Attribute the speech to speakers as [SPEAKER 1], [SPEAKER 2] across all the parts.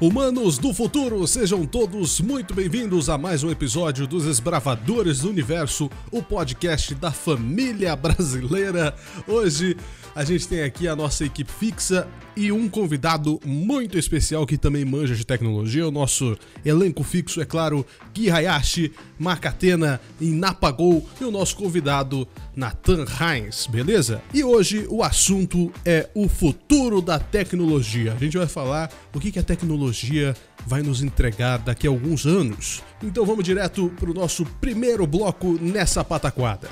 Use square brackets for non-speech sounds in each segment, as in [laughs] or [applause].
[SPEAKER 1] Humanos do futuro, sejam todos muito bem-vindos a mais um episódio dos Esbravadores do Universo, o podcast da família brasileira. Hoje a gente tem aqui a nossa equipe fixa e um convidado muito especial que também manja de tecnologia, o nosso elenco fixo, é claro, Gui Hayashi, Macatena e Napagol e o nosso convidado Nathan Heinz, beleza? E hoje o assunto é o futuro da tecnologia. A gente vai falar o que, que a tecnologia vai nos entregar daqui a alguns anos. Então vamos direto para o nosso primeiro bloco nessa pataquada.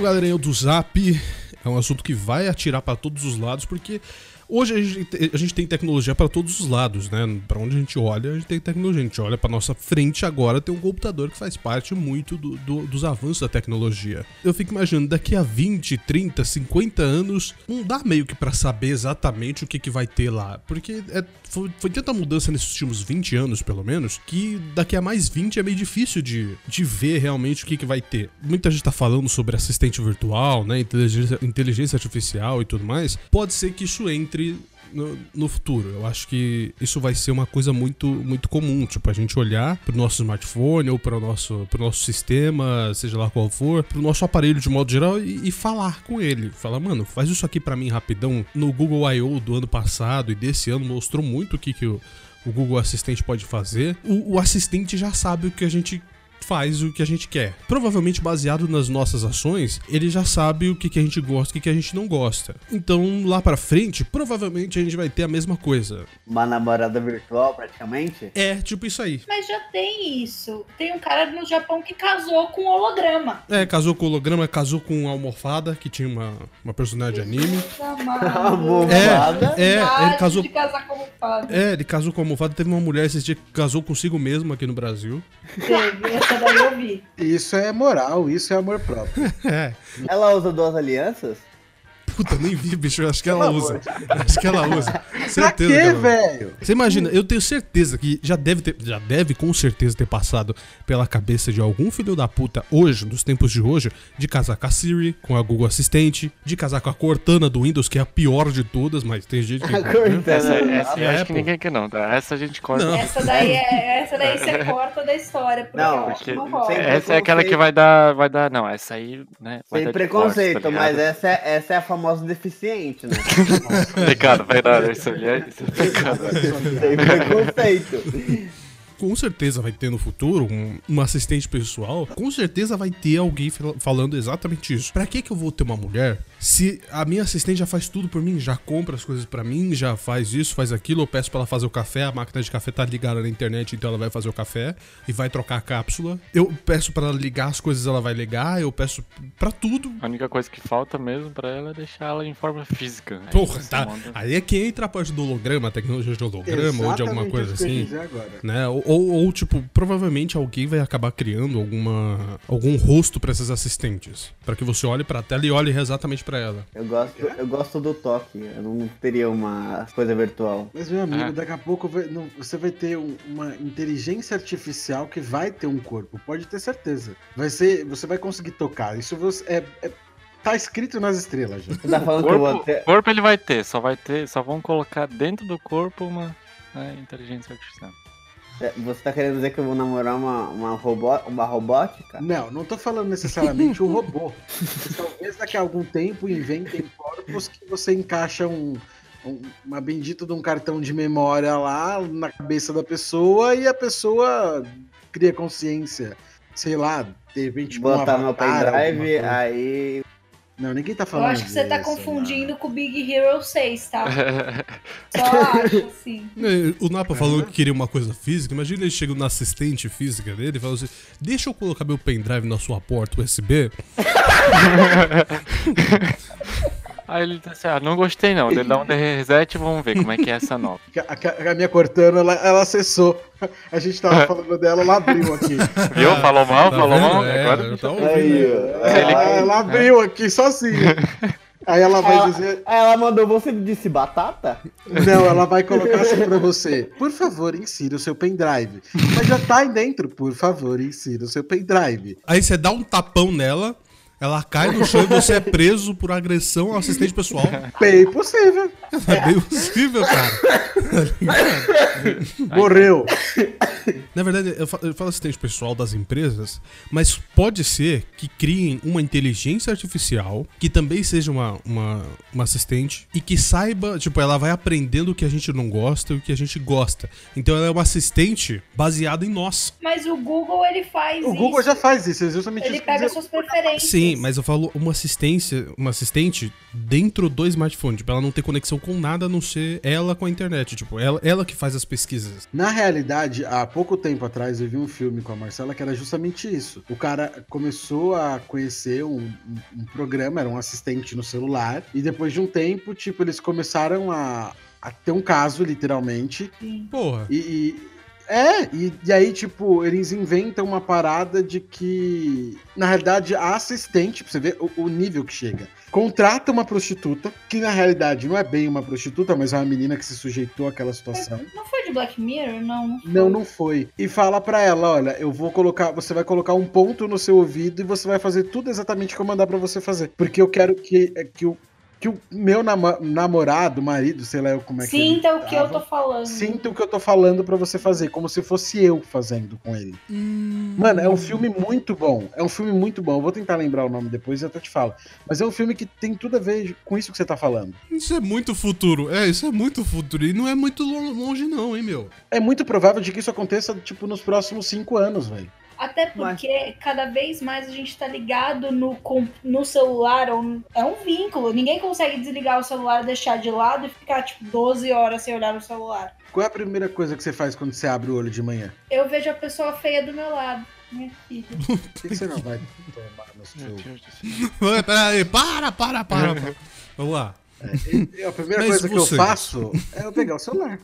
[SPEAKER 1] Galerinha do Zap, é um assunto que vai atirar para todos os lados, porque hoje a gente, a gente tem tecnologia para todos os lados, né? Para onde a gente olha, a gente tem tecnologia. A gente olha para nossa frente agora, tem um computador que faz parte muito do, do, dos avanços da tecnologia. Eu fico imaginando, daqui a 20, 30, 50 anos, não dá meio que para saber exatamente o que, que vai ter lá. Porque é, foi, foi tanta mudança nesses últimos 20 anos, pelo menos, que daqui a mais 20 é meio difícil de, de ver realmente o que, que vai ter. Muita gente tá falando sobre assistente virtual, né? Inteligência, inteligência artificial e tudo mais. Pode ser que isso entre no, no, futuro. Eu acho que isso vai ser uma coisa muito, muito comum, tipo, a gente olhar pro nosso smartphone ou para o nosso, pro nosso sistema, seja lá qual for, pro nosso aparelho de modo geral e, e falar com ele. Falar, mano, faz isso aqui para mim rapidão. No Google I.O. do ano passado e desse ano mostrou muito o que, que o, o Google Assistente pode fazer. O, o assistente já sabe o que a gente faz o que a gente quer. Provavelmente baseado nas nossas ações, ele já sabe o que, que a gente gosta e o que, que a gente não gosta. Então, lá pra frente, provavelmente a gente vai ter a mesma coisa.
[SPEAKER 2] Uma namorada virtual, praticamente?
[SPEAKER 1] É, tipo isso aí.
[SPEAKER 3] Mas já tem isso. Tem um cara no Japão que casou com holograma.
[SPEAKER 1] É, casou com holograma, casou com uma almofada, que tinha uma, uma personagem de anime.
[SPEAKER 2] almofada? [laughs]
[SPEAKER 1] É, é, ele casou...
[SPEAKER 3] de casar com almofada.
[SPEAKER 1] É, ele casou com almofada. Teve uma mulher esse dia que casou consigo mesmo aqui no Brasil.
[SPEAKER 3] Teve, essa daí eu vi.
[SPEAKER 4] Isso é moral, isso é amor próprio. [laughs]
[SPEAKER 1] é.
[SPEAKER 2] Ela usa duas alianças?
[SPEAKER 1] Puta, nem vi, bicho. Acho que ela usa. Acho que ela usa. Certeza.
[SPEAKER 4] Pra quê, velho?
[SPEAKER 1] Você imagina, eu tenho certeza que já deve ter, já deve com certeza ter passado pela cabeça de algum filho da puta hoje, nos tempos de hoje, de casar com a Siri, com a Google Assistente, de casar com a Cortana do Windows, que é a pior de todas, mas tem gente que.
[SPEAKER 2] A Cortana.
[SPEAKER 5] Essa, essa eu
[SPEAKER 1] É,
[SPEAKER 5] acho que ninguém quer não, tá? Essa a gente corta.
[SPEAKER 1] Não.
[SPEAKER 3] Essa daí, é, essa daí você [laughs] corta da história, porque
[SPEAKER 2] Não,
[SPEAKER 3] eu acho que
[SPEAKER 5] Porque
[SPEAKER 3] não
[SPEAKER 5] essa é aquela que vai dar, vai dar, não, essa aí, né, vai
[SPEAKER 2] Sem
[SPEAKER 5] dar
[SPEAKER 2] preconceito,
[SPEAKER 5] tá
[SPEAKER 2] mas essa é, essa é a famosa deficiente, né? [laughs]
[SPEAKER 5] Pecado, verdade, isso aí é, isso é pecado.
[SPEAKER 2] Sem preconceito.
[SPEAKER 1] Com certeza vai ter no futuro um, um assistente pessoal. Com certeza vai ter alguém fal- falando exatamente isso. Pra que que eu vou ter uma mulher se a minha assistente já faz tudo por mim, já compra as coisas pra mim, já faz isso, faz aquilo, eu peço pra ela fazer o café, a máquina de café tá ligada na internet, então ela vai fazer o café e vai trocar a cápsula. Eu peço pra ela ligar as coisas, ela vai ligar, eu peço pra tudo.
[SPEAKER 5] A única coisa que falta mesmo pra ela é deixar ela em forma física. Aí
[SPEAKER 1] Porra, tá.
[SPEAKER 5] manda-
[SPEAKER 1] Aí é que entra a parte do holograma, a tecnologia de holograma ou de alguma
[SPEAKER 4] Exatamente
[SPEAKER 1] coisa assim.
[SPEAKER 4] dizer agora.
[SPEAKER 1] né? Ou, ou, ou, tipo, provavelmente alguém vai acabar criando alguma algum rosto pra esses assistentes, Pra que você olhe pra tela e olhe exatamente pra ela.
[SPEAKER 2] Eu gosto, eu gosto do toque. Eu não teria uma coisa virtual.
[SPEAKER 4] Mas, meu amigo,
[SPEAKER 5] É.
[SPEAKER 4] daqui a pouco vai- não- você vai ter um- uma inteligência artificial que vai ter um corpo. Pode ter certeza. Vai ser, você vai conseguir tocar. Isso você, é, é- tá escrito nas estrelas já.
[SPEAKER 2] Tá falando que eu vou
[SPEAKER 5] Corpo,
[SPEAKER 2] ter.
[SPEAKER 5] corpo ele vai ter, só vai ter, só vão colocar dentro do corpo uma né, inteligência artificial.
[SPEAKER 2] É, Você tá querendo dizer que eu vou namorar uma, uma, robó, uma robótica?
[SPEAKER 4] Não, não tô falando necessariamente um robô. [laughs] Talvez daqui a algum tempo inventem corpos que você encaixa um, um- uma bendita de um cartão de memória lá na cabeça da pessoa e a pessoa cria consciência. Sei lá, de repente
[SPEAKER 2] Botar no pendrive, aí.
[SPEAKER 4] Não, ninguém tá
[SPEAKER 3] Eu
[SPEAKER 4] falando
[SPEAKER 3] acho que você tá confundindo com o Big Hero 6, tá? [laughs] Só acho, assim.
[SPEAKER 1] É, O Napa falou que queria uma coisa física. Imagina ele chega na assistente física dele e fala assim: Deixa eu colocar meu pendrive na sua porta USB. [laughs]
[SPEAKER 5] Aí ele disse assim, ah, não gostei não, ele dá um reset e vamos ver como é que é essa nova. [laughs]
[SPEAKER 4] A, a- a minha Cortana, ela, ela acessou. A gente tava [laughs] falando dela, ela abriu aqui.
[SPEAKER 5] Viu? Falou mal,
[SPEAKER 1] Tá
[SPEAKER 5] falou
[SPEAKER 1] vendo?
[SPEAKER 5] mal,
[SPEAKER 1] É,
[SPEAKER 5] agora
[SPEAKER 1] tá
[SPEAKER 2] Aí,
[SPEAKER 1] ouvindo.
[SPEAKER 2] ó.
[SPEAKER 4] Ela,
[SPEAKER 5] Ele-
[SPEAKER 4] ela abriu aqui sozinha. [laughs] Aí ela vai
[SPEAKER 2] Ela,
[SPEAKER 4] dizer.
[SPEAKER 2] ela mandou, você disse batata?
[SPEAKER 4] Não, ela vai colocar assim pra você. Por favor, insira o seu pendrive. Mas já tá aí dentro. Por favor, insira o seu pendrive.
[SPEAKER 1] Aí você dá um tapão nela, ela cai no chão e você é preso por agressão ao assistente pessoal.
[SPEAKER 4] Bem possível.
[SPEAKER 1] É bem possível, cara. [laughs]
[SPEAKER 4] Morreu.
[SPEAKER 1] Na verdade, eu fa- eu falo assistente pessoal das empresas, mas pode ser que criem uma inteligência artificial que também seja uma, uma, uma assistente e que saiba, tipo, ela vai aprendendo o que a gente não gosta e o que a gente gosta. Então ela é uma assistente baseada em nós.
[SPEAKER 3] Mas o Google, ele faz
[SPEAKER 4] O Google
[SPEAKER 3] isso.
[SPEAKER 4] já faz isso, é justamente
[SPEAKER 3] Ele
[SPEAKER 4] isso
[SPEAKER 3] pega suas preferências.
[SPEAKER 1] Sim, mas eu falo uma assistência, uma assistente dentro do smartphone, tipo, ela não ter conexão com nada a não ser ela com a internet, tipo, ela, ela que faz as pesquisas.
[SPEAKER 4] Na realidade, há pouco tempo atrás eu vi um filme com a Marcela que era justamente isso. O cara começou a conhecer um, um- um programa, era um assistente no celular, e depois de um tempo, tipo, eles começaram a, a ter um caso, literalmente,
[SPEAKER 3] Sim.
[SPEAKER 1] Porra.
[SPEAKER 4] e. e- é, e, e aí, tipo, eles inventam uma parada de que, na realidade, a assistente, pra você ver o, o nível que chega, contrata uma prostituta, que na realidade não é bem uma prostituta, mas é uma menina que se sujeitou àquela situação.
[SPEAKER 3] Não foi de Black Mirror? Não, não foi.
[SPEAKER 4] Não, não foi. E fala pra ela, olha, eu vou colocar, você vai colocar um ponto no seu ouvido e você vai fazer tudo exatamente como eu mandar pra você fazer, porque eu quero que que o que o meu nama- namorado, marido, sei lá eu como é que ele
[SPEAKER 3] Sinta o que eu tô falando.
[SPEAKER 4] Sinta o que eu tô falando pra você fazer, como se fosse eu fazendo com ele. Mano, é um filme muito bom. É um filme muito bom. Eu vou tentar lembrar o nome depois e até te falo. Mas é um filme que tem tudo a ver com isso que você tá falando.
[SPEAKER 1] Isso é muito futuro. É, isso é muito futuro. E não é muito lo- longe, não, hein, meu?
[SPEAKER 4] É muito provável de que isso aconteça, tipo, nos próximos cinco anos, velho.
[SPEAKER 3] Até porque cada vez mais a gente tá ligado no, com- no celular, é um- é vínculo. Ninguém consegue desligar o celular, deixar de lado e ficar, tipo, 12 horas sem olhar no celular.
[SPEAKER 4] Qual é a primeira coisa que você faz quando você abre o olho de manhã?
[SPEAKER 3] Eu vejo a pessoa feia do meu lado. Minha filha. [laughs]
[SPEAKER 4] Por que que você não vai tomar no seu... [laughs]
[SPEAKER 1] Peraí, para, para, para. para. [laughs] Vamos lá.
[SPEAKER 4] E A primeira
[SPEAKER 1] Mas
[SPEAKER 4] coisa que
[SPEAKER 1] você?
[SPEAKER 4] eu faço é eu pegar o celular.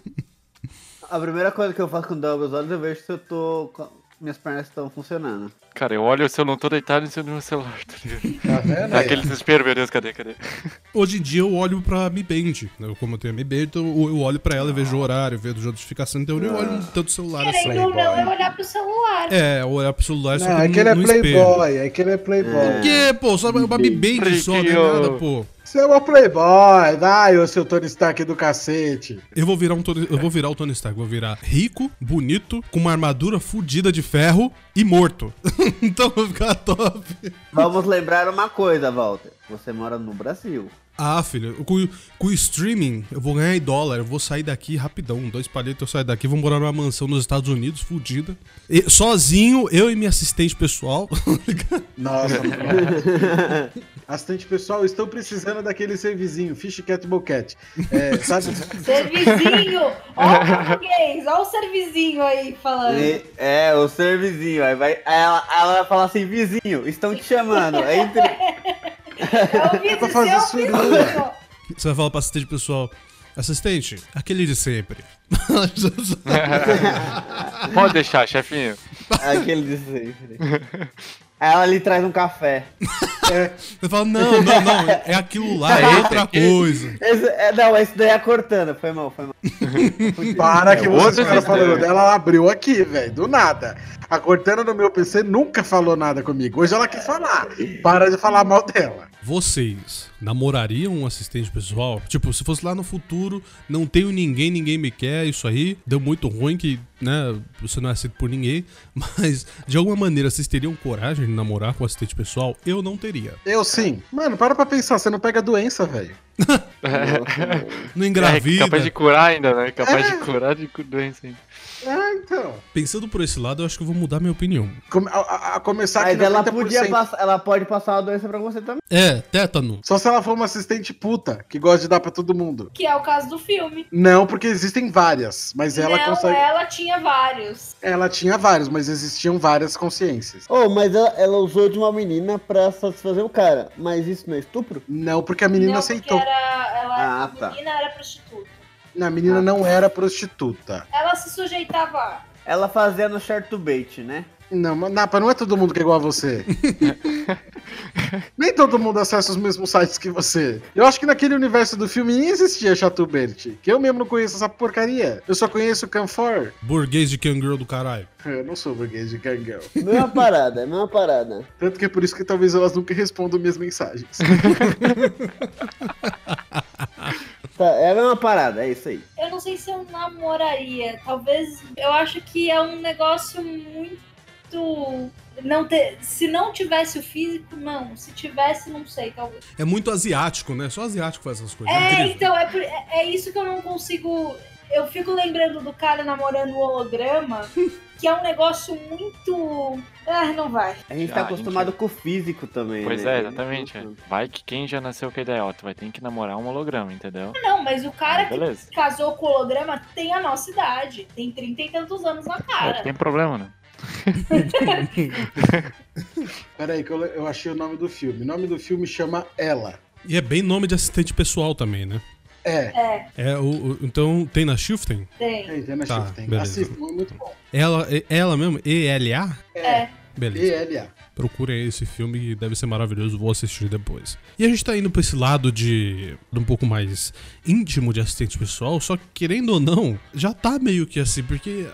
[SPEAKER 2] A primeira coisa que eu faço quando eu abro os olhos, eu vejo se eu tô. Minhas pernas estão funcionando.
[SPEAKER 5] Cara, eu olho se eu não tô deitado em cima do meu celular, tá ligado? [laughs]
[SPEAKER 4] Tá vendo?
[SPEAKER 5] Dá aquele desespero, meu Deus, cadê, cadê?
[SPEAKER 1] Hoje em dia eu olho pra Mi Band. Eu, como eu tenho a Mi Band, então eu eu olho pra ela e vejo o horário, vejo a notificação. Então eu nem olho tanto o celular assim.
[SPEAKER 3] Querendo ou não, é olhar pro celular.
[SPEAKER 1] É, olhar pro celular só
[SPEAKER 4] Não,
[SPEAKER 1] que
[SPEAKER 4] é que ele é
[SPEAKER 1] no, no espelho.
[SPEAKER 4] playboy, é que ele é playboy.
[SPEAKER 1] Por quê, pô? Só uma Mi Band só, não é nada, pô.
[SPEAKER 4] Você é uma playboy, vai, ô seu Tony Stark do cacete.
[SPEAKER 1] Eu vou virar um Tony, eu vou virar o Tony Stark, vou virar rico, bonito, com uma armadura fodida de ferro e morto. [laughs] então vai ficar top.
[SPEAKER 2] Vamos lembrar uma coisa, Walter. Você mora no Brasil.
[SPEAKER 1] Ah, filho, com, com o streaming eu vou ganhar em dólar, eu vou sair daqui rapidão. Dois palitos eu saio daqui, vou morar numa mansão nos Estados Unidos, fodida. E- Sozinho, eu e minha assistente pessoal. [laughs]
[SPEAKER 4] Nossa, mano. [laughs] Assistente pessoal, estou precisando daquele servizinho, Fish Cat Bocat. É, [laughs] sabe?
[SPEAKER 3] Servizinho! [laughs] Ó o português, ó o servizinho aí falando.
[SPEAKER 2] E- é, o servizinho. Aí vai, ela, ela vai falar assim, vizinho, estão te chamando. Aí entre... [laughs]
[SPEAKER 3] É o vizinho,
[SPEAKER 4] pra fazer
[SPEAKER 3] seu
[SPEAKER 4] suruba.
[SPEAKER 3] vizinho.
[SPEAKER 1] Você vai falar pra assistente pessoal. Assistente, aquele de sempre.
[SPEAKER 5] Pode deixar, chefinho.
[SPEAKER 2] Aquele de sempre. Aí ela lhe traz um café. [laughs]
[SPEAKER 1] Você fala, não, não, não, é aquilo lá, é outra coisa.
[SPEAKER 2] Esse, é, não, esse daí é a Cortana. Foi mal, foi mal. [laughs]
[SPEAKER 4] Para que
[SPEAKER 5] É
[SPEAKER 4] você
[SPEAKER 5] outro
[SPEAKER 4] cara falando dela, ela abriu aqui, velho, do nada. A Cortana no meu PC nunca falou nada comigo. Hoje ela quer falar. Para de falar mal dela.
[SPEAKER 1] Vocês namorariam um assistente pessoal? Tipo, se fosse lá no futuro, não tenho ninguém, ninguém me quer, isso aí, deu muito ruim que, né, você não é aceito por ninguém, [laughs] mas de alguma maneira vocês teriam coragem de namorar com um assistente pessoal? Eu não teria.
[SPEAKER 4] Eu sim. Mano, para pra pensar, você não pega doença, velho. [laughs]
[SPEAKER 1] Não
[SPEAKER 5] É
[SPEAKER 1] engravida.
[SPEAKER 5] capaz de curar ainda, né? Capaz
[SPEAKER 4] É.
[SPEAKER 5] de curar de doença ainda.
[SPEAKER 4] Ah, então.
[SPEAKER 1] Pensando por esse lado, eu acho que eu vou mudar minha opinião.
[SPEAKER 4] Come- A, a- a começar que
[SPEAKER 2] Mas ela
[SPEAKER 4] 90%.
[SPEAKER 2] podia passar, ela pode passar uma doença pra você também.
[SPEAKER 1] É, tétano.
[SPEAKER 4] Só se ela for uma assistente puta, que gosta de dar pra todo mundo.
[SPEAKER 3] Que é o caso do filme.
[SPEAKER 4] Não, porque existem várias, mas ela
[SPEAKER 3] não,
[SPEAKER 4] consegue.
[SPEAKER 3] ela tinha vários.
[SPEAKER 4] Ela tinha vários, mas existiam várias consciências.
[SPEAKER 2] Oh, mas ela, ela usou de uma menina pra satisfazer o cara. Mas isso não é estupro?
[SPEAKER 4] Não, porque a menina
[SPEAKER 3] não,
[SPEAKER 4] aceitou.
[SPEAKER 3] Porque era, ela,
[SPEAKER 2] Ah,
[SPEAKER 3] a
[SPEAKER 2] tá.
[SPEAKER 3] menina era prostituta.
[SPEAKER 4] A menina não era prostituta.
[SPEAKER 3] Ela se sujeitava.
[SPEAKER 2] Ela fazia no chart to bait, né?
[SPEAKER 4] Não, mas Napa, não é todo mundo que é igual a você. [laughs] nem todo mundo acessa os mesmos sites que você. Eu acho que naquele universo do filme nem existia Chatubert. Que eu mesmo não conheço essa porcaria. Eu só conheço Canfor.
[SPEAKER 1] Burguês de Kangirl do caralho. [laughs]
[SPEAKER 4] Eu não sou burguês de Kangirl.
[SPEAKER 2] Mesma parada, é mesma parada.
[SPEAKER 4] Tanto que é por isso que talvez elas nunca respondam minhas mensagens. [laughs]
[SPEAKER 2] Tá, é a mesma parada, é isso aí.
[SPEAKER 3] Eu não sei se eu namoraria. Talvez. Eu acho que é um negócio muito. Não ter, se não tivesse o físico, não. Se tivesse, não sei, talvez.
[SPEAKER 1] É muito asiático, né? Só asiático faz essas coisas.
[SPEAKER 3] É,
[SPEAKER 1] incrível.
[SPEAKER 3] então, é, por- é- é isso que eu não consigo. Eu fico lembrando do cara namorando o holograma, [laughs] que é um negócio muito. Ah, não vai.
[SPEAKER 2] A gente
[SPEAKER 5] Ah,
[SPEAKER 2] tá
[SPEAKER 5] a
[SPEAKER 2] acostumado com o físico também,
[SPEAKER 5] Pois
[SPEAKER 2] né?
[SPEAKER 5] é, exatamente. Vai que quem já nasceu com a ideia, ó, tu vai ter que namorar um holograma, entendeu?
[SPEAKER 3] Não, mas o cara
[SPEAKER 5] Ah,
[SPEAKER 3] que casou com o holograma tem a nossa idade. Tem 30 e tantos anos na
[SPEAKER 5] É,
[SPEAKER 3] cara.
[SPEAKER 5] tem problema, né? [laughs]
[SPEAKER 4] Peraí, que eu, eu achei o nome do filme. O nome do filme chama Ela.
[SPEAKER 1] E é bem nome de assistente pessoal também, né?
[SPEAKER 4] É,
[SPEAKER 3] É,
[SPEAKER 1] É, o, o- então tem na Shifting?
[SPEAKER 3] tem.
[SPEAKER 4] é, tem na
[SPEAKER 1] Tá,
[SPEAKER 4] Shifting.
[SPEAKER 1] beleza.
[SPEAKER 4] Assistam, é muito bom.
[SPEAKER 1] Ela, é- ela mesmo? E-L-A?
[SPEAKER 3] É.
[SPEAKER 1] Beleza.
[SPEAKER 4] ELA.
[SPEAKER 1] Procurem aí esse filme que deve ser maravilhoso, vou assistir depois. E a gente tá indo pra esse lado de, de um pouco mais íntimo de assistente pessoal, só que querendo ou não, já tá meio que assim, porque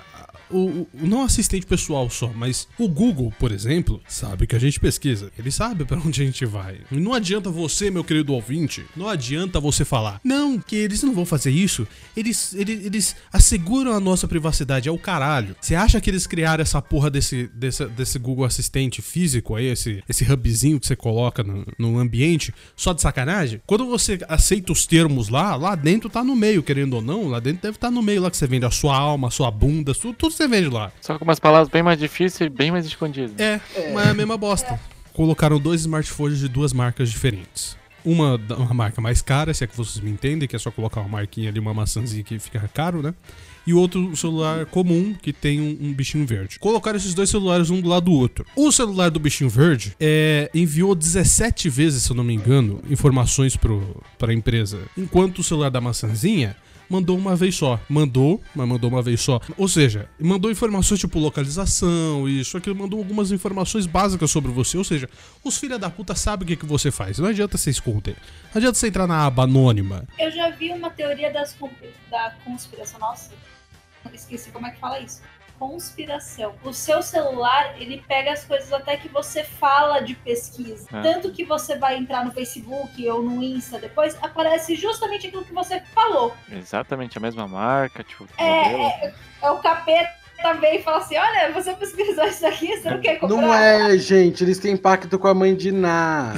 [SPEAKER 1] o, o- não assistente pessoal só, mas o Google, por exemplo, sabe que a gente pesquisa. Ele sabe pra [laughs] onde a gente vai. E não adianta você, meu querido ouvinte, não adianta você falar, não, que eles não vão fazer isso. Eles, eles, eles asseguram a nossa privacidade. É o caralho. Você acha que eles criaram essa porra desse, desse, desse Google Assistente físico aí, esse, esse hubzinho que você coloca no, no ambiente, só de sacanagem? Quando você aceita os termos lá, lá dentro tá no meio, querendo ou não, lá dentro deve estar no meio lá que você vende a sua alma, a sua bunda, tudo, tudo você vende lá.
[SPEAKER 5] Só com umas palavras bem mais difíceis e bem mais escondidas.
[SPEAKER 1] É, mas é a mesma bosta. Colocaram dois smartphones de duas marcas diferentes. Uma, da- uma marca mais cara, se é que vocês me entendem, que é só colocar uma marquinha ali, uma maçãzinha que fica caro, né? E outro celular comum que tem um, um bichinho verde. Colocaram esses dois celulares um do lado do outro. O celular do bichinho verde é, enviou 17 vezes, se eu não me engano, informações para a empresa. Enquanto o celular da maçãzinha mandou uma vez só. Mandou, mas mandou uma vez só. Ou seja, mandou informações tipo localização, isso, aquilo, mandou algumas informações básicas sobre você. Ou seja, os filha da puta sabem o que, que você faz. Não adianta você esconder. Não adianta você entrar na aba anônima.
[SPEAKER 3] Eu já vi uma teoria das, da conspiração. Nossa, esqueci como é que fala isso. Conspiração. O seu celular, ele pega as coisas até que você fala de pesquisa.
[SPEAKER 5] É.
[SPEAKER 3] Tanto que você vai entrar no Facebook ou no Insta depois, aparece justamente aquilo que você falou.
[SPEAKER 5] Exatamente a mesma marca, tipo,
[SPEAKER 3] É, é, é o capeta vem e fala assim: olha, você pesquisou isso aqui, você não quer comprar?
[SPEAKER 4] Não é, gente, eles têm pacto com a mãe de Ná.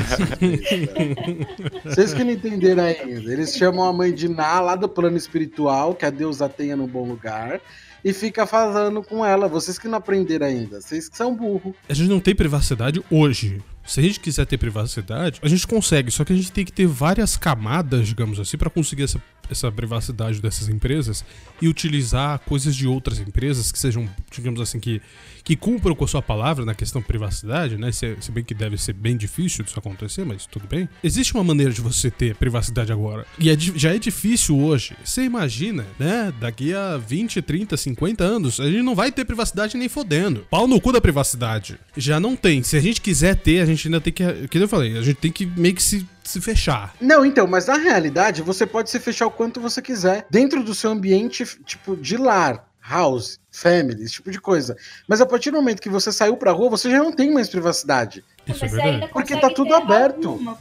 [SPEAKER 4] [laughs] Vocês que não entenderam ainda. Eles chamam a mãe de Ná lá do plano espiritual, que a deusa tenha no bom lugar, e fica falando com ela. Vocês que não aprenderam ainda, vocês que são burro.
[SPEAKER 1] A gente não tem privacidade hoje. Se a gente quiser ter privacidade, a gente consegue, só que a gente tem que ter várias camadas, digamos assim, para conseguir essa, essa privacidade dessas empresas e utilizar coisas de outras empresas que sejam, digamos assim, que, que cumpram com a sua palavra na questão privacidade, né? Se, se bem que deve ser bem difícil disso acontecer, mas tudo bem. Existe uma maneira de você ter privacidade agora. E é já é difícil hoje. Você imagina, né? Daqui a 20, 30, 50 anos, a gente não vai ter privacidade nem fodendo. Pau no cu da privacidade. Já não tem. Se a gente quiser ter, a gente ainda tem que. Que eu falei, a gente tem que meio que se, se fechar.
[SPEAKER 4] Não, então, mas na realidade você pode se fechar o quanto você quiser dentro do seu ambiente, tipo, de lar, house, family, esse tipo de coisa. Mas a partir do momento que você saiu pra rua, você já não tem mais privacidade.
[SPEAKER 1] Isso
[SPEAKER 3] mas
[SPEAKER 1] é
[SPEAKER 3] você
[SPEAKER 1] verdade.
[SPEAKER 4] Porque tá tudo aberto.
[SPEAKER 3] alguma.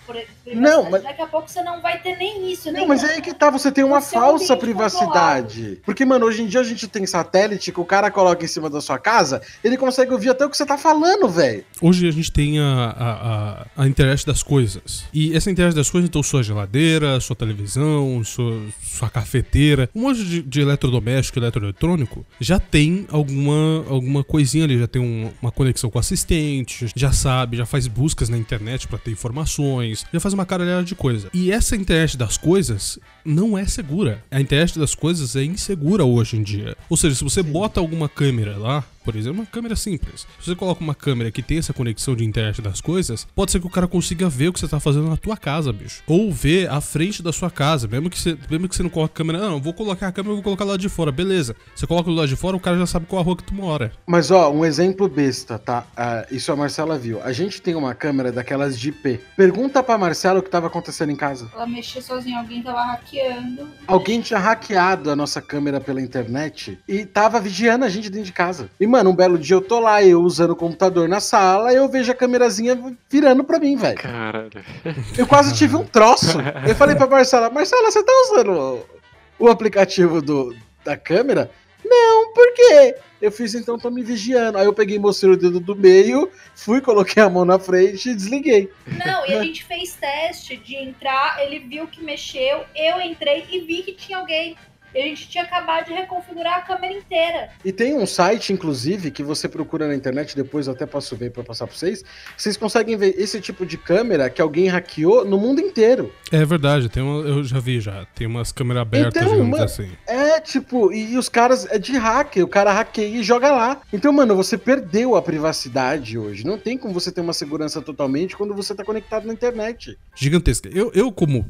[SPEAKER 4] Não, mas-
[SPEAKER 3] Daqui a pouco você não vai ter nem isso.
[SPEAKER 4] Não,
[SPEAKER 3] nem
[SPEAKER 4] mas aí que tá, você tem uma
[SPEAKER 3] No seu
[SPEAKER 4] falsa privacidade. Porque, mano, hoje em dia a gente tem satélite que o cara coloca em cima da sua casa, ele consegue ouvir até o que você tá falando, velho.
[SPEAKER 1] Hoje a gente tem a, a, a, a internet das coisas. E essa internet das coisas, então, sua geladeira, sua televisão, sua, sua cafeteira, um monte de, de eletrodoméstico, eletroeletrônico, já tem alguma, alguma coisinha ali, já tem um- uma conexão com o assistente, já sabe, já faz buscas na internet pra ter informações, já faz uma caralhada de coisa. E essa internet das coisas não é segura. A internet das coisas é insegura hoje em dia. Ou seja, se você bota alguma câmera lá, por exemplo, uma câmera simples. Se você coloca uma câmera que tem essa conexão de internet das coisas, pode ser que o cara consiga ver o que você tá fazendo na tua casa, bicho. Ou ver a frente da sua casa, mesmo que você, mesmo que você não coloque a câmera, não, eu vou colocar a câmera, vou colocar lá de fora, beleza. Você coloca do lado de fora, o cara já sabe qual a rua que tu mora.
[SPEAKER 4] Mas ó, um exemplo besta, tá? Ah, isso a Marcela viu. A gente tem uma câmera daquelas de IP. Pergunta pra Marcela o que tava acontecendo em casa.
[SPEAKER 3] Ela mexia sozinha, alguém tava hackeando.
[SPEAKER 4] Alguém tinha hackeado a nossa câmera pela internet e tava vigiando a gente dentro de casa. E, mano, um belo dia eu tô lá, eu usando o computador na sala, eu vejo a câmerazinha virando pra mim, velho.
[SPEAKER 5] Caralho.
[SPEAKER 4] Eu quase tive um troço. Eu falei pra Marcela, Marcela, você tá usando o, o aplicativo do, da câmera? Não, por quê? Eu fiz, então tô me vigiando. Aí eu peguei, mostrei o dedo do meio, fui, coloquei a mão na frente e desliguei.
[SPEAKER 3] Não, e a gente fez teste de entrar, ele viu que mexeu, eu entrei e vi que tinha alguém. E a gente tinha acabado de reconfigurar a câmera inteira.
[SPEAKER 4] E tem um site, inclusive, que você procura na internet, depois eu até posso ver para passar para vocês. Vocês conseguem ver esse tipo de câmera que alguém hackeou no mundo inteiro.
[SPEAKER 1] É verdade, tem uma, eu já vi já. Tem umas câmeras abertas,
[SPEAKER 4] Então,
[SPEAKER 1] digamos
[SPEAKER 4] mano,
[SPEAKER 1] assim.
[SPEAKER 4] É, tipo, e, e os caras é de hacker, o cara hackeia e joga lá. Então, mano, você perdeu a privacidade hoje. Não tem como você ter uma segurança totalmente quando você tá conectado na internet.
[SPEAKER 1] Gigantesca. Eu, eu como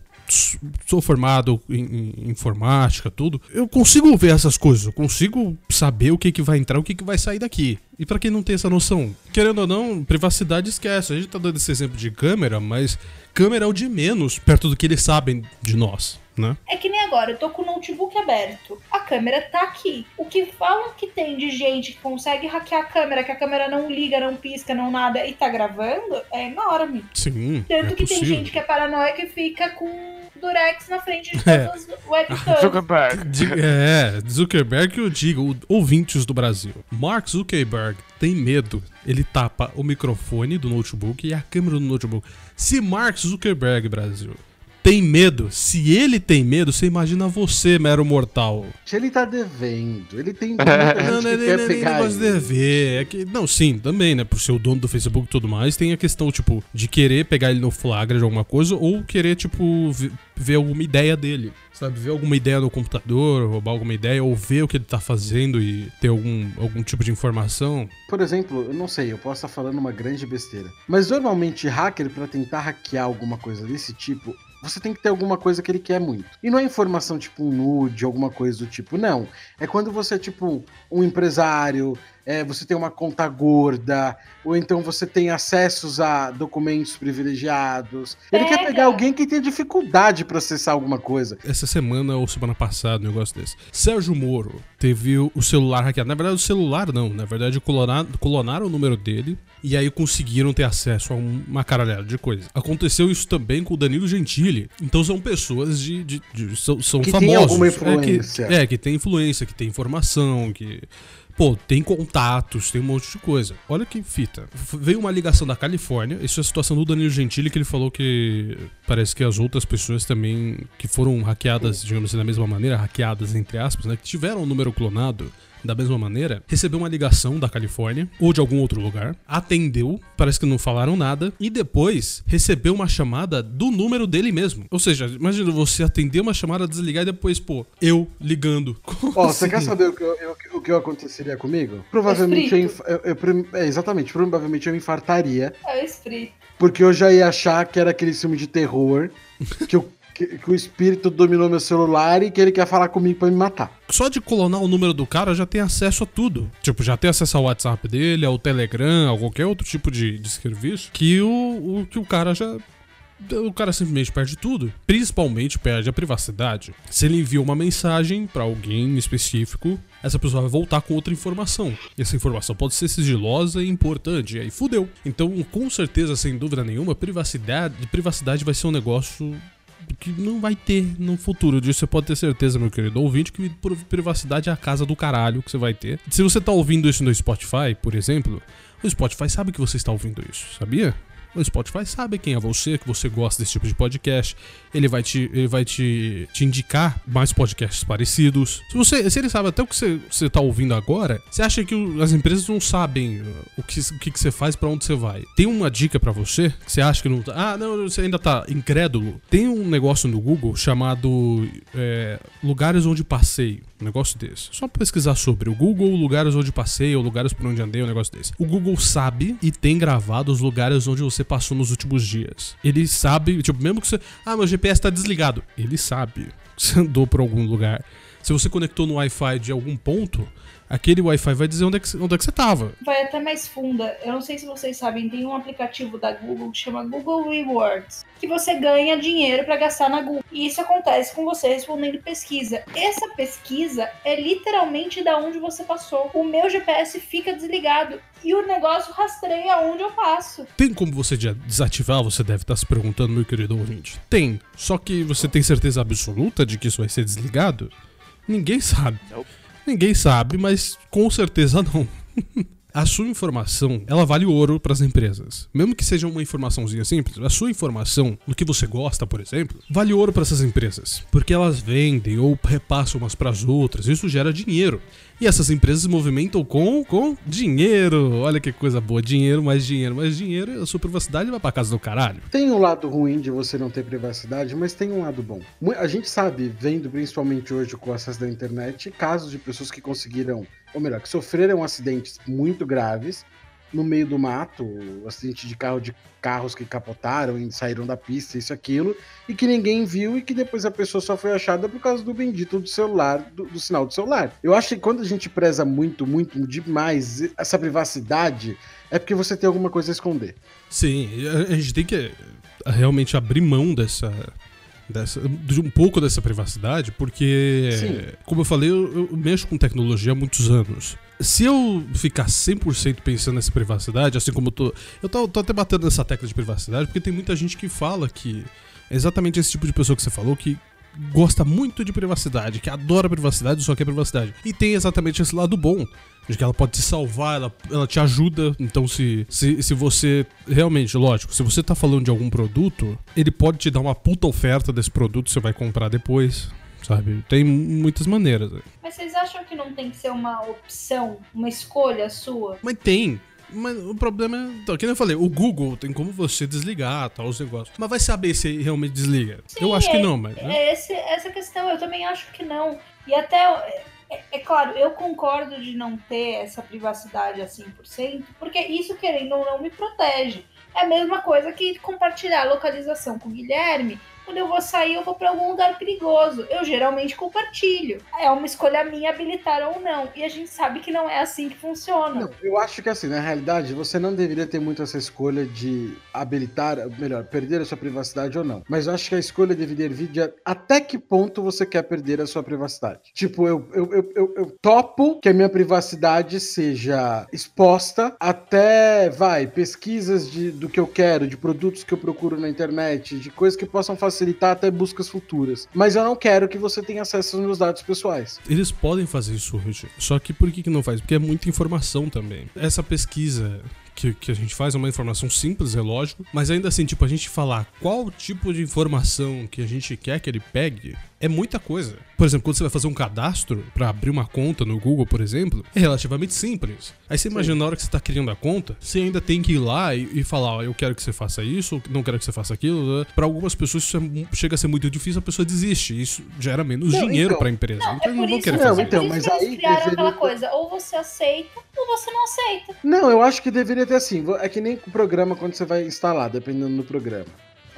[SPEAKER 1] sou formado em, em informática, tudo, eu consigo ver essas coisas, eu consigo saber o que, que vai entrar, o que, que vai sair daqui. E pra quem não tem essa noção, querendo ou não, privacidade esquece. A gente tá dando esse exemplo de câmera, mas câmera é o de menos perto do que eles sabem de nós, né?
[SPEAKER 3] É que nem agora, eu tô com o notebook aberto. A câmera tá aqui. O que falam que tem de gente que consegue hackear a câmera, que a câmera não liga, não pisca, não nada e tá gravando, é enorme.
[SPEAKER 1] Sim,
[SPEAKER 3] Tanto
[SPEAKER 1] é
[SPEAKER 3] que tem
[SPEAKER 1] possível.
[SPEAKER 3] gente que é paranoica e fica com durex na frente de [laughs]
[SPEAKER 1] É.
[SPEAKER 3] todas as webcams.
[SPEAKER 5] Zuckerberg. [laughs]
[SPEAKER 1] É, Zuckerberg, eu digo, ouvintes do Brasil. Mark Zuckerberg tem medo. Ele tapa o microfone do notebook e a câmera do notebook. Se Mark Zuckerberg, Brasil, tem medo, se ele tem medo, você imagina você, mero mortal.
[SPEAKER 4] Ele tá devendo, ele tem [laughs] muita
[SPEAKER 1] Não, não
[SPEAKER 4] quer
[SPEAKER 1] nem
[SPEAKER 4] pegar
[SPEAKER 1] de
[SPEAKER 4] ele.
[SPEAKER 1] dever. É que, não, sim, também, né? Por ser o dono do Facebook e tudo mais, tem a questão, tipo, de querer pegar ele no flagra de alguma coisa ou querer, tipo, ver, alguma ideia dele. Sabe, ver alguma ideia no computador, roubar alguma ideia, ou ver o que ele tá fazendo e ter algum, algum tipo de informação.
[SPEAKER 4] Por exemplo, eu não sei, eu posso estar falando uma grande besteira. Mas normalmente, hacker, pra tentar hackear alguma coisa desse tipo, você tem que ter alguma coisa que ele quer muito. E não é informação tipo um nude, alguma coisa do tipo, não. É quando você é tipo um empresário, é, você tem uma conta gorda, ou então você tem acessos a documentos privilegiados. Ele quer
[SPEAKER 3] Pega.
[SPEAKER 4] pegar alguém que tem dificuldade pra acessar alguma coisa.
[SPEAKER 1] Essa semana ou semana passada, um negócio desse. Sérgio Moro teve o celular hackeado. Na verdade, o celular não. Na verdade, colonaram, clonaram o número dele e aí conseguiram ter acesso a um- uma caralhada de coisa. Aconteceu isso também com o Danilo Gentili. Então são pessoas de. de- de- são são
[SPEAKER 4] Que tem
[SPEAKER 1] famosos.
[SPEAKER 4] alguma
[SPEAKER 1] É que-
[SPEAKER 4] influência.
[SPEAKER 1] É que, tem influência, que tem informação, que. Pô, tem contatos, tem um monte de coisa. Olha que fita. Veio uma ligação da Califórnia. Isso é a situação do Danilo Gentili, que ele falou que parece que as outras pessoas também que foram hackeadas, digamos assim, da mesma maneira, hackeadas entre aspas, né, que tiveram o número clonado da mesma maneira, recebeu uma ligação da Califórnia ou de algum outro lugar, atendeu, parece que não falaram nada, e depois recebeu uma chamada do número dele mesmo. Ou seja, imagina você atender uma chamada, desligar e depois, pô, eu ligando. [laughs]
[SPEAKER 4] Ó, você
[SPEAKER 1] assim?
[SPEAKER 4] quer saber o que, eu- eu- o que aconteceria comigo? Provavelmente eu, eu- eu é, exatamente, provavelmente eu infartaria.
[SPEAKER 3] É o espírito.
[SPEAKER 4] Porque eu já ia achar que era aquele filme de terror, que, eu- que- que o espírito dominou meu celular e que ele quer falar comigo pra me matar.
[SPEAKER 1] Só de clonar o número do cara já tem acesso a tudo. Tipo, já tem acesso ao WhatsApp dele, ao Telegram, a qualquer outro tipo de, de serviço que o, o- que o cara já. O cara simplesmente perde tudo. Principalmente perde a privacidade. Se ele envia uma mensagem pra alguém específico, essa pessoa vai voltar com outra informação. E essa informação pode ser sigilosa e importante. E aí fudeu. Então, com certeza, sem dúvida nenhuma, privacidade, privacidade vai ser um negócio que não vai ter no futuro. Disso você pode ter certeza, meu querido ouvinte, que pri- privacidade é a casa do caralho que você vai ter. Se você tá ouvindo isso no Spotify, por exemplo, o Spotify sabe que você está ouvindo isso, sabia? O Spotify sabe quem é você, que você gosta desse tipo de podcast. Ele vai te, ele vai te, te indicar mais podcasts parecidos. Se, você, se ele sabe até o que você, você tá ouvindo agora, você acha que as empresas não sabem uh, o que, o que, você faz, pra onde você vai? Tem uma dica pra você que você acha que não tá. Ah, não, você ainda tá incrédulo. Tem um negócio no Google chamado é, Lugares onde passeio. Um negócio desse. Só pesquisar sobre o Google, lugares onde passei, ou lugares por onde andei, um negócio desse. O Google sabe e tem gravado os lugares onde você passou nos últimos dias. Ele sabe, tipo, mesmo que você. Ah, meu GPS tá desligado. Ele sabe que você andou por algum lugar. Se você conectou no Wi-Fi de algum ponto, aquele Wi-Fi vai dizer onde é que, onde é que você tava.
[SPEAKER 3] Vai até mais funda. Eu não sei se vocês sabem, tem um aplicativo da Google que chama Google Rewards, que você ganha dinheiro pra gastar na Google. E isso acontece com você respondendo pesquisa. Essa pesquisa é literalmente da onde você passou. O meu GPS fica desligado e o negócio rastreia onde eu passo.
[SPEAKER 1] Tem como você de- desativar? Você deve estar se perguntando, meu querido ouvinte. Tem. Só que você tem certeza absoluta de que isso vai ser desligado? Ninguém sabe.
[SPEAKER 5] Nope.
[SPEAKER 1] Ninguém sabe, mas com certeza [laughs] não. A sua informação, ela vale ouro para as empresas. Mesmo que seja uma informaçãozinha simples, a sua informação, no que você gosta, por exemplo, vale ouro para essas empresas, porque elas vendem ou repassam umas para as outras. Isso gera dinheiro. E essas empresas movimentam com, com dinheiro. Olha que coisa boa. Dinheiro, mais dinheiro, mais dinheiro. A sua privacidade vai pra casa do caralho.
[SPEAKER 4] Tem um lado ruim de você não ter privacidade, mas tem um lado bom. A gente sabe, vendo principalmente hoje com o acesso da internet, casos de pessoas que conseguiram, ou melhor, que sofreram acidentes muito graves no meio do mato, acidente de carro de carros que capotaram e saíram da pista, isso aquilo, e que ninguém viu e que depois a pessoa só foi achada por causa do bendito do celular, do, do sinal do celular. Eu acho que quando a gente preza muito, muito demais essa privacidade, é porque você tem alguma coisa a esconder.
[SPEAKER 1] Sim, a gente tem que eh, realmente abrir mão dessa. Dessa, de um pouco dessa privacidade, porque,
[SPEAKER 4] Sim.
[SPEAKER 1] como eu falei, eu, eu mexo com tecnologia há muitos anos. Se eu ficar 100% pensando nessa privacidade, assim como eu tô. Eu tô, tô até batendo nessa tecla de privacidade, porque tem muita gente que fala que é exatamente esse tipo de pessoa que você falou que gosta muito de privacidade, que adora privacidade, só quer privacidade. E tem exatamente esse lado bom, de que ela pode te salvar, ela, ela te ajuda. Então, se, se, se você. Realmente, lógico, se você tá falando de algum produto, ele pode te dar uma puta oferta desse produto, você vai comprar depois. Sabe? Tem muitas maneiras. né?
[SPEAKER 3] Mas vocês acham que não tem que ser uma opção, uma escolha sua?
[SPEAKER 1] Mas tem. Mas o problema é. Então, que eu falei, o Google tem como você desligar, tal, os negócios. Mas vai saber se realmente desliga. eu
[SPEAKER 3] Sim,
[SPEAKER 1] acho que
[SPEAKER 3] é-
[SPEAKER 1] não, mas. né?
[SPEAKER 3] É esse, essa questão, eu também acho que não. E até, é, é claro, eu concordo de não ter essa privacidade a 100%, porque isso, querendo ou não, me protege. É a mesma coisa que compartilhar a localização com o Guilherme. Quando eu vou sair, eu vou para algum lugar perigoso. Eu geralmente compartilho. É uma escolha minha habilitar ou não. E a gente sabe que não é assim que funciona.
[SPEAKER 4] Não, eu acho que assim, na realidade, você não deveria ter muito essa escolha de habilitar, melhor, perder a sua privacidade ou não. Mas eu acho que a escolha deveria vir de até que ponto você quer perder a sua privacidade. Tipo, eu, eu, eu, eu, eu topo que a minha privacidade seja exposta até, vai, pesquisas de, do que eu quero, de produtos que eu procuro na internet, de coisas que possam facilitar até buscas futuras. Mas eu não quero que você tenha acesso aos meus dados pessoais.
[SPEAKER 1] Eles podem fazer isso hoje. Só que por que, que não faz? Porque é muita informação também. Essa pesquisa que, que a gente faz é uma informação simples, é lógico. Mas ainda assim, tipo, a gente falar qual tipo de informação que a gente quer que ele pegue é muita coisa. Por exemplo, quando você vai fazer um cadastro pra abrir uma conta no Google, por exemplo, é relativamente simples. Aí você imagina na hora que você tá criando a conta, você ainda tem que ir lá e, e falar, ó, eu quero que você faça isso, não quero que você faça aquilo. né? Pra algumas pessoas isso é chega a ser muito difícil, a pessoa desiste. Isso gera menos
[SPEAKER 4] Não,
[SPEAKER 1] dinheiro
[SPEAKER 4] então.
[SPEAKER 1] pra empresa.
[SPEAKER 3] Não,
[SPEAKER 1] então
[SPEAKER 3] é
[SPEAKER 1] não vão querer
[SPEAKER 4] Não,
[SPEAKER 1] fazer.
[SPEAKER 4] então,
[SPEAKER 3] isso
[SPEAKER 4] mas
[SPEAKER 3] eles
[SPEAKER 4] aí
[SPEAKER 3] criaram
[SPEAKER 4] deveria-
[SPEAKER 3] aquela coisa, ou você aceita, ou você não aceita.
[SPEAKER 4] Não, eu acho que deveria ter assim. É que nem com o programa quando você vai instalar, dependendo do programa.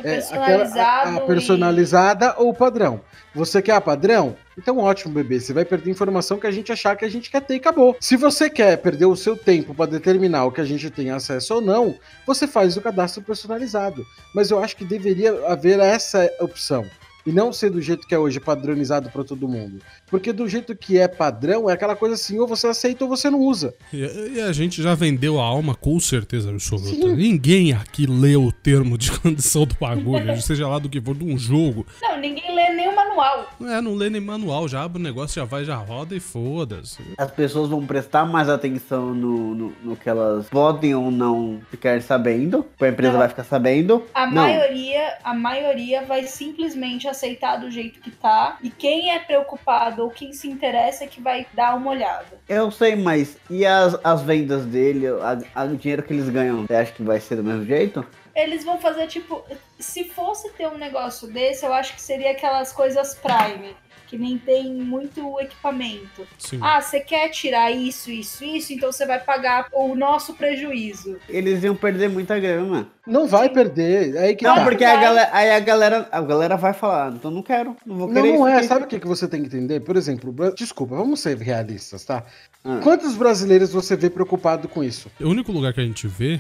[SPEAKER 3] É
[SPEAKER 4] É, aquela- a, a personalizada ou padrão. Você quer a padrão? Então ótimo, bebê. Você vai perder informação que a gente achar que a gente quer ter e acabou. Se você quer perder o seu tempo para determinar o que a gente tem acesso ou não, você faz o cadastro personalizado. Mas eu acho que deveria haver essa opção. E não ser do jeito que é hoje, padronizado para todo mundo. Porque do jeito que é padrão, é aquela coisa assim, ou você aceita ou você não usa.
[SPEAKER 1] E, e a gente já vendeu a alma com certeza absoluta.
[SPEAKER 4] Sim.
[SPEAKER 1] Ninguém aqui leu o termo de [laughs] condição do bagulho, seja lá do que for, de um jogo.
[SPEAKER 3] Não, ninguém lê nem o manual.
[SPEAKER 1] É, não lê nem manual, já abre o negócio, já vai, já roda e foda-se.
[SPEAKER 2] As pessoas vão prestar mais atenção no, no, no que elas podem ou não ficar sabendo. A empresa
[SPEAKER 3] Não.
[SPEAKER 2] vai ficar sabendo.
[SPEAKER 3] A
[SPEAKER 2] não.
[SPEAKER 3] maioria, a maioria vai simplesmente aceitar do jeito que tá. E quem é preocupado ou quem se interessa é que vai dar uma olhada.
[SPEAKER 2] Eu sei, mas e as, as vendas dele, a- a- o dinheiro que eles ganham, você acha que vai ser do mesmo jeito?
[SPEAKER 3] Eles vão fazer tipo. Se fosse ter um negócio desse, eu acho que seria aquelas coisas Prime. Que nem tem muito equipamento.
[SPEAKER 1] Sim.
[SPEAKER 3] Ah, você quer tirar isso, isso, isso, então você vai pagar o nosso prejuízo.
[SPEAKER 2] Eles iam perder muita grana.
[SPEAKER 4] Não vai perder. É aí que
[SPEAKER 2] Não,
[SPEAKER 4] tá.
[SPEAKER 2] porque a galera, aí a galera, a galera vai falar, então não quero, não vou
[SPEAKER 4] Não,
[SPEAKER 2] querer
[SPEAKER 4] não
[SPEAKER 2] isso
[SPEAKER 4] é.
[SPEAKER 2] aqui."
[SPEAKER 4] Sabe o que, que você tem que entender? Por exemplo, desculpa, vamos ser realistas, tá?
[SPEAKER 2] Ah.
[SPEAKER 4] Quantos brasileiros você vê preocupado com isso?
[SPEAKER 1] O único lugar que a gente vê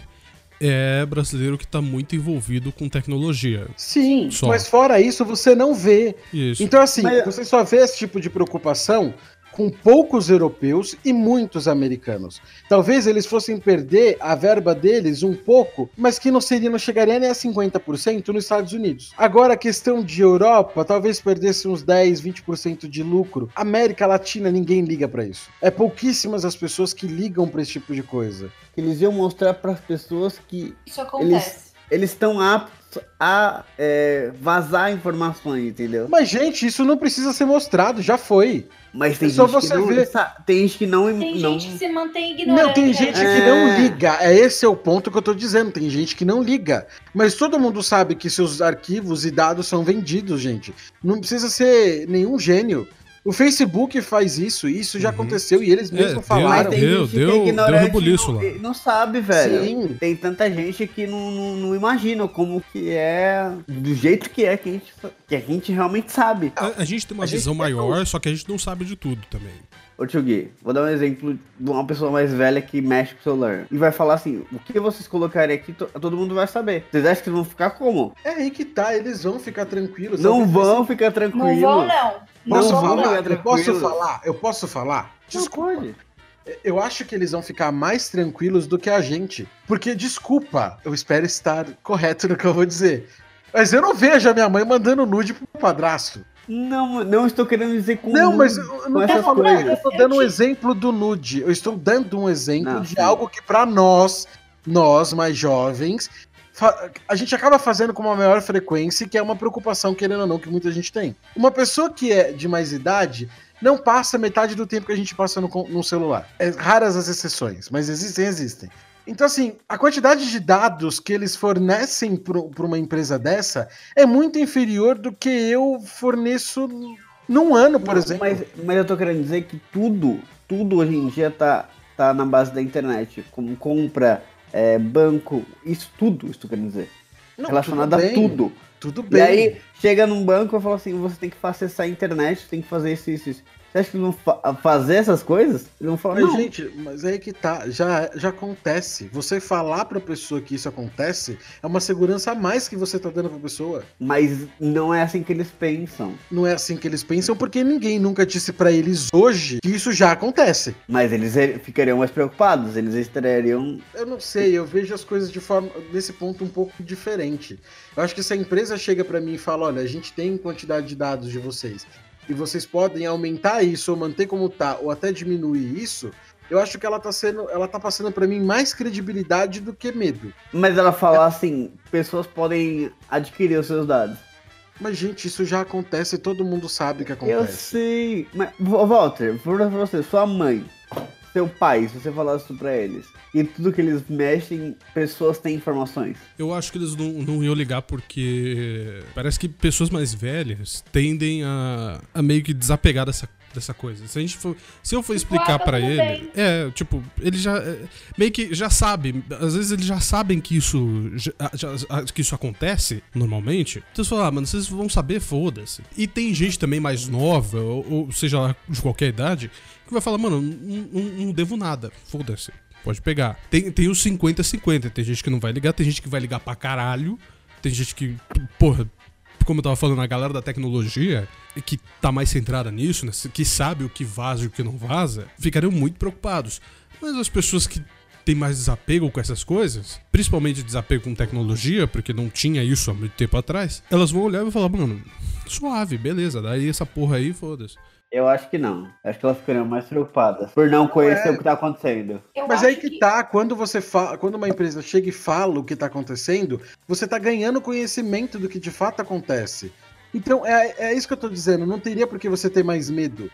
[SPEAKER 1] é brasileiro que tá muito envolvido com tecnologia.
[SPEAKER 4] Sim,
[SPEAKER 1] Só.
[SPEAKER 4] mas fora isso, você não vê.
[SPEAKER 1] Isso.
[SPEAKER 4] Então, assim,
[SPEAKER 2] Mas-
[SPEAKER 4] você só vê esse tipo de preocupação com poucos europeus e muitos americanos. Talvez eles fossem perder a verba deles um pouco, mas que não seria, não chegaria nem a 50% nos Estados Unidos. Agora, a questão de Europa, talvez perdesse uns 10, 20% de lucro. América Latina, ninguém liga pra isso. É pouquíssimas as pessoas que ligam pra esse tipo de coisa.
[SPEAKER 2] Eles iam mostrar para as pessoas que
[SPEAKER 3] Isso acontece.
[SPEAKER 2] eles estão aptos a é, vazar informações, entendeu?
[SPEAKER 4] Mas, gente, isso não precisa ser mostrado, já foi.
[SPEAKER 2] Mas tem
[SPEAKER 4] É só
[SPEAKER 2] gente
[SPEAKER 4] você
[SPEAKER 2] que não
[SPEAKER 4] ver.
[SPEAKER 2] tem gente que não
[SPEAKER 3] Tem
[SPEAKER 2] não
[SPEAKER 3] gente que se mantém ignorante.
[SPEAKER 4] Não, tem gente
[SPEAKER 3] né?
[SPEAKER 4] que não
[SPEAKER 2] É.
[SPEAKER 4] liga. É esse é o ponto que eu tô dizendo. Tem gente que não liga. Mas todo mundo sabe que seus arquivos e dados são vendidos, gente. Não precisa ser nenhum gênio. O Facebook faz isso, isso já
[SPEAKER 1] Uhum.
[SPEAKER 4] aconteceu e eles
[SPEAKER 1] É,
[SPEAKER 4] mesmos
[SPEAKER 1] deu-
[SPEAKER 4] falaram.
[SPEAKER 2] tem
[SPEAKER 1] Deu-
[SPEAKER 2] gente que
[SPEAKER 1] deu-
[SPEAKER 2] é
[SPEAKER 1] deu
[SPEAKER 2] ignorante e não,
[SPEAKER 1] lá.
[SPEAKER 2] não sabe, velho.
[SPEAKER 4] Sim.
[SPEAKER 2] Tem tanta gente que não, não, não imagina como que é, do jeito que é, que a gente, que a gente realmente sabe.
[SPEAKER 1] A, a gente tem uma
[SPEAKER 4] A gente
[SPEAKER 1] visão
[SPEAKER 4] tem
[SPEAKER 1] maior, só que a gente não sabe de tudo também.
[SPEAKER 2] Ô tio Gui, vou dar um exemplo de uma pessoa mais velha que mexe com o celular. E vai falar assim, o que vocês colocarem aqui, to- todo mundo vai saber. Vocês acham que vão ficar como?
[SPEAKER 4] É aí que tá, eles vão ficar tranquilos.
[SPEAKER 2] Não vão ficar tranquilos.
[SPEAKER 3] Não vão, não. Não
[SPEAKER 4] Posso
[SPEAKER 2] Não
[SPEAKER 3] vão,
[SPEAKER 4] falar?
[SPEAKER 2] ficar
[SPEAKER 4] Eu posso
[SPEAKER 2] tranquilos.
[SPEAKER 4] falar? Eu posso falar?
[SPEAKER 2] Não
[SPEAKER 4] Desculpa.
[SPEAKER 2] pode.
[SPEAKER 4] Eu acho que eles vão ficar mais tranquilos do que a gente. Porque, desculpa, eu espero estar correto no que eu vou dizer. Mas eu não vejo a minha mãe mandando nude pro padrasto.
[SPEAKER 2] Não, não estou querendo dizer com
[SPEAKER 4] Não, mas eu não
[SPEAKER 2] essas
[SPEAKER 4] falando, eu estou
[SPEAKER 3] Eu
[SPEAKER 4] dando um exemplo do nude. Eu estou dando um exemplo
[SPEAKER 2] Não,
[SPEAKER 4] de
[SPEAKER 2] sim.
[SPEAKER 4] algo que pra nós, nós mais jovens, a gente acaba fazendo com uma maior frequência, que é uma preocupação, querendo ou não, que muita gente tem. Uma pessoa que é de mais idade não passa metade do tempo que a gente passa no, com- no celular. É raras as exceções, mas existem, existem. Então, assim, a quantidade de dados que eles fornecem para uma empresa dessa é muito inferior do que eu forneço num ano, por
[SPEAKER 2] Não,
[SPEAKER 4] exemplo.
[SPEAKER 2] Mas, mas eu tô querendo dizer que tudo, tudo hoje em dia tá, tá na base da internet. Como compra, é, banco, isso tudo, isso tô querendo dizer.
[SPEAKER 4] Não,
[SPEAKER 2] relacionado
[SPEAKER 4] tudo
[SPEAKER 2] a
[SPEAKER 4] bem,
[SPEAKER 2] tudo.
[SPEAKER 4] Tudo
[SPEAKER 2] E
[SPEAKER 4] bem.
[SPEAKER 2] aí, chega num banco e fala assim, você tem que acessar a internet, tem que fazer isso, isso, isso. Você acha que eles vão fa- fazer essas coisas? Eles vão falar,
[SPEAKER 4] Mas,
[SPEAKER 2] não.
[SPEAKER 4] gente, mas aí que tá, já, já acontece. Você falar pra pessoa que isso acontece é uma segurança a mais que você tá dando pra pessoa.
[SPEAKER 2] Mas não é assim que eles pensam.
[SPEAKER 4] Não é assim que eles pensam, porque ninguém nunca disse pra eles hoje que isso já acontece.
[SPEAKER 2] Mas eles ficariam mais preocupados, eles estariam...
[SPEAKER 4] Eu não sei, eu vejo as coisas de forma nesse ponto um pouco diferente. Eu acho que se a empresa chega pra mim e fala, olha, a gente tem quantidade de dados de vocês e vocês podem aumentar isso ou manter como tá ou até diminuir isso, eu acho que ela tá sendo, ela tá passando pra mim mais credibilidade do que medo.
[SPEAKER 2] Mas ela fala assim, pessoas podem adquirir os seus dados.
[SPEAKER 4] Mas gente, isso já acontece, todo mundo sabe que
[SPEAKER 2] Eu
[SPEAKER 4] acontece.
[SPEAKER 2] sei. Mas, Walter, pra você, sua mãe, seu pai, se você falasse isso pra eles, e tudo que eles mexem, pessoas têm informações.
[SPEAKER 1] Eu acho que eles não, não iam ligar porque parece que pessoas mais velhas tendem a, a meio que desapegar dessa, dessa coisa. Se a gente for, se eu for explicar
[SPEAKER 3] ah, tá
[SPEAKER 1] pra
[SPEAKER 3] tudo
[SPEAKER 1] ele,
[SPEAKER 3] bem.
[SPEAKER 1] é, tipo, ele já é, meio que já sabe, às vezes eles já sabem que isso já- já- que isso acontece normalmente. Então você fala, ah, mano, vocês vão saber, foda-se. E tem gente também mais nova, ou, ou seja lá de qualquer idade, que vai falar, mano, não, não- não devo nada, foda-se. Pode pegar. Tem, tem os 50-50. Tem gente que não vai ligar, tem gente que vai ligar pra caralho. Tem gente que, porra, como eu tava falando, a galera da tecnologia, que tá mais centrada nisso, né, que sabe o que vaza e o que não vaza, ficariam muito preocupados. Mas as pessoas que têm mais desapego com essas coisas, principalmente desapego com tecnologia, porque não tinha isso há muito tempo atrás, elas vão olhar e vão falar, mano, suave, beleza, daí essa porra aí, foda-se.
[SPEAKER 2] Eu acho que não. Acho que elas ficariam mais preocupadas por não conhecer
[SPEAKER 4] é.
[SPEAKER 2] o que tá acontecendo.
[SPEAKER 3] Eu
[SPEAKER 4] Mas aí que tá, quando você fala, quando uma empresa chega e fala o que tá acontecendo, você tá ganhando conhecimento do que de fato acontece. Então, é, é isso que eu tô dizendo, não teria por que você ter mais medo.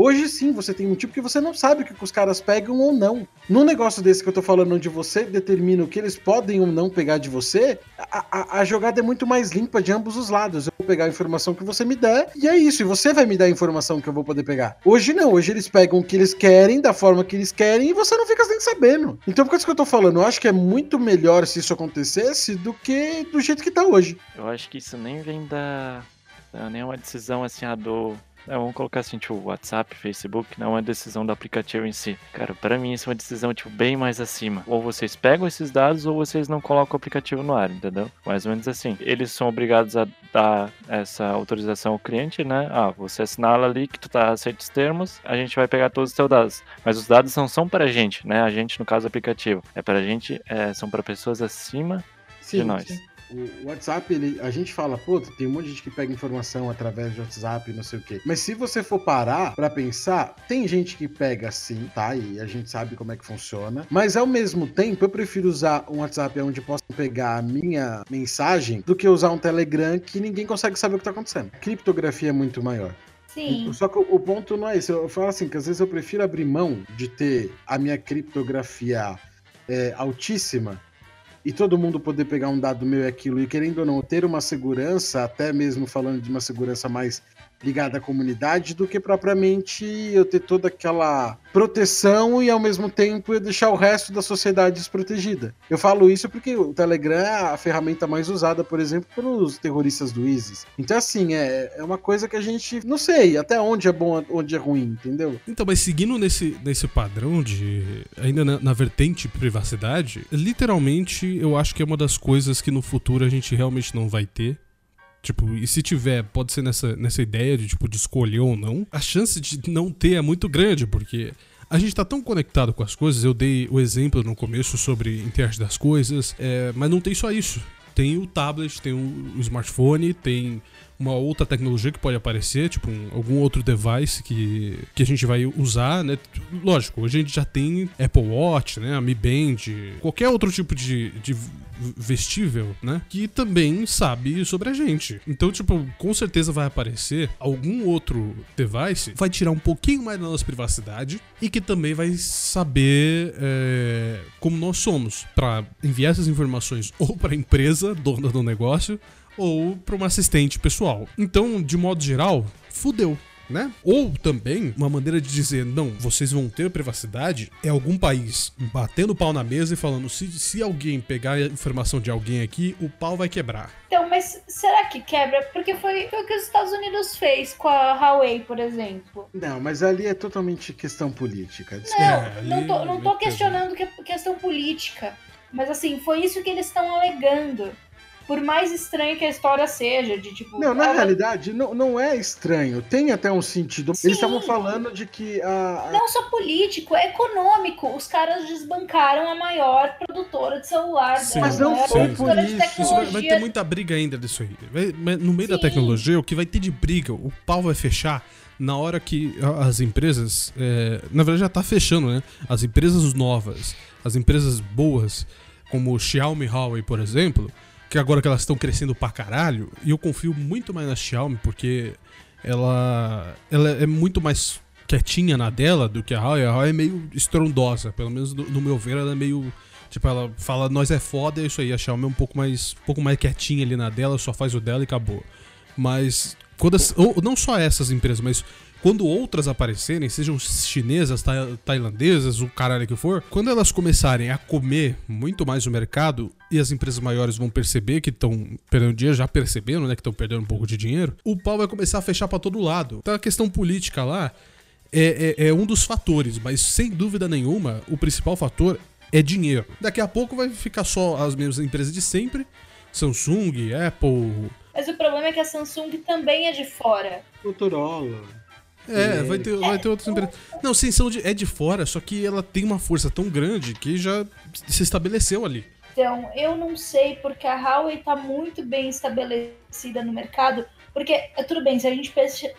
[SPEAKER 4] Hoje sim, você tem motivo porque você não sabe o que os caras pegam ou não. Num negócio desse que eu tô falando, onde você determina o que eles podem ou não pegar de você, a, a, a jogada é muito mais limpa de ambos os lados. Eu vou pegar a informação que você me der, e é isso. E você vai me dar a informação que eu vou poder pegar. Hoje não, hoje eles pegam o que eles querem, da forma que eles querem, e você não fica nem sabendo. Então, por isso que eu tô falando, eu acho que é muito melhor se isso acontecesse do que do jeito que tá hoje.
[SPEAKER 5] Eu acho que isso nem vem da. da nenhuma decisão assim, a do. É, vamos colocar assim, tipo, WhatsApp, Facebook, não é decisão do aplicativo em si. Cara, pra mim isso é uma decisão, tipo, bem mais acima. Ou vocês pegam esses dados ou vocês não colocam o aplicativo no ar, entendeu? Mais ou menos assim. Eles são obrigados a dar essa autorização ao cliente, né? Ah, você assinala ali que tu tá aceito os termos, a gente vai pegar todos os teus dados. Mas os dados não são pra gente, né? A gente, no caso, o aplicativo. É pra gente, é, são pra pessoas acima de nós.
[SPEAKER 4] O WhatsApp, ele, a gente fala, pô, tem um monte de gente que pega informação através de WhatsApp, não sei o quê. Mas se você for parar pra pensar, tem gente que pega sim, tá? E a gente sabe como é que funciona. Mas ao mesmo tempo, eu prefiro usar um WhatsApp onde posso pegar a minha mensagem do que usar um Telegram que ninguém consegue saber o que tá acontecendo. Criptografia é muito maior.
[SPEAKER 3] Sim.
[SPEAKER 4] Só que o, o ponto não é esse. Eu falo assim, que às vezes eu prefiro abrir mão de ter a minha criptografia é, altíssima e todo mundo poder pegar um dado meu e aquilo, e querendo ou não, ter uma segurança, até mesmo falando de uma segurança mais ligada à comunidade, do que propriamente eu ter toda aquela proteção e ao mesmo tempo eu deixar o resto da sociedade desprotegida. Eu falo isso porque o Telegram é a ferramenta mais usada, por exemplo, pelos terroristas do ISIS. Então, assim, é, é uma coisa que a gente não sei até onde é bom, onde é ruim, entendeu?
[SPEAKER 1] Então, mas seguindo nesse, nesse padrão de. ainda na, na vertente privacidade, literalmente eu acho que é uma das coisas que no futuro a gente realmente não vai ter. Tipo, e se tiver, pode ser nessa, nessa ideia de, tipo, de escolher ou não. A chance de não ter é muito grande, porque a gente tá tão conectado com as coisas. Eu dei o exemplo no começo sobre internet das coisas, é, mas não tem só isso. Tem o tablet, tem o, smartphone, tem uma outra tecnologia que pode aparecer, tipo um- algum outro device que, que a gente vai usar, né? Lógico, hoje a gente já tem Apple Watch, né? A Mi Band, qualquer outro tipo de, de vestível, né? Que também sabe sobre a gente. Então, tipo, com certeza vai aparecer algum outro device, vai tirar um pouquinho mais da nossa privacidade e que também vai saber é, como nós somos para enviar essas informações [laughs] ou para a empresa dona do negócio ou para uma assistente pessoal. Então, de modo geral, fudeu. Né? Ou também, uma maneira de dizer, não, vocês vão ter privacidade, é algum país batendo o pau na mesa e falando: se, se alguém pegar a informação de alguém aqui, o pau vai quebrar.
[SPEAKER 3] Então, mas será que quebra? Porque foi, foi o que os Estados Unidos fez com a Huawei, por exemplo.
[SPEAKER 4] Não, mas ali é totalmente questão política.
[SPEAKER 3] Não,
[SPEAKER 1] É,
[SPEAKER 3] não tô, não
[SPEAKER 1] é
[SPEAKER 3] tô
[SPEAKER 1] pesado.
[SPEAKER 3] questionando que é questão política. Mas assim, foi isso que eles estão alegando. Por mais estranho que a história seja, de tipo.
[SPEAKER 4] Não, na
[SPEAKER 3] ah,
[SPEAKER 4] realidade, não, não é estranho. Tem até um sentido.
[SPEAKER 3] Sim.
[SPEAKER 4] Eles estavam falando de que a.
[SPEAKER 3] Não só político, é econômico. Os caras desbancaram a maior produtora de celular.
[SPEAKER 1] Sim.
[SPEAKER 4] Mas não foi por isso.
[SPEAKER 1] Isso vai, vai ter muita briga ainda disso aí. Vai- no meio da
[SPEAKER 3] Sim.
[SPEAKER 1] tecnologia, o que vai ter de briga, o pau vai fechar na hora que as empresas. é, na verdade, já tá fechando, né? As empresas novas, as empresas boas, como o Xiaomi Huawei, por exemplo, que agora que elas estão crescendo pra caralho, e eu confio muito mais na Xiaomi, porque ela, ela é muito mais quietinha na dela do que a Huawei. A Huawei é meio estrondosa, pelo menos no, no meu ver, ela é meio. Tipo, ela fala, nós é foda, é isso aí. A Xiaomi é um pouco mais, um pouco mais quietinha ali na dela, só faz o dela e acabou. Mas, quando as- ou, não só essas empresas, mas quando outras aparecerem, sejam chinesas, tai- tailandesas, o caralho que for, quando elas começarem a comer muito mais o mercado e as empresas maiores vão perceber que estão perdendo dinheiro, já perceberam, né, que estão perdendo um pouco de dinheiro, o pau vai começar a fechar pra todo lado. Então a questão política lá é, é- é um dos fatores, mas sem dúvida nenhuma, o principal fator é dinheiro. Daqui a pouco vai ficar só as mesmas empresas de sempre, Samsung, Apple.
[SPEAKER 3] Mas o problema é que a Samsung também é de fora.
[SPEAKER 4] Motorola.
[SPEAKER 1] É, vai ter, vai ter outras empresas. Não, sim, são de, é de fora, só que ela tem uma força tão grande que já se estabeleceu ali.
[SPEAKER 3] Então, eu não sei, porque a Huawei está muito bem estabelecida no mercado. Porque, é, tudo bem, se a gente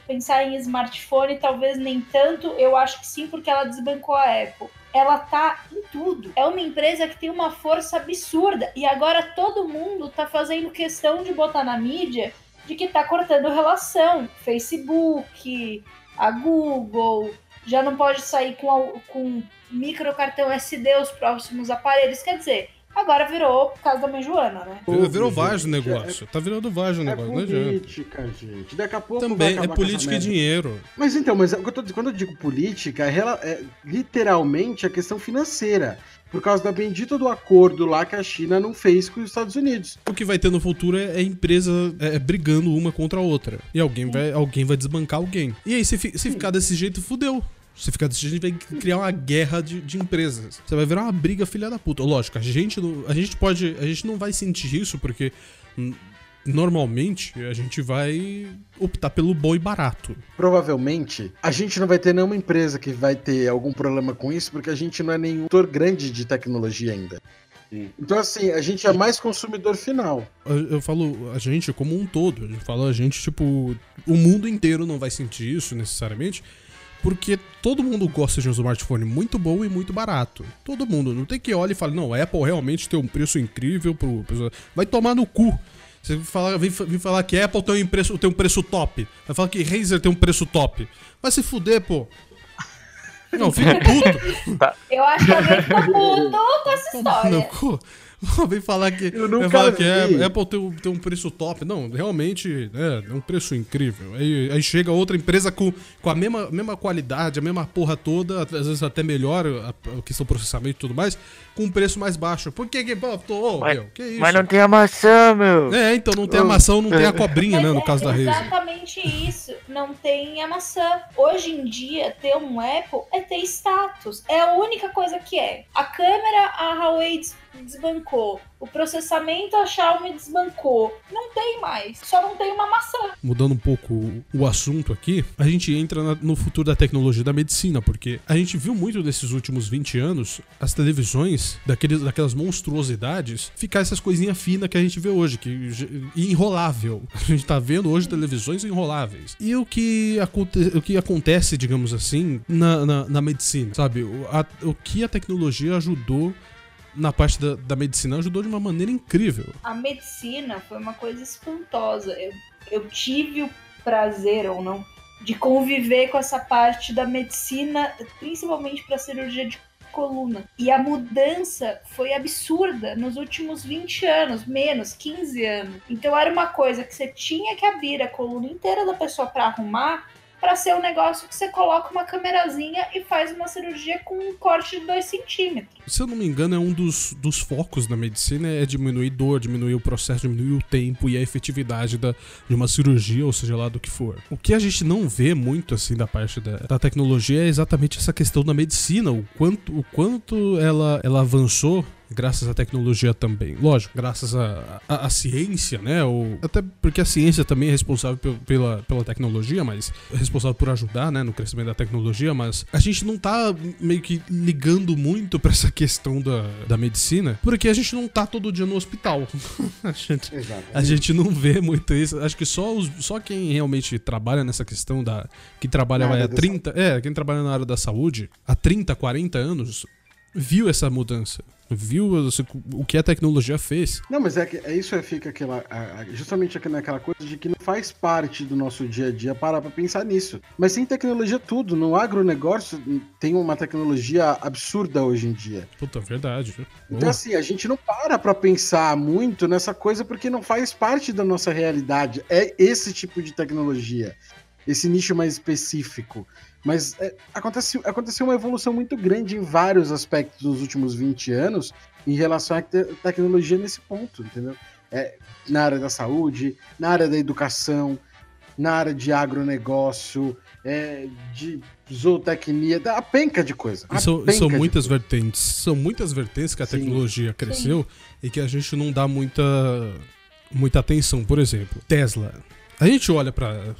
[SPEAKER 3] pensar em smartphone, talvez nem tanto, eu acho que sim, porque ela desbancou a Apple. Ela tá em tudo. É uma empresa que tem uma força absurda. E agora todo mundo tá fazendo questão de botar na mídia de que tá cortando relação. Facebook, a Google, já não pode sair com, a, com microcartão SD os próximos aparelhos. Quer dizer, agora virou por causa da mãe Joana, né?
[SPEAKER 1] Virou, virou vaso o negócio. É, tá virando vaso o negócio,
[SPEAKER 4] é política, gente. Daqui a pouco
[SPEAKER 1] Também é política e dinheiro.
[SPEAKER 4] Mas então, mas eu tô, quando eu digo política, é, é literalmente a questão financeira por causa da bendita do acordo lá que a China não fez com os Estados Unidos.
[SPEAKER 1] O que vai ter no futuro é, é empresa é, é, brigando uma contra a outra. E alguém vai, alguém vai desbancar alguém. E aí, se, se ficar desse jeito, fudeu. Se ficar desse jeito, a gente vai criar uma guerra de, de empresas. Você vai virar uma briga filha da puta. Lógico, a gente, a gente pode. A gente não vai sentir isso porque normalmente a gente vai optar pelo bom e barato.
[SPEAKER 4] Provavelmente a gente não vai ter nenhuma empresa que vai ter algum problema com isso, porque a gente não é nenhum ator grande de tecnologia ainda. Sim. Então, assim, a gente é mais consumidor final.
[SPEAKER 1] Eu, eu, falo a gente como um todo. Gente fala a gente, tipo, o mundo inteiro não vai sentir isso necessariamente, porque todo mundo gosta de um smartphone muito bom e muito barato. Todo mundo. Não tem que olhar e falar, não, a Apple realmente tem um preço incrível pro. Vai tomar no cu. Você fala, vem, vem falar que Apple tem um, preço, tem um preço top. Vai falar que Razer tem um preço top. Vai se fuder, pô. Não, fica puto.
[SPEAKER 3] Tá. Eu acho que alguém ficou puto com essa história. Não, [laughs]
[SPEAKER 1] Vem falar que, eu nunca falar que é, Apple tem um, tem um preço top. Não, realmente é, é um preço incrível. Aí, aí, chega outra empresa com, com a mesma, mesma qualidade, a mesma porra toda, às vezes até melhor a questão do processamento e tudo mais, com um preço mais baixo. Por que que. Oh,
[SPEAKER 5] mas,
[SPEAKER 1] meu, que isso?
[SPEAKER 5] Mas não tem a maçã, meu.
[SPEAKER 1] É, então não tem a maçã, não tem a [laughs] cobrinha, né? No caso da Razer.
[SPEAKER 3] Exatamente isso. Não tem a maçã. Hoje em dia, ter um Apple é ter status. É a única coisa que é. A câmera, a Huawei desbancou. O processamento a Xiaomi desbancou. Não tem mais. Só não tem uma maçã.
[SPEAKER 1] Mudando um pouco o assunto aqui, a gente entra no futuro da tecnologia da medicina, porque a gente viu muito desses últimos 20 anos as televisões daqueles, daquelas monstruosidades ficar essas coisinhas finas que a gente vê hoje, que enrolável. [laughs] A gente tá vendo hoje televisões enroláveis. E o que, aconte, o que acontece, digamos assim, na, na, na medicina, sabe? O, a, o que a tecnologia ajudou na parte da, da medicina ajudou de uma maneira incrível.
[SPEAKER 3] A medicina foi uma coisa espantosa. Eu, eu tive o prazer ou não de conviver com essa parte da medicina, principalmente para cirurgia de coluna. E a mudança foi absurda nos últimos 20 anos, menos 15 anos. Então era uma coisa que você tinha que abrir a coluna inteira da pessoa para arrumar para ser um negócio que você coloca uma câmerazinha e faz uma cirurgia com um corte de 2 centímetros.
[SPEAKER 1] Se eu não me engano, é um dos, dos focos da medicina é diminuir dor, diminuir o processo, diminuir o tempo e a efetividade da, de uma cirurgia, ou seja lá do que for. O que a gente não vê muito assim da parte da, da tecnologia é exatamente essa questão da medicina, o quanto, o quanto ela, ela avançou graças à tecnologia também. Lógico, graças à ciência, né? Ou, até porque a ciência também é responsável pela, pela tecnologia, mas é responsável por ajudar, né, no crescimento da tecnologia, mas a gente não tá meio que ligando muito para essa questão da, da medicina, porque a gente não tá todo dia no hospital. [laughs] a, gente, a gente não vê muito isso. Acho que só, os, só quem realmente trabalha nessa questão da. que trabalha há 30. É, quem trabalha na área da saúde há 30, 40 anos viu essa mudança viu o que a tecnologia fez.
[SPEAKER 4] Não, mas é, que, é isso é fica aquela justamente naquela coisa de que não faz parte do nosso dia a dia parar para pensar nisso. Mas sem tecnologia tudo, no agronegócio tem uma tecnologia absurda hoje em dia.
[SPEAKER 1] Puta, verdade.
[SPEAKER 4] Então assim, a gente não para para pensar muito nessa coisa porque não faz parte da nossa realidade. É esse tipo de tecnologia, esse nicho mais específico. Mas é, aconteceu, aconteceu uma evolução muito grande em vários aspectos dos últimos 20 anos em relação à te tecnologia nesse ponto, entendeu? É, na área da saúde, na área da educação, na área de agronegócio, é, de zootecnia, a penca de coisa.
[SPEAKER 1] São, são muitas vertentes. São muitas vertentes que a Sim. tecnologia cresceu Sim. e que a gente não dá muita muita atenção. Por exemplo, Tesla. A gente olha pra,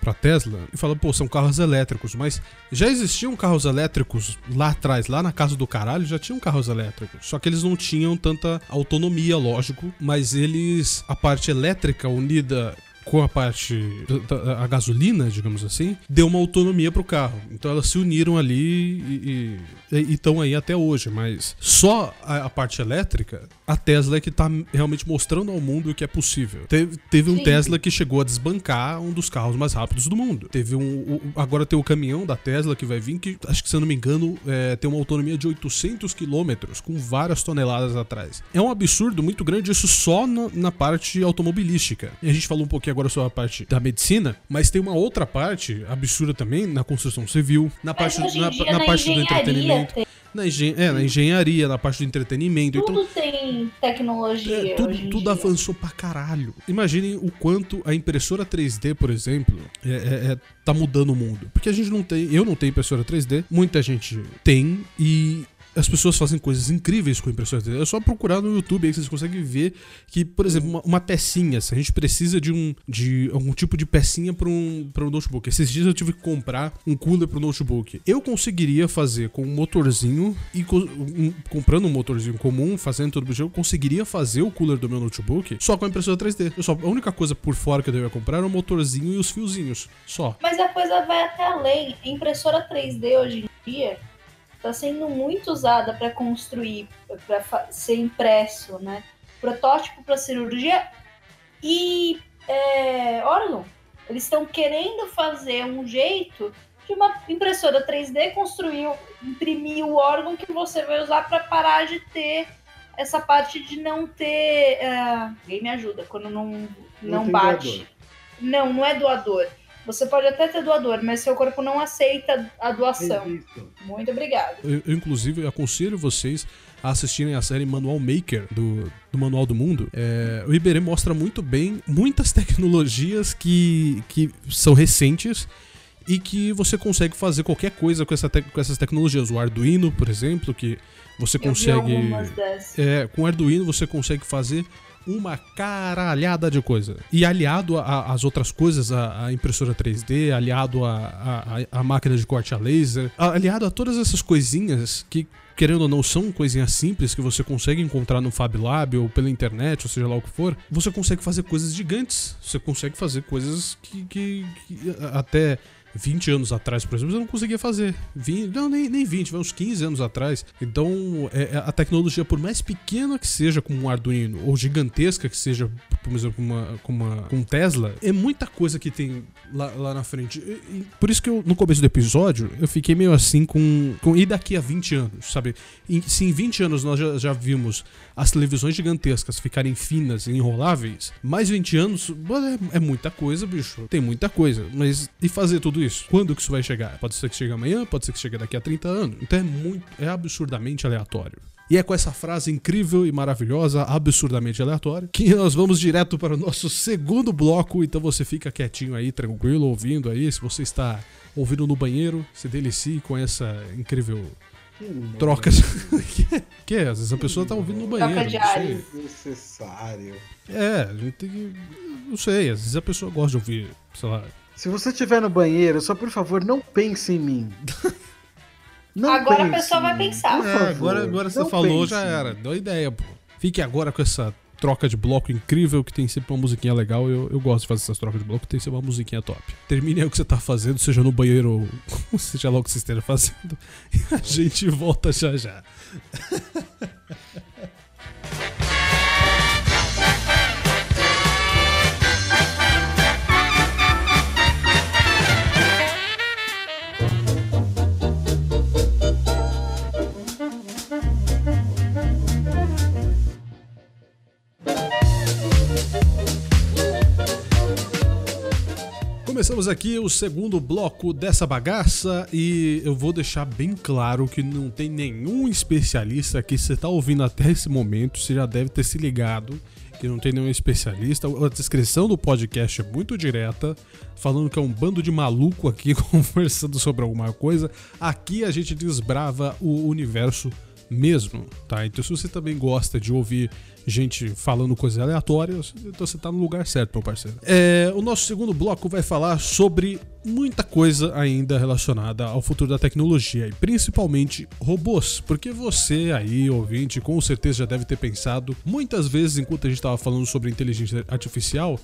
[SPEAKER 1] pra Tesla e fala, pô, são carros elétricos, mas já existiam carros elétricos lá atrás, lá na casa do caralho, já tinham carros elétricos. Só que eles não tinham tanta autonomia, lógico, mas eles, a parte elétrica unida com a parte da, a gasolina, digamos assim, deu uma autonomia pro carro. Então elas se uniram ali e estão aí até hoje. Mas só a, a parte elétrica, a Tesla é que tá realmente mostrando ao mundo o que é possível. Teve, teve um
[SPEAKER 3] Sim.
[SPEAKER 1] Tesla que chegou a desbancar um dos carros mais rápidos do mundo. Teve um. o- agora tem o caminhão da Tesla que vai vir, que acho que se eu não me engano, é, tem uma autonomia de 800 quilômetros, com várias toneladas atrás. É um absurdo muito grande isso só no- na parte automobilística. E a gente falou um pouquinho agora sobre a parte da medicina, mas tem uma outra parte absurda também na construção civil, na
[SPEAKER 3] Mas
[SPEAKER 1] parte, na, na
[SPEAKER 3] na
[SPEAKER 1] parte do entretenimento.
[SPEAKER 3] tem-
[SPEAKER 1] Na, engen é, na engenharia, na parte do entretenimento. Então,
[SPEAKER 3] tudo tem tecnologia
[SPEAKER 1] é, tudo, tudo avançou pra caralho. Imaginem o quanto a impressora 3D, por exemplo, é, é- é- tá mudando o mundo. Porque a gente não tem, eu não tenho impressora 3D, muita gente tem e as pessoas fazem coisas incríveis com impressora 3D. É só procurar no YouTube aí que vocês conseguem ver que, por exemplo, uma, uma pecinha, se a gente precisa de um de algum tipo de pecinha para um, pra um notebook. Esses dias eu tive que comprar um cooler pro notebook. Eu conseguiria fazer com um motorzinho e co- um- comprando um motorzinho comum, fazendo tudo do jeito, eu conseguiria fazer o cooler do meu notebook só com a impressora 3D. Eu só, a única coisa por fora que eu devia comprar era o motorzinho e os fiozinhos. Só.
[SPEAKER 3] Mas a coisa vai até além. A impressora 3D hoje em dia está sendo muito usada para construir, para ser impresso, né? Protótipo para cirurgia e é, órgão. Eles estão querendo fazer um jeito de uma impressora 3D construir, imprimir o órgão que você vai usar para parar de ter essa parte de não ter. é, Alguém me ajuda quando não, não,
[SPEAKER 4] tem
[SPEAKER 3] bate.
[SPEAKER 4] doador.
[SPEAKER 3] Não, não é doador. Você pode até ter doador, mas seu corpo não aceita a doação.
[SPEAKER 4] Resisto.
[SPEAKER 3] Muito obrigada.
[SPEAKER 1] Eu, eu, inclusive, aconselho vocês a assistirem a série Manual Maker do, do Manual do Mundo. É, o Iberê mostra muito bem muitas [laughs] tecnologias que, que são recentes e que você consegue fazer qualquer coisa com, essa te- com essas tecnologias. O Arduino, por exemplo, que você
[SPEAKER 3] Eu
[SPEAKER 1] consegue.
[SPEAKER 3] algumas dessas.
[SPEAKER 1] É, com Arduino você consegue fazer uma caralhada de coisa. E aliado às outras coisas, a, a impressora 3D, aliado a máquina de corte a laser, aliado a todas essas coisinhas que, querendo ou não, são coisinhas simples que você consegue encontrar no Fab Lab ou pela internet, ou seja lá o que for, você consegue fazer coisas gigantes. Você consegue fazer coisas que, que- que até 20 anos atrás, por exemplo, eu não conseguia fazer. 20, não, nem, nem 20, vai uns 15 anos atrás. Então, é, é a tecnologia, por mais pequena que seja como um Arduino, ou gigantesca que seja, por exemplo, uma, como uma, com um Tesla, é muita coisa que tem lá, lá na frente. E- e por isso que eu, no começo do episódio, eu fiquei meio assim com. com e daqui a 20 anos, sabe? Em- se em 20 anos nós já, já vimos as televisões gigantescas ficarem finas e enroláveis, mais 20 anos é, é muita coisa, bicho. Tem muita coisa. Mas e fazer tudo isso? Quando que isso vai chegar? Pode ser que chegue amanhã, pode ser que chegue daqui a 30 anos. Então é muito. É absurdamente aleatório. E é com essa frase incrível e maravilhosa, absurdamente aleatória, que nós vamos direto para o nosso segundo bloco. Então você fica quietinho aí, tranquilo, ouvindo aí. Se você está ouvindo no banheiro, se delicie com essa incrível troca. [laughs] que, que é? Às vezes a pessoa tá ouvindo no banheiro.
[SPEAKER 3] Troca de ares.
[SPEAKER 4] Necessário.
[SPEAKER 1] É, a gente tem que. Não sei, às vezes a pessoa gosta de ouvir, sei lá.
[SPEAKER 4] Se você estiver no banheiro, só por favor, não pense em mim. Não
[SPEAKER 3] Agora a
[SPEAKER 4] pense
[SPEAKER 3] pessoa
[SPEAKER 4] em
[SPEAKER 3] vai pensar.
[SPEAKER 4] Por
[SPEAKER 1] É,
[SPEAKER 4] favor,
[SPEAKER 1] agora, agora você
[SPEAKER 4] não
[SPEAKER 1] falou,
[SPEAKER 4] pense
[SPEAKER 1] já era. Deu ideia, pô. Fique agora com essa troca de bloco incrível, que tem sempre uma musiquinha legal. Eu, eu gosto de fazer essas trocas de bloco, tem sempre uma musiquinha top. Termine aí o que você tá fazendo, seja no banheiro ou [laughs] seja lá o que você esteja fazendo. E [laughs] a gente volta já já. [laughs] Começamos aqui o segundo bloco dessa bagaça e eu vou deixar bem claro que não tem nenhum especialista aqui. Você tá ouvindo até esse momento, você já deve ter se ligado que não tem nenhum especialista. A descrição do podcast é muito direta, falando que é um bando de maluco aqui [laughs] conversando sobre alguma coisa. Aqui a gente desbrava o universo mesmo, tá? Então se você também gosta de ouvir gente falando coisas aleatórias, então você tá no lugar certo, meu parceiro. É, o nosso segundo bloco vai falar sobre muita coisa ainda relacionada ao futuro da tecnologia e principalmente robôs, porque você aí, ouvinte, com certeza já deve ter pensado muitas vezes enquanto a gente estava falando sobre inteligência artificial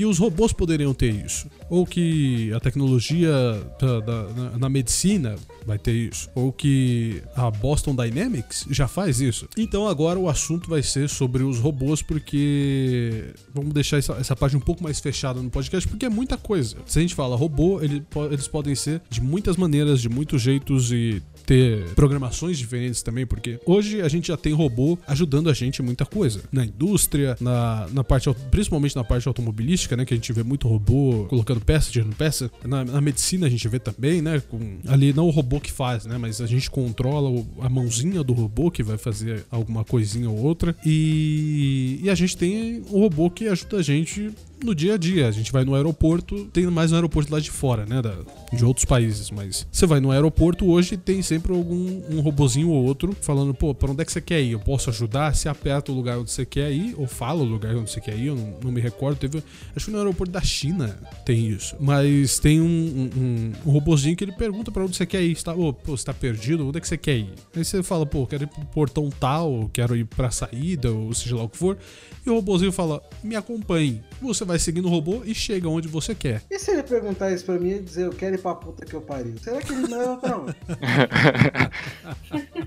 [SPEAKER 1] que os robôs poderiam ter isso, ou que a tecnologia da, da, na, na, medicina vai ter isso, ou que a Boston Dynamics já faz isso. Então agora o assunto vai ser sobre os robôs, porque vamos deixar essa, essa página um pouco mais fechada no podcast, porque é muita coisa. Se a gente fala robô, ele, eles podem ser de muitas maneiras, de muitos jeitos e ter programações diferentes também, porque hoje a gente já tem robô ajudando a gente em muita coisa. Na indústria, na, na parte, principalmente na parte automobilística, né? Que a gente vê muito robô colocando peça, tirando peça. Na, na medicina a gente vê também, né? Com, ali não o robô que faz, né? Mas a gente controla o, a mãozinha do robô que vai fazer alguma coisinha ou outra. E, e a gente tem o robô que ajuda a gente no dia a dia. A gente vai no aeroporto, tem mais no aeroporto lá de fora, né? Da, de outros países, mas você vai no aeroporto hoje tem sempre algum um robozinho ou outro falando, pô, pra onde é que você quer ir? Eu posso ajudar? Se aperta o lugar onde você quer ir, ou fala o lugar onde você quer ir, eu não, não me recordo. Teve, acho que no aeroporto da China tem isso. Mas tem um, um, um robozinho que ele pergunta para onde você quer ir. Você tá, oh, pô, você tá perdido? Onde é que você quer ir? Aí você fala, pô, quero ir pro portão tal, quero ir pra saída, ou seja lá o que for. E o robozinho fala, me acompanhe. Você vai seguindo o robô e chega onde você quer.
[SPEAKER 4] E se ele perguntar isso pra mim e dizer, eu quero ir pra puta que eu pariu? Será que ele não leva pra onde?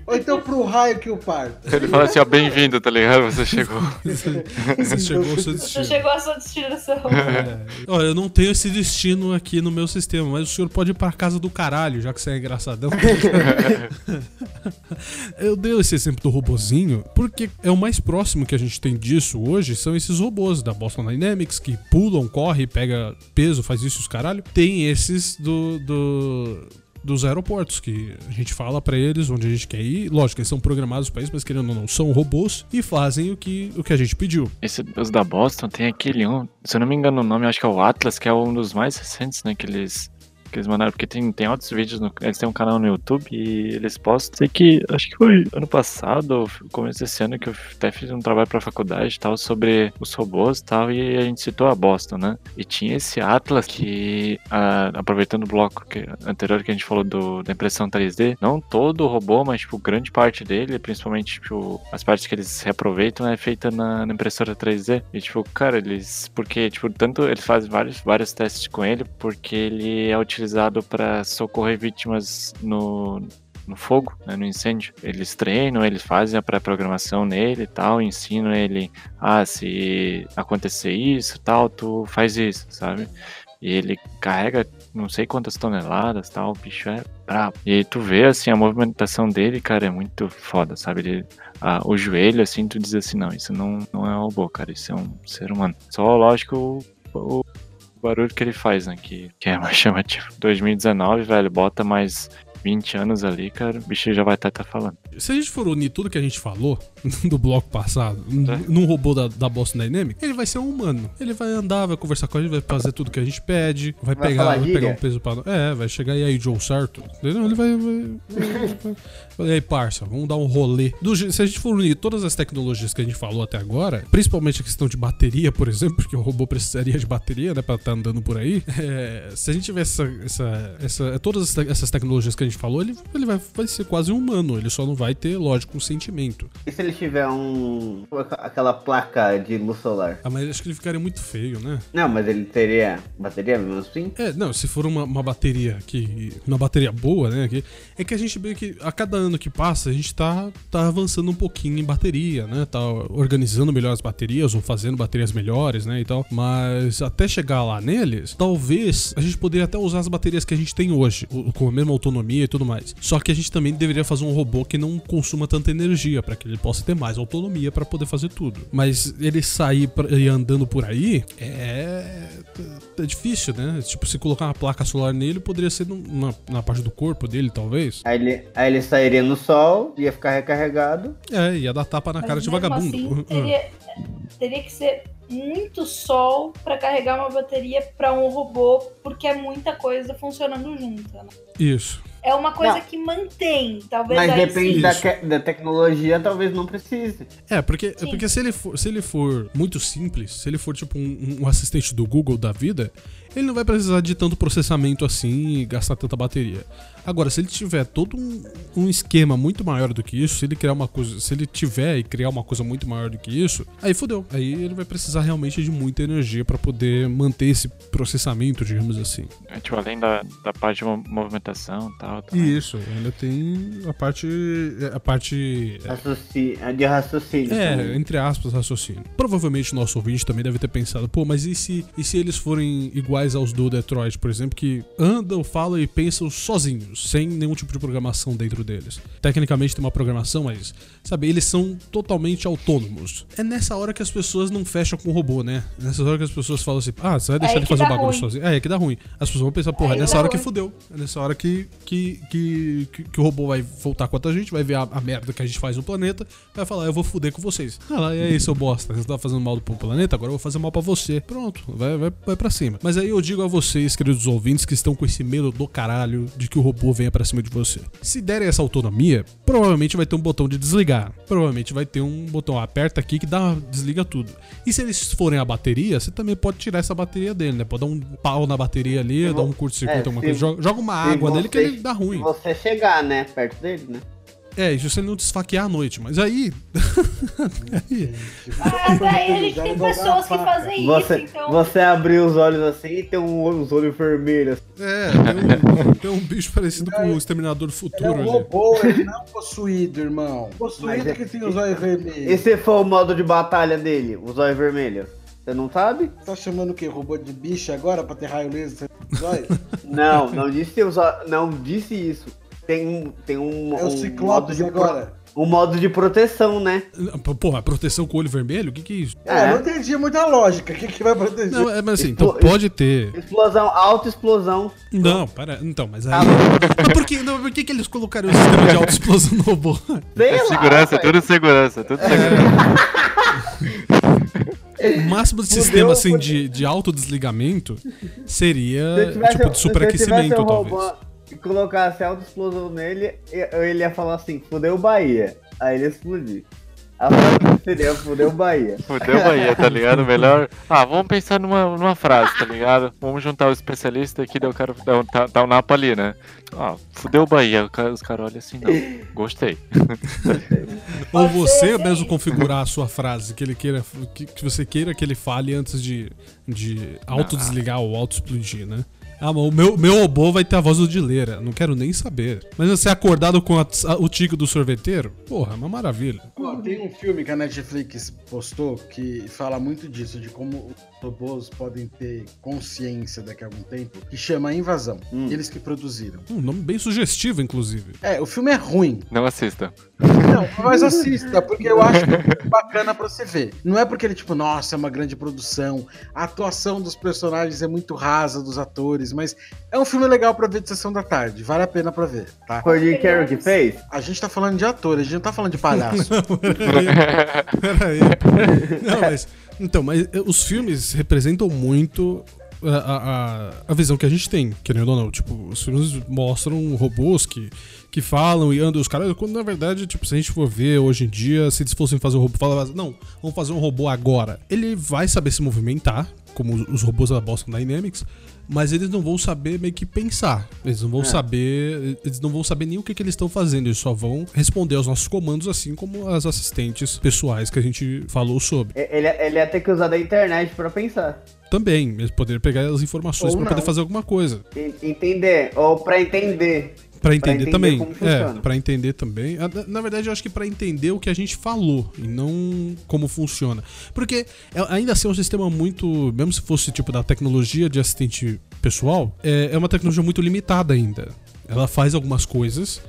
[SPEAKER 4] Ou então pro raio que eu parto?
[SPEAKER 5] Ele fala assim, ó, bem-vindo, tá ligado? Você chegou. [laughs]
[SPEAKER 1] você chegou ao seu destino.
[SPEAKER 3] Você chegou à sua destinação.
[SPEAKER 1] É. Ó, eu não tenho esse destino aqui no meu sistema, mas o senhor pode ir pra casa do caralho, já que você é engraçadão. [laughs] eu dei esse exemplo do robozinho porque é o mais próximo que a gente tem disso hoje, são esses robôs da Boston Dynamics que pulam, corre, pega peso, faz isso os caralho. Tem esses do, do dos aeroportos, que a gente fala para eles onde a gente quer ir. Lógico, eles são programados para isso, mas querendo ou não, são robôs e fazem o que, o que a gente pediu.
[SPEAKER 5] Esse, da Boston tem aquele um, se eu não me engano o nome, acho que é o Atlas, que é um dos mais recentes, né? Que eles que eles mandaram, porque tem, tem outros vídeos, no, eles têm um canal no YouTube e eles postam. Sei que, acho que foi ano passado, ou começo desse ano, que eu até fiz um trabalho pra faculdade e tal, sobre os robôs e tal, e a gente citou a Boston, né? E tinha esse Atlas que, a, aproveitando o bloco que, anterior que a gente falou do, da impressão 3D, não todo o robô, mas, tipo, grande parte dele, principalmente, tipo, as partes que eles reaproveitam, é feita na, na impressora 3D. E, tipo, cara, eles, porque, tipo, tanto eles fazem vários, vários testes com ele, porque ele é utilizado utilizado para socorrer vítimas no, no fogo, né, no incêndio. Eles treinam, eles fazem a pré-programação nele e tal, ensinam ele, ah, se acontecer isso tal, tu faz isso, sabe? E ele carrega não sei quantas toneladas tal, o bicho é brabo. E tu vê, assim, a movimentação dele, cara, é muito foda, sabe? Ele, o joelho, assim, tu diz assim, não, isso não, não é robô, cara, isso é um ser humano. Só, lógico, o, o barulho que ele faz, né? Que, que é mais [laughs] chamativo. 2019, velho, bota mais 20 anos ali, cara, o bicho já vai estar tá, tá falando.
[SPEAKER 1] Se a gente for unir tudo que a gente falou [laughs] do bloco passado é. num robô da, da Boston Dynamics, ele vai ser um humano. Ele vai andar, vai conversar com a gente, vai fazer tudo que a gente pede, vai, vai pegar, vai pegar um peso pra. É, vai chegar e aí, Joe Sarto. Entendeu? Ele vai. vai, vai [laughs] e aí, parça, vamos dar um rolê. Do, se a gente for unir todas as tecnologias que a gente falou até agora, principalmente a questão de bateria, por exemplo, [laughs] porque o robô precisaria de bateria, né, pra estar tá andando por aí. É, se a gente tiver essa, essa, essa, todas essas tecnologias que a gente falou, ele, ele vai, vai ser quase um humano. Ele só não vai ter, lógico, um sentimento.
[SPEAKER 2] E se ele tiver um. aquela placa de luz solar?
[SPEAKER 1] Ah, mas acho que ele ficaria muito feio, né?
[SPEAKER 2] Não, mas ele teria bateria mesmo assim?
[SPEAKER 1] É, não, se for uma, uma bateria que. Uma bateria boa, né? Que, é que a gente vê que a cada ano que passa, a gente tá, tá avançando um pouquinho em bateria, né? Tá organizando melhor as baterias ou fazendo baterias melhores, né? E tal. Mas até chegar lá neles, talvez a gente poderia até usar as baterias que a gente tem hoje, com a mesma autonomia e tudo mais. Só que a gente também deveria fazer um robô que não consuma tanta energia, para que ele possa ter mais autonomia para poder fazer tudo. Mas ele sair pra, e andando por aí é é difícil, né? Tipo, se colocar uma placa solar nele, poderia ser numa, na parte do corpo dele, talvez.
[SPEAKER 2] Aí ele, aí ele sairia no sol, ia ficar recarregado.
[SPEAKER 1] É, ia dar tapa na Mas cara de vagabundo.
[SPEAKER 3] Assim, [laughs] teria, teria que ser muito sol para carregar uma bateria para um robô, porque é muita coisa funcionando junto. Né?
[SPEAKER 1] Isso.
[SPEAKER 3] É uma coisa
[SPEAKER 2] Não.
[SPEAKER 3] que mantém. Talvez
[SPEAKER 2] Mas depende da, da tecnologia, talvez não precise.
[SPEAKER 1] É, porque, é
[SPEAKER 3] Sim.
[SPEAKER 1] porque se, ele for, se ele for muito simples, se ele for tipo um, um assistente do Google da vida, ele não vai precisar de tanto processamento assim e gastar tanta bateria. Agora, se ele tiver todo um, um esquema muito maior do que isso, se ele criar uma coisa, se ele tiver e criar uma coisa muito maior do que isso, aí fodeu. Aí ele vai precisar realmente de muita energia pra poder manter esse processamento, digamos assim.
[SPEAKER 5] É, tipo, além da, da parte de mo- movimentação e tal. também.
[SPEAKER 1] Isso, ainda tem a parte a parte
[SPEAKER 2] Raciocínio, é de raciocínio.
[SPEAKER 1] É,
[SPEAKER 2] também.
[SPEAKER 1] entre aspas, raciocínio. Provavelmente o nosso ouvinte também deve ter pensado, pô, mas e se, e se eles forem iguais aos do Detroit, por exemplo, que andam, falam e pensam sozinhos, sem nenhum tipo de programação dentro deles? Tecnicamente tem uma programação, mas, sabe, eles são totalmente autônomos. É nessa hora que as pessoas não fecham com o robô, né? Nessa hora que as pessoas falam assim, ah, você vai deixar
[SPEAKER 3] aí
[SPEAKER 1] ele
[SPEAKER 3] que
[SPEAKER 1] fazer
[SPEAKER 3] dá
[SPEAKER 1] bagulho
[SPEAKER 3] ruim.
[SPEAKER 1] sozinho. É, é que dá ruim. As pessoas vão pensar, porra, é nessa hora que
[SPEAKER 3] ruim.
[SPEAKER 1] fudeu. É nessa hora que, que, que, que, que o robô vai voltar contra a gente, vai ver a, a merda que a gente faz no planeta, vai falar, eu vou fuder com vocês. Ah lá, e aí, seu bosta, você tá fazendo mal pro planeta, agora eu vou fazer mal pra você. Pronto, vai, vai, vai pra cima. Mas aí eu digo a vocês, queridos ouvintes, que estão com esse medo do caralho de que o robô venha pra cima de você. Se derem essa autonomia, provavelmente vai ter um botão de desligar. Provavelmente vai ter um botão, aperta aqui que dá, desliga tudo. E se eles forem a bateria, você também pode tirar essa bateria dele, né? Pode dar um pau na bateria ali, dar um curto-circuito,
[SPEAKER 2] é,
[SPEAKER 1] alguma
[SPEAKER 2] se-
[SPEAKER 1] coisa. Joga, uma água nele que
[SPEAKER 2] você-
[SPEAKER 1] ele dá ruim.
[SPEAKER 2] Se você chegar, né, perto dele, né?
[SPEAKER 1] É, isso se ele não te esfaquear à noite, mas aí. [laughs] aí
[SPEAKER 3] Ah, daí a gente tem pessoas que fazem
[SPEAKER 2] Você,
[SPEAKER 3] isso, então.
[SPEAKER 2] você abrir os olhos assim e ter um, os olhos vermelhos.
[SPEAKER 1] é, tem um, tem um bicho parecido com o Exterminador do
[SPEAKER 4] Ele é
[SPEAKER 1] Futuro
[SPEAKER 4] um
[SPEAKER 1] ali.
[SPEAKER 4] robô, ele não é possuído, irmão.
[SPEAKER 2] Mas
[SPEAKER 4] Possuído
[SPEAKER 2] é-
[SPEAKER 4] que tem os olhos vermelhos.
[SPEAKER 2] Esse foi o modo de batalha dele, os olhos vermelhos. Você não sabe?
[SPEAKER 4] Tá chamando o quê? Robô de bicho agora pra ter raio laser? [laughs]
[SPEAKER 2] Não, não disse os olhos, não disse isso. Tem um, tem um,
[SPEAKER 4] É o
[SPEAKER 2] um modo
[SPEAKER 4] Ciclopes
[SPEAKER 2] de pro-
[SPEAKER 4] agora.
[SPEAKER 2] um modo de proteção, né?
[SPEAKER 1] Porra, proteção com olho vermelho? O que, que é isso?
[SPEAKER 4] É, eu não entendi muita lógica. O que, que vai proteger?
[SPEAKER 1] Não, é, mas assim, então pode ter.
[SPEAKER 2] Explosão, alta explosão.
[SPEAKER 1] Não, para. Então, mas aí. Mas por que, não, por que, que eles colocaram o sistema de autoexplosão no robô?
[SPEAKER 2] Sei
[SPEAKER 5] É
[SPEAKER 2] lá,
[SPEAKER 5] segurança, tudo segurança, tudo segurança. [laughs]
[SPEAKER 1] O máximo de
[SPEAKER 2] Fudeu,
[SPEAKER 1] sistema assim, de, de autodesligamento seria
[SPEAKER 2] tivesse,
[SPEAKER 1] tipo de superaquecimento,
[SPEAKER 2] um
[SPEAKER 1] talvez.
[SPEAKER 2] robô colocasse alta explosão nele, ele ia falar assim, fudeu Bahia. Aí ele ia explodir. A frase seria fudeu Bahia. [laughs]
[SPEAKER 5] Fudeu Bahia, tá ligado? Melhor. Ah, vamos pensar numa, numa frase, tá ligado? Vamos juntar o especialista aqui, daí o cara dá um, tá um napa ali, né? Ah, fudeu Bahia. Os caras olham assim, não. Gostei. [laughs]
[SPEAKER 1] Ou você mesmo configurar a sua frase, que ele queira. Que, que você queira que ele fale antes de, de autodesligar ou auto-explodir, né? Ah, o meu, meu robô vai ter a voz do Dileira. Não quero nem saber. Mas você acordado com a- a- o tique do sorveteiro? Porra, é uma maravilha.
[SPEAKER 4] Tem um filme que a Netflix postou que fala muito disso, de como robôs podem ter consciência daqui a algum tempo, que chama Invasão.
[SPEAKER 2] Hum.
[SPEAKER 4] Eles que produziram.
[SPEAKER 1] Um nome bem sugestivo, inclusive.
[SPEAKER 4] É, o filme é ruim.
[SPEAKER 5] Não assista.
[SPEAKER 4] Não, mas assista, porque eu acho [laughs] bacana pra você ver. Não é porque ele, tipo, nossa, é uma grande produção, a atuação dos personagens é muito rasa dos atores, mas é um filme legal pra ver de sessão da tarde. Vale a pena pra ver, tá?
[SPEAKER 2] Foi o Jim Carrey que fez?
[SPEAKER 4] A gente tá falando de ator, a gente não tá falando de palhaço. [laughs]
[SPEAKER 1] Peraí. Não, mas. Então, mas eh, os filmes representam muito a, a, a- a visão que a gente tem, querendo ou não. Tipo, os filmes mostram robôs que, que falam e andam os caras, quando na verdade, tipo, se a gente for ver hoje em dia, se eles fossem fazer um robô, falava, não, vamos fazer um robô agora. Ele vai saber se movimentar, como os robôs da Boston Dynamics, mas eles não vão saber meio que pensar. Eles não vão
[SPEAKER 2] É.
[SPEAKER 1] saber. Eles não vão saber nem o que, que eles estão fazendo. Eles só vão responder aos nossos comandos, assim como as assistentes pessoais que a gente falou sobre.
[SPEAKER 2] E- Ele, ele ia ter que usar da internet pra pensar.
[SPEAKER 1] Também, eles poderiam pegar as informações pra poder fazer alguma coisa.
[SPEAKER 2] En- Entender, ou pra entender.
[SPEAKER 1] Pra entender,
[SPEAKER 2] entender
[SPEAKER 1] também.
[SPEAKER 2] como
[SPEAKER 1] É, pra entender também. Ah, Na- verdade, eu acho que pra entender o que a gente falou e não como funciona. Porque é- ainda assim é um sistema muito. Mesmo se fosse tipo da tecnologia de assistente pessoal, é, é uma tecnologia muito limitada ainda. Ela faz algumas coisas.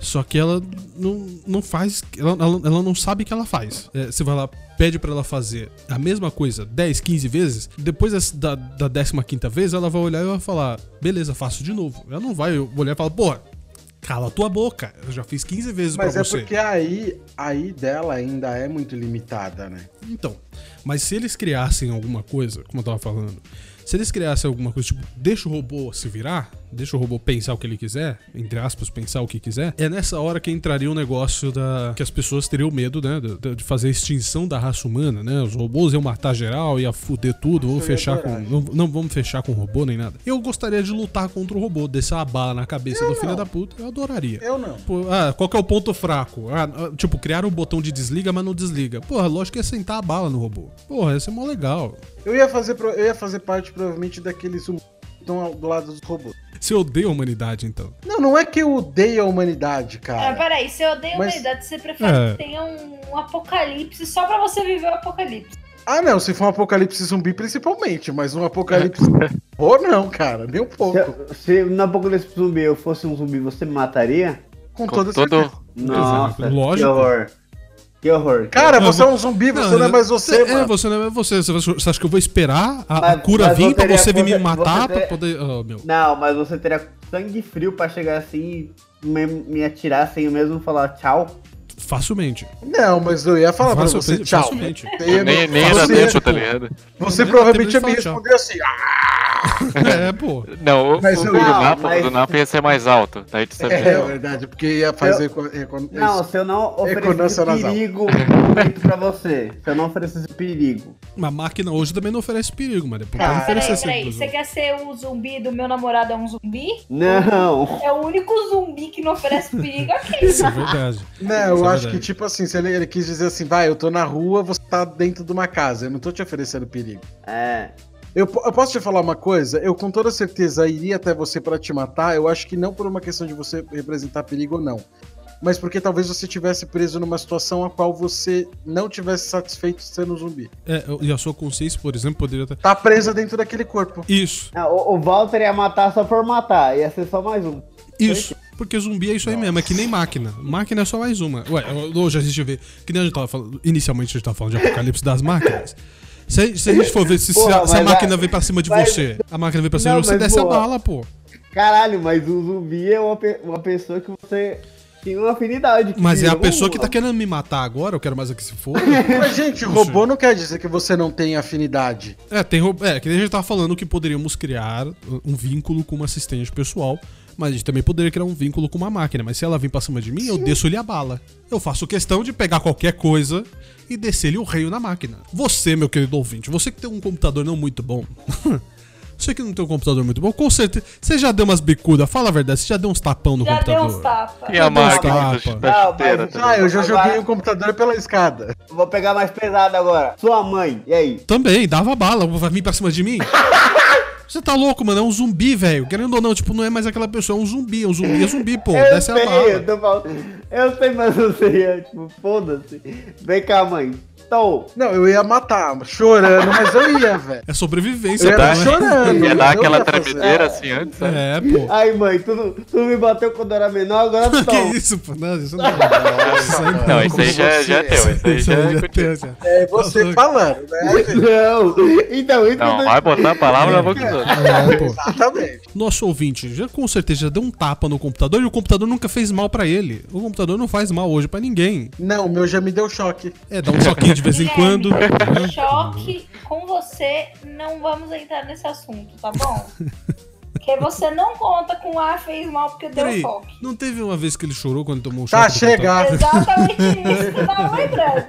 [SPEAKER 1] Só que ela não, não faz. Ela, ela, ela não sabe o que ela faz. É, você vai lá, pede pra ela fazer a mesma coisa 10, 15 vezes. Depois da, da 15 vez, ela vai olhar e vai falar: beleza, faço de novo. Ela não vai olhar e falar: porra, cala a tua boca. Eu já fiz 15 vezes
[SPEAKER 4] Mas
[SPEAKER 1] pra
[SPEAKER 4] é
[SPEAKER 1] você.
[SPEAKER 4] porque aí, aí dela ainda é muito limitada, né?
[SPEAKER 1] Então, mas se eles criassem alguma coisa, como eu tava falando, se eles criassem alguma coisa, tipo, deixa o robô se virar, deixa o robô pensar o que ele quiser, entre aspas, pensar o que quiser, é nessa hora que entraria o negócio da. que as pessoas teriam medo, né? De, de fazer a extinção da raça humana, né? Os robôs iam matar geral, ia fuder tudo, vamos
[SPEAKER 4] Eu ia
[SPEAKER 1] fechar com. Não, não vamos fechar com robô nem nada. Eu gostaria de lutar contra o robô, descer uma bala na cabeça do filho da puta, eu adoraria.
[SPEAKER 4] Eu não.
[SPEAKER 1] Pô, ah, qual que é o ponto fraco? Ah, ah, tipo, criar um botão de desliga, mas não desliga. Porra, lógico que ia sentar a bala no robô. Porra, ia ser mó legal.
[SPEAKER 4] Eu ia fazer, eu ia fazer parte, provavelmente, daqueles estão ao- do lado dos robôs.
[SPEAKER 1] Você odeia a humanidade, então.
[SPEAKER 4] Não, não é que eu odeio a humanidade,
[SPEAKER 3] Ah,
[SPEAKER 4] cara.
[SPEAKER 3] peraí, se eu odeio a
[SPEAKER 4] Mas-
[SPEAKER 3] humanidade, você prefere
[SPEAKER 1] É.
[SPEAKER 3] que tenha um, um apocalipse só pra você viver o apocalipse.
[SPEAKER 4] Ah, não, se for um apocalipse zumbi, principalmente, mas um apocalipse. [laughs] Ou não, cara, nem um pouco.
[SPEAKER 2] Se, se no Apocalipse Zumbi eu fosse um zumbi, você me mataria?
[SPEAKER 4] Com
[SPEAKER 5] Com
[SPEAKER 4] toda
[SPEAKER 5] todo.
[SPEAKER 4] certeza.
[SPEAKER 2] Nossa,
[SPEAKER 1] Lógico.
[SPEAKER 2] que horror. Que horror.
[SPEAKER 4] Cara,
[SPEAKER 1] Não,
[SPEAKER 4] você é um zumbi, você não, é mais você,
[SPEAKER 1] É,
[SPEAKER 4] mano.
[SPEAKER 1] você não é você. Você você acha que eu vou esperar a, a
[SPEAKER 2] Mas-
[SPEAKER 1] cura
[SPEAKER 2] mas
[SPEAKER 1] vir
[SPEAKER 2] você
[SPEAKER 1] pra você vir me matar
[SPEAKER 2] você
[SPEAKER 1] pra
[SPEAKER 2] ter-
[SPEAKER 1] poder. Oh, meu.
[SPEAKER 2] Não, mas você teria sangue frio pra chegar assim e me, me atirar sem eu mesmo falar tchau.
[SPEAKER 1] Facilmente.
[SPEAKER 4] Não, mas eu ia falar pra você, tchau.
[SPEAKER 1] Facilmente.
[SPEAKER 5] Nem, nem era tempo, tá ligado?
[SPEAKER 4] você provavelmente ia me responder assim, ah,
[SPEAKER 1] É, pô.
[SPEAKER 5] Não, o,
[SPEAKER 4] Mas
[SPEAKER 5] o
[SPEAKER 4] eu-
[SPEAKER 5] do,
[SPEAKER 2] Não,
[SPEAKER 5] Napa,
[SPEAKER 2] mas-
[SPEAKER 5] do Napa ia ser mais alto. Daí tu sabia.
[SPEAKER 4] é verdade, porque ia fazer... é, com-
[SPEAKER 2] Não, se eu não oferecesse perigo pra você. Se eu não oferecesse perigo.
[SPEAKER 1] Uma máquina hoje também não oferece perigo, mas depois pode
[SPEAKER 3] Peraí, peraí,
[SPEAKER 1] sim.
[SPEAKER 3] você quer ser o zumbi do meu namorado é um zumbi?
[SPEAKER 2] Não.
[SPEAKER 3] É o único zumbi que não oferece perigo [laughs] aqui.
[SPEAKER 1] Isso é verdade.
[SPEAKER 4] Não, eu
[SPEAKER 1] é
[SPEAKER 4] acho que,
[SPEAKER 1] verdade.
[SPEAKER 4] tipo assim, se ele, ele quis dizer assim, vai, eu tô na rua, você tá dentro de uma casa, eu não tô te oferecendo perigo.
[SPEAKER 2] É.
[SPEAKER 4] Eu, eu posso te falar uma coisa? Eu com toda certeza iria até você pra te matar, eu acho que não por uma questão de você representar perigo ou não. Mas porque talvez você tivesse preso numa situação a qual você não tivesse satisfeito sendo um zumbi.
[SPEAKER 1] É, e a sua consciência, por exemplo, poderia estar.
[SPEAKER 4] Tá presa dentro daquele corpo.
[SPEAKER 1] Isso,
[SPEAKER 2] Não, o, o Walter ia matar só por matar. Ia ser só mais um.
[SPEAKER 1] isso. Porque zumbi é isso aí mesmo, é que nem máquina. Máquina é só mais uma. Ué, hoje a gente vê. Que nem a gente tava falando. Inicialmente a gente tava falando de apocalipse das máquinas. Se, a- se a gente for ver se, se
[SPEAKER 2] Porra,
[SPEAKER 1] a, se a máquina
[SPEAKER 2] a-
[SPEAKER 1] vem pra cima de
[SPEAKER 2] mas-
[SPEAKER 1] você, a máquina vem pra cima
[SPEAKER 2] Não,
[SPEAKER 1] de você, desce a bala, pô.
[SPEAKER 2] Caralho, mas o zumbi é uma, pe- uma pessoa que você tinha uma afinidade.
[SPEAKER 1] Mas é a pessoa que tá querendo me matar agora, eu quero mais é que se for. [laughs]
[SPEAKER 4] Mas, gente, robô não quer dizer que você não tem afinidade.
[SPEAKER 1] É, tem ro- É, que nem a gente tava falando que poderíamos criar um vínculo com uma assistente pessoal, mas a gente também poderia criar um vínculo com uma máquina. Mas se ela vir pra cima de mim, eu desço-lhe a bala. Eu faço questão de pegar qualquer coisa e descer-lhe o reio na máquina. Você, meu querido ouvinte, você que tem um computador não muito bom. [laughs] Você que não tem um computador muito bom, com certeza. Você já deu umas bicudas, fala a verdade, você já deu uns tapão no
[SPEAKER 3] Já deu
[SPEAKER 1] computador.
[SPEAKER 3] uns tapas.
[SPEAKER 5] E a máquina
[SPEAKER 1] tapa.
[SPEAKER 5] da,
[SPEAKER 2] Não,
[SPEAKER 5] chuteira.
[SPEAKER 2] mas-
[SPEAKER 5] tá
[SPEAKER 4] Ah, eu já
[SPEAKER 2] Agora-
[SPEAKER 4] joguei o computador pela escada.
[SPEAKER 2] Vou pegar mais pesado agora. Sua mãe, e aí?
[SPEAKER 1] Também, dava bala, vai vir pra cima de mim? [laughs] Você tá louco, mano? É um zumbi, velho. Querendo ou não, tipo, não é mais aquela pessoa, é um zumbi. É um zumbi, é zumbi, pô.
[SPEAKER 2] eu
[SPEAKER 1] Desce a
[SPEAKER 2] sei,
[SPEAKER 1] bala.
[SPEAKER 2] eu tô falando. Eu sei, mas você ia, tipo, foda-se. Vem cá, mãe. Tô.
[SPEAKER 4] Não, eu ia matar, chorando, mas eu ia, [laughs] velho.
[SPEAKER 1] É sobrevivência,
[SPEAKER 4] Eu ia
[SPEAKER 1] né?
[SPEAKER 4] chorando.
[SPEAKER 5] Ia dar aquela tremedeira assim antes, né?
[SPEAKER 1] É, pô.
[SPEAKER 2] Ai, mãe, tu, não- tu me bateu quando era menor, agora [laughs]
[SPEAKER 1] que
[SPEAKER 2] tô.
[SPEAKER 1] isso, pô? Não, isso não. Isso aí
[SPEAKER 5] Não, isso aí já, já é teu. Isso aí já é
[SPEAKER 1] já.
[SPEAKER 4] É você falando, né?
[SPEAKER 2] Não, então, isso
[SPEAKER 5] Não,
[SPEAKER 2] que
[SPEAKER 5] vai botar a palavra na boca dos outros.
[SPEAKER 1] É, pô.
[SPEAKER 4] Exatamente.
[SPEAKER 1] Nosso ouvinte já com certeza já deu um tapa no computador e o computador nunca fez mal pra ele. O computador não faz mal hoje pra ninguém.
[SPEAKER 4] Não, o meu já me deu choque.
[SPEAKER 1] É, dá um choquinho de vez em quando. Né?
[SPEAKER 3] Choque com você, não vamos entrar nesse assunto, tá bom? Porque você não conta com A fez mal porque deu
[SPEAKER 1] Peraí,
[SPEAKER 3] choque.
[SPEAKER 1] não teve uma vez que ele chorou quando tomou um choque?
[SPEAKER 4] Tá,
[SPEAKER 1] do
[SPEAKER 4] chega.
[SPEAKER 3] Exatamente isso [laughs] que eu tava lembrando.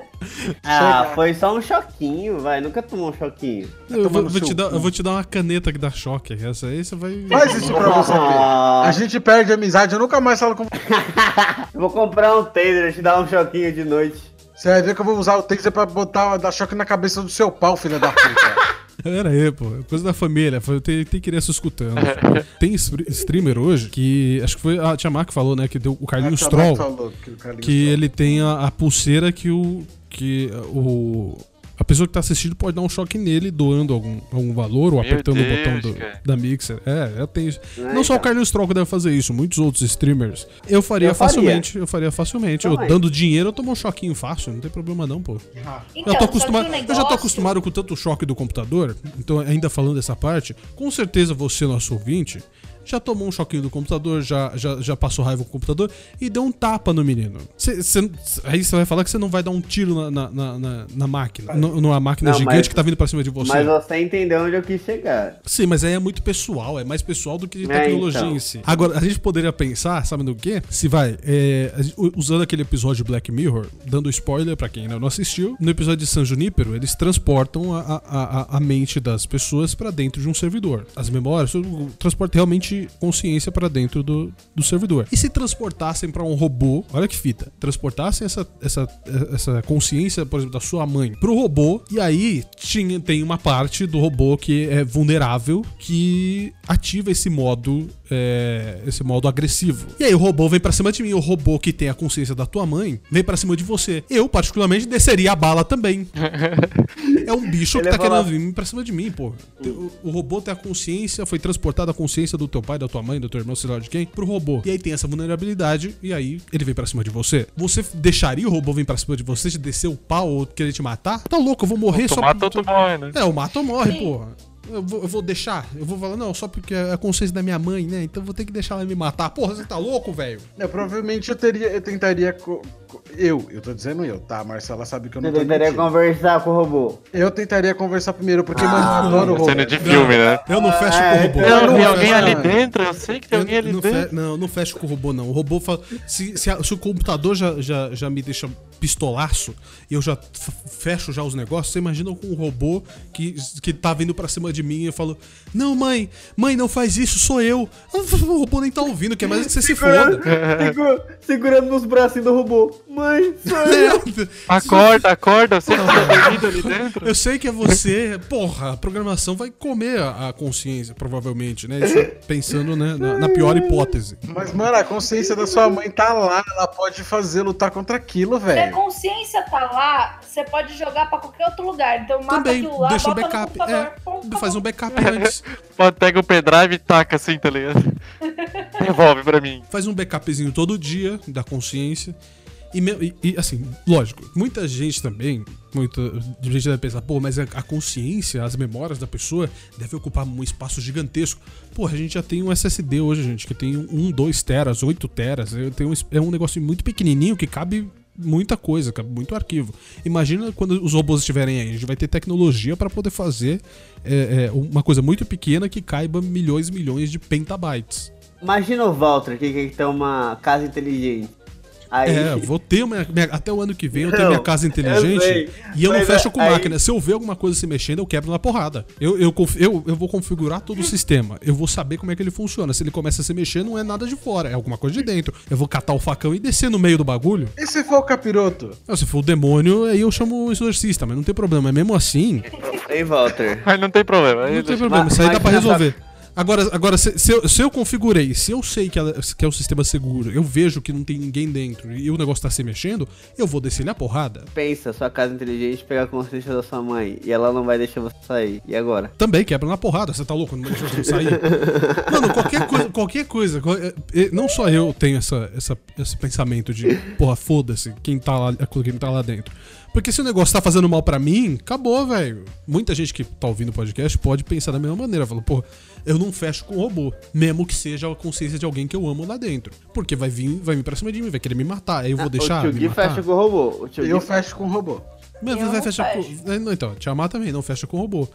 [SPEAKER 2] Ah,
[SPEAKER 4] Chega.
[SPEAKER 2] foi só um choquinho, vai. Nunca tomou um choquinho.
[SPEAKER 1] computador? Eu vou, vou te dar, eu vou te dar uma caneta que dá choque. Essa aí você vai.
[SPEAKER 4] Faz isso pra você ver. A [laughs] gente perde a amizade, eu nunca mais falo com
[SPEAKER 2] eu vou comprar um taser, te dar um choquinho de noite.
[SPEAKER 4] Você. vai ver que eu vou usar o taser pra botar, dar choque na cabeça do seu pau, filha da puta. [laughs]
[SPEAKER 1] Pera aí, pô. Coisa da família. Tem, tem criança escutando. [laughs] tem str- streamer hoje que. Acho que foi a Tia Mar que falou, né? Que deu o Carlinhos
[SPEAKER 4] A Tamara
[SPEAKER 1] Troll.
[SPEAKER 4] falou que Carlinhos
[SPEAKER 1] que ele tem a, a pulseira que o. que o. A pessoa que tá assistindo pode dar um choque nele, doando algum, algum valor ou
[SPEAKER 5] Meu
[SPEAKER 1] apertando o
[SPEAKER 5] Deus,
[SPEAKER 1] botão do- da Mixer. É, eu tenho isso.
[SPEAKER 2] É,
[SPEAKER 1] Não só o Troll que deve fazer isso, muitos outros streamers. Eu faria
[SPEAKER 2] Eu faria.
[SPEAKER 1] facilmente, eu faria facilmente. Eu
[SPEAKER 2] Também.
[SPEAKER 1] dando dinheiro, eu tomo um choquinho fácil, não tem problema não, pô.
[SPEAKER 3] Então,
[SPEAKER 1] eu, tô acostumado,
[SPEAKER 3] o
[SPEAKER 1] eu já tô
[SPEAKER 3] negócio-
[SPEAKER 1] acostumado com tanto choque do computador, então ainda falando dessa parte, com certeza você, nosso ouvinte, já tomou um choquinho do computador, já, já, já passou raiva com o computador e deu um tapa no menino. Cê- cê- aí você vai falar que você não vai dar um tiro na, na, na- na- na máquina, no- numa máquina
[SPEAKER 2] Não,
[SPEAKER 1] gigante
[SPEAKER 2] mas-
[SPEAKER 1] que tá vindo pra cima de você.
[SPEAKER 2] Mas você entendeu onde eu quis chegar.
[SPEAKER 1] Sim, mas aí é muito pessoal, é mais pessoal do que
[SPEAKER 2] É,
[SPEAKER 1] tecnologia
[SPEAKER 2] então.
[SPEAKER 1] em si. Agora, a gente poderia pensar, sabe no quê? Se vai, é, usando aquele episódio de Black Mirror, dando spoiler pra quem ainda não assistiu, no episódio de San Junipero, eles transportam a, a, a, a mente das pessoas pra dentro de um servidor. As memórias, o- transporta realmente consciência pra dentro do, do servidor. E se transportassem pra um robô, olha que fita, transportassem essa, essa, essa consciência, por exemplo, da sua mãe pro robô, e aí tinha, tem uma parte do robô que é vulnerável que ativa esse modo é, esse modo agressivo. E aí o robô vem pra cima de mim, o robô que tem a consciência da tua mãe vem pra cima de você. Eu, particularmente, desceria a bala também. [laughs] é um bicho
[SPEAKER 2] Ele
[SPEAKER 1] que tá querendo vir pra cima de mim, pô. O, o robô tem a consciência, foi transportada a consciência do teu pai, da tua mãe, do teu irmão, sei lá de quem, pro robô. E aí tem essa vulnerabilidade, e aí ele vem pra cima de você. Você deixaria o robô vir pra cima de você, te descer o pau ou querer te matar? Tá louco, eu vou morrer
[SPEAKER 5] Tu
[SPEAKER 1] só
[SPEAKER 5] mata ou tu morre, né?
[SPEAKER 1] é, o mata ou morre,
[SPEAKER 3] Sim.
[SPEAKER 1] porra. Eu vou, eu vou deixar. Eu vou falar, não, só porque é a consciência da minha mãe, né? Então eu vou ter que deixar ela me matar. Porra, você tá louco, velho?
[SPEAKER 4] Eu, provavelmente eu teria, eu tentaria. co- co- eu, eu tô dizendo eu, tá? A Marcela sabe que eu não
[SPEAKER 2] Você tentaria
[SPEAKER 4] mentindo.
[SPEAKER 2] conversar com o robô.
[SPEAKER 4] Eu tentaria conversar primeiro, porque, mano, eu adoro o robô.
[SPEAKER 5] Cena de filme, né?
[SPEAKER 1] Eu não fecho
[SPEAKER 2] é,
[SPEAKER 1] com o robô.
[SPEAKER 2] eu
[SPEAKER 1] Eu
[SPEAKER 5] Não,
[SPEAKER 1] não
[SPEAKER 5] tem
[SPEAKER 1] fecho-
[SPEAKER 5] alguém ali
[SPEAKER 4] não.
[SPEAKER 5] dentro, eu sei que tem
[SPEAKER 1] eu
[SPEAKER 5] alguém ali
[SPEAKER 1] não, fe-
[SPEAKER 5] dentro.
[SPEAKER 1] não, não fecho com o robô, não. O robô fala. Se, se, a- se o computador já, já, já me deixa pistolaço e eu já fecho já os negócios, você imagina com um robô que, que tá vindo pra cima de mim e eu falo: Não, mãe, mãe, não faz isso, sou eu. [laughs] O robô nem tá ouvindo, quer mais [laughs] que você se
[SPEAKER 2] Segurando,
[SPEAKER 1] foda.
[SPEAKER 2] segura- segurando nos bracinhos do robô. Mãe, [laughs] sou eu.
[SPEAKER 5] Acorda, acorda, eu sei que tá dormindo ali dentro.
[SPEAKER 1] Eu sei que é você. Porra, a programação vai comer a, a consciência, provavelmente, né? Isso pensando né, na, na pior hipótese.
[SPEAKER 4] Mas, mano, a consciência da sua mãe tá lá, ela pode fazer lutar contra aquilo,
[SPEAKER 3] Se a
[SPEAKER 4] velho.
[SPEAKER 3] consciência tá lá, você pode jogar pra qualquer outro lugar. Então mata
[SPEAKER 1] Também,
[SPEAKER 3] aquilo lá,
[SPEAKER 1] deixa
[SPEAKER 3] no
[SPEAKER 1] backup. É,
[SPEAKER 3] Pum,
[SPEAKER 1] faz um backup antes. [laughs]
[SPEAKER 5] Pode pega o pendrive e taca assim, tá ligado? [laughs] Devolve pra mim.
[SPEAKER 1] Faz um backupzinho todo dia da consciência. E, e- assim, lógico, muita gente também, muita gente deve pensar, pô, mas a, consciência, as memórias da pessoa deve ocupar um espaço gigantesco. Pô, a gente já tem um SSD hoje, gente, que tem 1, 2 teras, 8 teras. Tenho um é um negócio muito pequenininho que cabe muita coisa, cabe muito arquivo. Imagina quando os robôs estiverem aí, a gente vai ter tecnologia para poder fazer é, é, uma coisa muito pequena que caiba milhões e milhões de pentabytes.
[SPEAKER 2] Imagina o Walter que quer ter uma casa inteligente. Aí,
[SPEAKER 1] É, vou ter uma, minha- até o ano que vem eu tenho
[SPEAKER 2] Não,
[SPEAKER 1] minha casa
[SPEAKER 2] eu
[SPEAKER 1] inteligente
[SPEAKER 2] sei,
[SPEAKER 1] e eu não
[SPEAKER 2] mas
[SPEAKER 1] fecho com
[SPEAKER 2] aí-
[SPEAKER 1] máquina. Se eu ver alguma coisa se mexendo, eu quebro na porrada. Eu, eu, eu, eu vou configurar todo o sistema. Eu vou saber como é que ele funciona. Se ele começa a se mexer, não é nada de fora, é alguma coisa de dentro. Eu vou catar o facão e descer no meio do bagulho.
[SPEAKER 4] E se for o capiroto?
[SPEAKER 1] Ah, se for o demônio, aí eu chamo o exorcista, mas não tem problema. Mesmo assim,
[SPEAKER 2] Hein, Walter?
[SPEAKER 5] Mas não tem problema. aí
[SPEAKER 1] não tem problema.
[SPEAKER 2] Mas-
[SPEAKER 1] Isso aí dá pra resolver. Agora, agora se, se eu, se eu configurei, se eu sei que, ela- que é um sistema seguro, eu vejo que não tem ninguém dentro e o negócio tá se mexendo, eu vou descer ele a porrada.
[SPEAKER 2] Pensa, sua casa inteligente pegar a consciência da sua mãe e ela não vai deixar você sair. E agora?
[SPEAKER 1] Também quebra na porrada, você tá louco? Não deixa você sair. [laughs] Mano, qualquer coisa, qualquer coisa. é- é- Não só eu tenho essa, essa- esse pensamento de, porra, foda-se, quem tá, lá, quem tá lá dentro. Porque se o negócio tá fazendo mal pra mim, acabou, velho. Muita gente que tá ouvindo o podcast pode pensar da mesma maneira. Fala, porra, eu não fecho com o robô. Mesmo que seja a consciência de alguém que eu amo lá dentro. Porque vai vir, vai vir pra cima de mim, vai querer me matar. Aí eu vou deixar.
[SPEAKER 2] o tio Gui fecha com o robô. O tio
[SPEAKER 4] Eu
[SPEAKER 2] Gui
[SPEAKER 4] fecho com o robô.
[SPEAKER 1] Mas
[SPEAKER 3] Eu
[SPEAKER 1] vai fechar
[SPEAKER 3] fecho.
[SPEAKER 1] com. Não, então, te amar também, não fecha com o robô.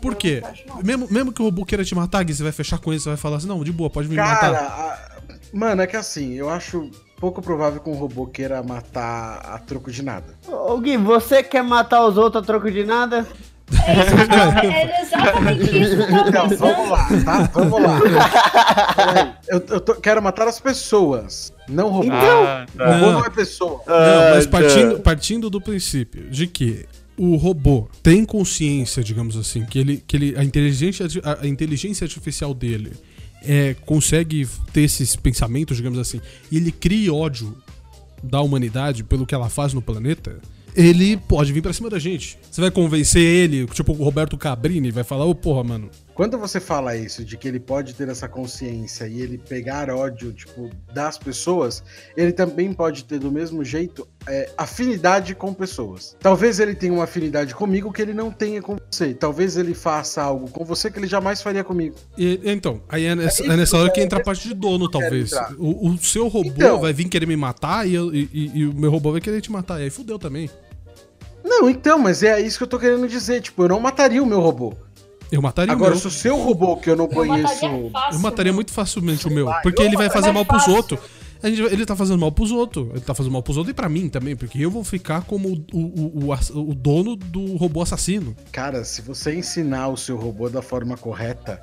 [SPEAKER 1] Por quê?
[SPEAKER 3] fecho.
[SPEAKER 1] Mesmo, mesmo que o robô queira te matar, Gui, você vai fechar com ele, você vai falar assim, não, de boa, pode me
[SPEAKER 4] Cara,
[SPEAKER 1] matar.
[SPEAKER 4] a- mano, é que assim, eu acho pouco provável que um robô queira matar a troco de nada.
[SPEAKER 2] Ô Gui, você quer matar os outros a troco de nada?
[SPEAKER 3] É, isso é exatamente isso
[SPEAKER 4] Então, vamos lá, tá? Vamos lá. Eu eu tô- quero matar as pessoas, não robô.
[SPEAKER 5] Ah,
[SPEAKER 4] O
[SPEAKER 5] tá.
[SPEAKER 4] robô
[SPEAKER 1] Não.
[SPEAKER 4] não é pessoa.
[SPEAKER 1] Não, mas
[SPEAKER 2] Ah,
[SPEAKER 1] partindo, partindo do princípio de que o robô tem consciência, digamos assim, que ele, que ele a inteligência a inteligência artificial dele é, consegue ter esses pensamentos, digamos assim, e ele cria ódio da humanidade pelo que ela faz no planeta. Ele pode vir pra cima da gente. Você vai convencer ele, tipo o Roberto Cabrini, vai falar: Ô porra, mano,
[SPEAKER 4] Quando você fala isso, de que ele pode ter essa consciência e ele pegar ódio, tipo, das pessoas, ele também pode ter, do mesmo jeito, é, afinidade com pessoas. Talvez ele tenha uma afinidade comigo que ele não tenha com você. Talvez ele faça algo com você que ele jamais faria comigo.
[SPEAKER 1] E- então, aí é nessa,
[SPEAKER 4] É
[SPEAKER 1] nessa hora
[SPEAKER 4] que
[SPEAKER 1] entra a parte de dono,
[SPEAKER 4] quero
[SPEAKER 1] talvez. O, o seu robô
[SPEAKER 4] Então.
[SPEAKER 1] vai vir querer me matar e, eu- e- e o meu robô vai querer te matar. E aí fudeu também.
[SPEAKER 4] Não, então, mas é isso que eu tô querendo dizer. Tipo, eu não mataria o meu robô.
[SPEAKER 1] Eu mataria
[SPEAKER 4] Agora,
[SPEAKER 1] o meu.
[SPEAKER 4] se o seu robô, que eu não
[SPEAKER 3] Eu
[SPEAKER 4] conheço.
[SPEAKER 3] mataria fácil,
[SPEAKER 1] Eu mataria
[SPEAKER 3] meu.
[SPEAKER 1] muito facilmente o meu.
[SPEAKER 4] vai,
[SPEAKER 1] Porque ele vai fazer mal pros outros. Gente- ele tá fazendo mal pros outros. Ele tá fazendo mal pros outros e pra mim também. Porque eu vou ficar como o, o, o, o dono do robô assassino.
[SPEAKER 4] Cara, se você ensinar o seu robô da forma correta,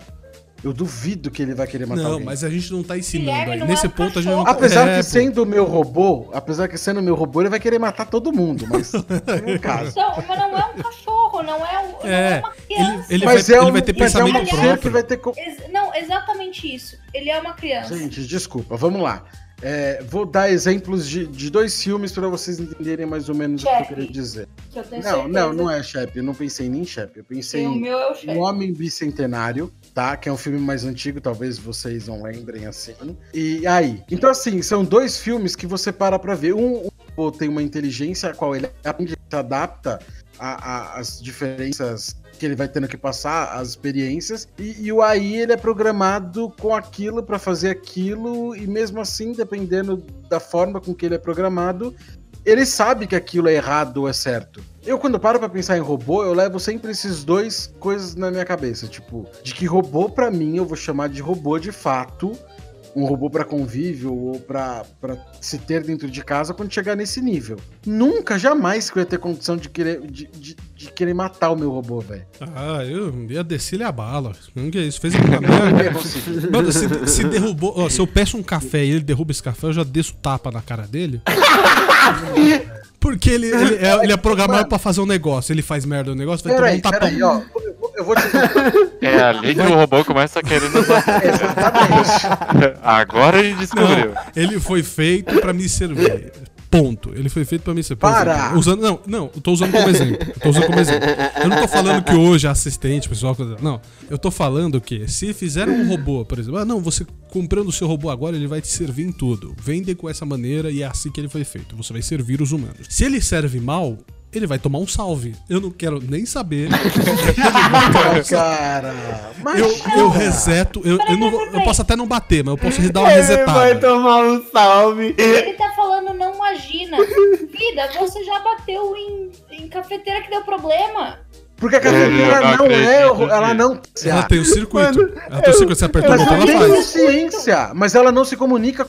[SPEAKER 4] eu duvido que ele vai querer matar
[SPEAKER 1] Não,
[SPEAKER 4] alguém.
[SPEAKER 1] mas a gente não tá ensinando
[SPEAKER 3] não
[SPEAKER 1] Nesse
[SPEAKER 3] é um
[SPEAKER 1] ponto a gente não.
[SPEAKER 4] Apesar
[SPEAKER 1] É,
[SPEAKER 4] que sendo meu robô, apesar que sendo meu robô, ele vai querer matar todo mundo, mas [laughs] no caso.
[SPEAKER 3] Então, mas não é um cachorro, não é, um, não
[SPEAKER 1] É,
[SPEAKER 3] é uma criança.
[SPEAKER 1] ele
[SPEAKER 4] mas
[SPEAKER 1] vai-
[SPEAKER 4] é
[SPEAKER 1] ele
[SPEAKER 4] um,
[SPEAKER 1] vai ter
[SPEAKER 4] mas é um
[SPEAKER 1] pensamento
[SPEAKER 4] ser
[SPEAKER 1] próprio.
[SPEAKER 4] que vai ter. co-
[SPEAKER 3] Ex- Não, exatamente isso. Ele é uma criança.
[SPEAKER 4] Gente, desculpa, vamos lá. É, vou dar exemplos de, de dois filmes para vocês entenderem mais ou menos o que eu queria dizer.
[SPEAKER 3] que eu
[SPEAKER 4] Não,
[SPEAKER 3] certeza
[SPEAKER 4] não, não é Shep. Eu não pensei nem em Shep. Eu pensei
[SPEAKER 3] o
[SPEAKER 4] em
[SPEAKER 3] meu é o.
[SPEAKER 4] Um Homem Bicentenário, tá? Que é um filme mais antigo, talvez vocês não lembrem assim. E aí? Então, assim, são dois filmes que você para pra ver. Um, um tem uma inteligência a qual ele aprende, se adapta a- a- às diferenças que ele vai tendo que passar, as experiências. E, e o AI, ele é programado com aquilo pra fazer aquilo. E mesmo assim, dependendo da forma com que ele é programado, ele sabe que aquilo é errado ou é certo. Eu, quando paro pra pensar em robô, eu levo sempre esses dois coisas na minha cabeça. Tipo, de que robô, pra mim, eu vou chamar de robô de fato. Um robô pra convívio ou pra, pra se ter dentro de casa quando chegar nesse nível. Nunca, jamais que eu ia ter condição de querer, de, de- de querer matar o meu robô, velho.
[SPEAKER 1] Ah, eu ia descer-lhe a bala. Não que é isso? Fez alguma merda. [laughs] Mano, se, se derrubou. ó, se eu peço um café e ele derruba esse café, eu já desço tapa na cara dele. [laughs] Porque ele, ele, é, ele é programado pra fazer um negócio. Ele faz merda no negócio, vai tomar um tapão.
[SPEAKER 4] peraí, ó. Eu vou- Eu vou te [laughs]
[SPEAKER 5] É ali que o robô começa a querer nos matar.
[SPEAKER 4] Exatamente. [laughs]
[SPEAKER 5] Agora gente descobriu.
[SPEAKER 1] Não, ele foi feito pra me servir. Ponto. Ele foi feito pra me servir. Por
[SPEAKER 4] Para!
[SPEAKER 1] exemplo, Usando, não, não, eu tô usando como exemplo. Eu tô usando como exemplo. Eu não tô falando que hoje assistente, pessoal. Não. Eu tô falando que se fizeram um robô, por exemplo, ah, não, você comprando o seu robô agora, ele vai te servir em tudo. Vendem com essa maneira e é assim que ele foi feito. Você vai servir os humanos. Se ele serve mal, ele vai tomar um salve. Eu não quero nem saber. [laughs]
[SPEAKER 4] Cara, mas
[SPEAKER 1] Eu, eu reseto. Eu, eu, não eu posso até não bater, mas eu posso dar uma
[SPEAKER 2] Ele vai
[SPEAKER 1] resetada.
[SPEAKER 2] tomar um salve.
[SPEAKER 3] Ele tá falando, não imagina. Vida, você já bateu em, em cafeteira que deu problema.
[SPEAKER 4] Porque a cafeteira
[SPEAKER 5] Eu não
[SPEAKER 4] não é. Ela não.
[SPEAKER 1] Ela tem o circuito.
[SPEAKER 2] Mano,
[SPEAKER 1] ela tem o circuito. Você apertou o
[SPEAKER 4] Mas
[SPEAKER 1] botão,
[SPEAKER 4] ela
[SPEAKER 1] ela
[SPEAKER 4] tem
[SPEAKER 1] faz.
[SPEAKER 4] consciência, mas ela não se comunica.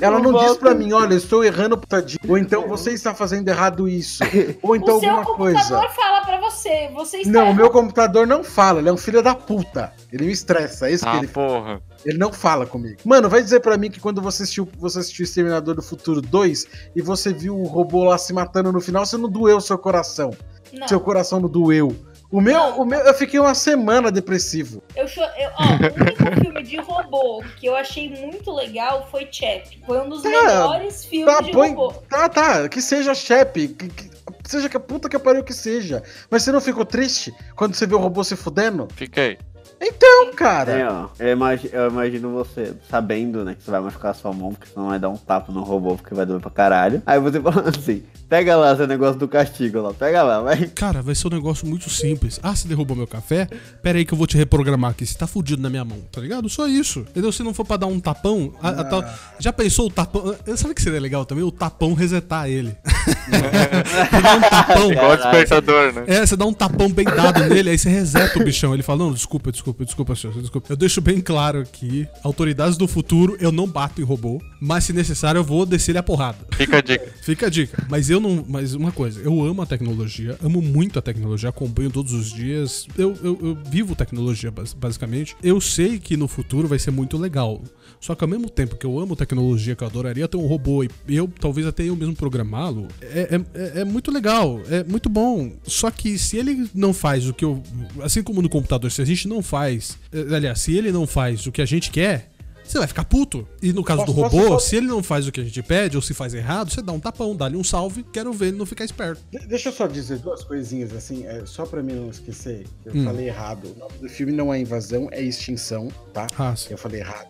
[SPEAKER 4] Ela não diz
[SPEAKER 2] volto.
[SPEAKER 4] pra mim, olha, eu estou errando tadinho. Ou então você está fazendo errado isso. Ou então
[SPEAKER 3] o seu
[SPEAKER 4] alguma
[SPEAKER 3] computador
[SPEAKER 4] coisa.
[SPEAKER 3] fala pra você. Você está
[SPEAKER 4] Não, o meu computador não fala, ele é um filho da puta. Ele me estressa, é isso que
[SPEAKER 5] Ah,
[SPEAKER 4] ele
[SPEAKER 5] porra.
[SPEAKER 4] Ele não fala comigo. Mano, vai dizer pra mim que quando você assistiu, você assistiu Exterminador do Futuro 2 e você viu o robô lá se matando no final, você não doeu seu coração.
[SPEAKER 3] Não,
[SPEAKER 4] Seu coração não doeu. O meu, o meu, eu fiquei uma semana depressivo.
[SPEAKER 3] eu, eu ó, o único filme de robô que eu achei muito legal foi Chap. Foi um dos
[SPEAKER 4] Tá,
[SPEAKER 3] melhores filmes
[SPEAKER 4] Tá,
[SPEAKER 3] de
[SPEAKER 4] põe.
[SPEAKER 3] robô.
[SPEAKER 4] Tá, tá, que seja chefe, que, que- seja que a puta que pariu que seja. Mas você não ficou triste quando você vê o robô se fudendo?
[SPEAKER 5] Fiquei.
[SPEAKER 4] Então, cara.
[SPEAKER 2] É, ó, eu, imagino, eu imagino você sabendo, né, que você vai machucar a sua mão, porque senão vai dar um tapa no robô, porque vai doer pra caralho. Aí você fala assim, pega lá seu negócio do castigo lá, pega lá, vai.
[SPEAKER 1] Cara, vai ser um negócio muito simples. Ah, você derrubou meu café? Pera aí que eu vou te reprogramar aqui. Você tá fudido na minha mão, tá ligado? Só isso. Entendeu? Se não for pra dar um tapão, a- a tal- já pensou o tapão? Ah, Sabe o que seria legal também? O tapão resetar ele. [laughs] você dá um tapão.
[SPEAKER 5] Igual o despertador, né?
[SPEAKER 1] É, você dá um tapão bem dado nele, aí você reseta o bichão. Ele fala: Não, desculpa, desculpa, desculpa, senhor, desculpa. Eu deixo bem claro aqui: autoridades do futuro, eu não bato em robô, mas se necessário, eu vou descer ele a porrada.
[SPEAKER 5] Fica a dica.
[SPEAKER 1] Fica a dica. Mas eu não. Mas uma coisa, eu amo a tecnologia, amo muito a tecnologia, acompanho todos os dias. Eu, eu, eu vivo tecnologia, bas- basicamente. Eu sei que no futuro vai ser muito legal. Só que ao mesmo tempo que eu amo tecnologia, que eu adoraria ter um robô e eu talvez até eu mesmo programá-lo, é, é, é- é muito legal, é muito bom. Só que se ele não faz o que eu. Assim como no computador, se a gente não faz. eh, Aliás, se ele não faz o que a gente quer. Você vai ficar puto. E no caso
[SPEAKER 4] Posso-
[SPEAKER 1] do
[SPEAKER 4] posso
[SPEAKER 1] robô,
[SPEAKER 4] só-
[SPEAKER 1] se ele não faz o que a gente pede, ou se faz errado, você dá um tapão, dá-lhe um salve, quero ver ele não ficar esperto.
[SPEAKER 4] De- Deixa eu só dizer duas coisinhas assim, é, só pra mim não esquecer. Eu
[SPEAKER 1] Hum.
[SPEAKER 4] falei errado. O nome do filme não é Invasão, é Extinção, tá?
[SPEAKER 1] Ah.
[SPEAKER 4] Eu falei errado.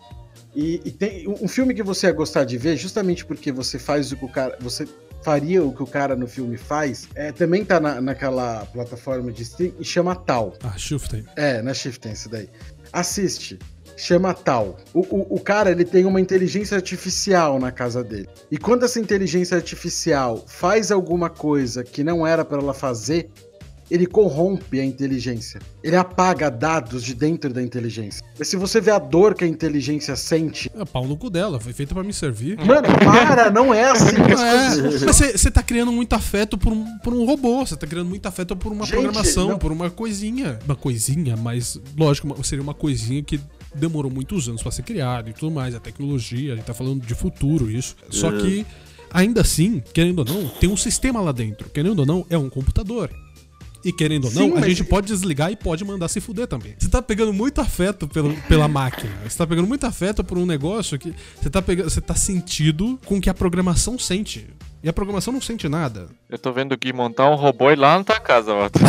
[SPEAKER 4] E, e tem um filme que você ia gostar de ver, justamente porque você faz o que o cara. Você faria o que o cara no filme faz. É, também tá na, naquela plataforma de stream e chama Tal.
[SPEAKER 1] Ah, Shifting.
[SPEAKER 4] É, na Shiften, esse daí. Assiste. Chama Tal. O, o, o cara, ele tem uma inteligência artificial na casa dele. E quando essa inteligência artificial faz alguma coisa que não era pra ela fazer, ele corrompe a inteligência. Ele apaga dados de dentro da inteligência. Mas se você vê a dor que a inteligência sente.
[SPEAKER 1] É pau no cu dela, foi feita pra me servir.
[SPEAKER 4] Mano, para, não é assim que as
[SPEAKER 1] Não
[SPEAKER 4] coisas
[SPEAKER 1] é, mas você tá criando muito afeto por um, por um robô, você tá criando muito afeto por uma
[SPEAKER 4] Gente,
[SPEAKER 1] programação,
[SPEAKER 4] não-
[SPEAKER 1] por uma coisinha. Uma coisinha, mas lógico, seria uma coisinha que demorou muitos anos pra ser criada e tudo mais. A tecnologia, a gente tá falando de futuro, isso. Só que, ainda assim, querendo ou não, tem um sistema lá dentro. Querendo ou não, é um computador. E querendo ou não,
[SPEAKER 4] Sim,
[SPEAKER 1] a
[SPEAKER 4] mas-
[SPEAKER 1] gente pode desligar e pode mandar se fuder também. Você tá pegando muito afeto pelo, pela máquina. Você tá pegando muito afeto por um negócio que você tá, pegando, você tá sentido com o que a programação sente. E a programação não sente nada.
[SPEAKER 5] Eu tô vendo o Gui montar um robô e lá na tua casa, Otto. [laughs]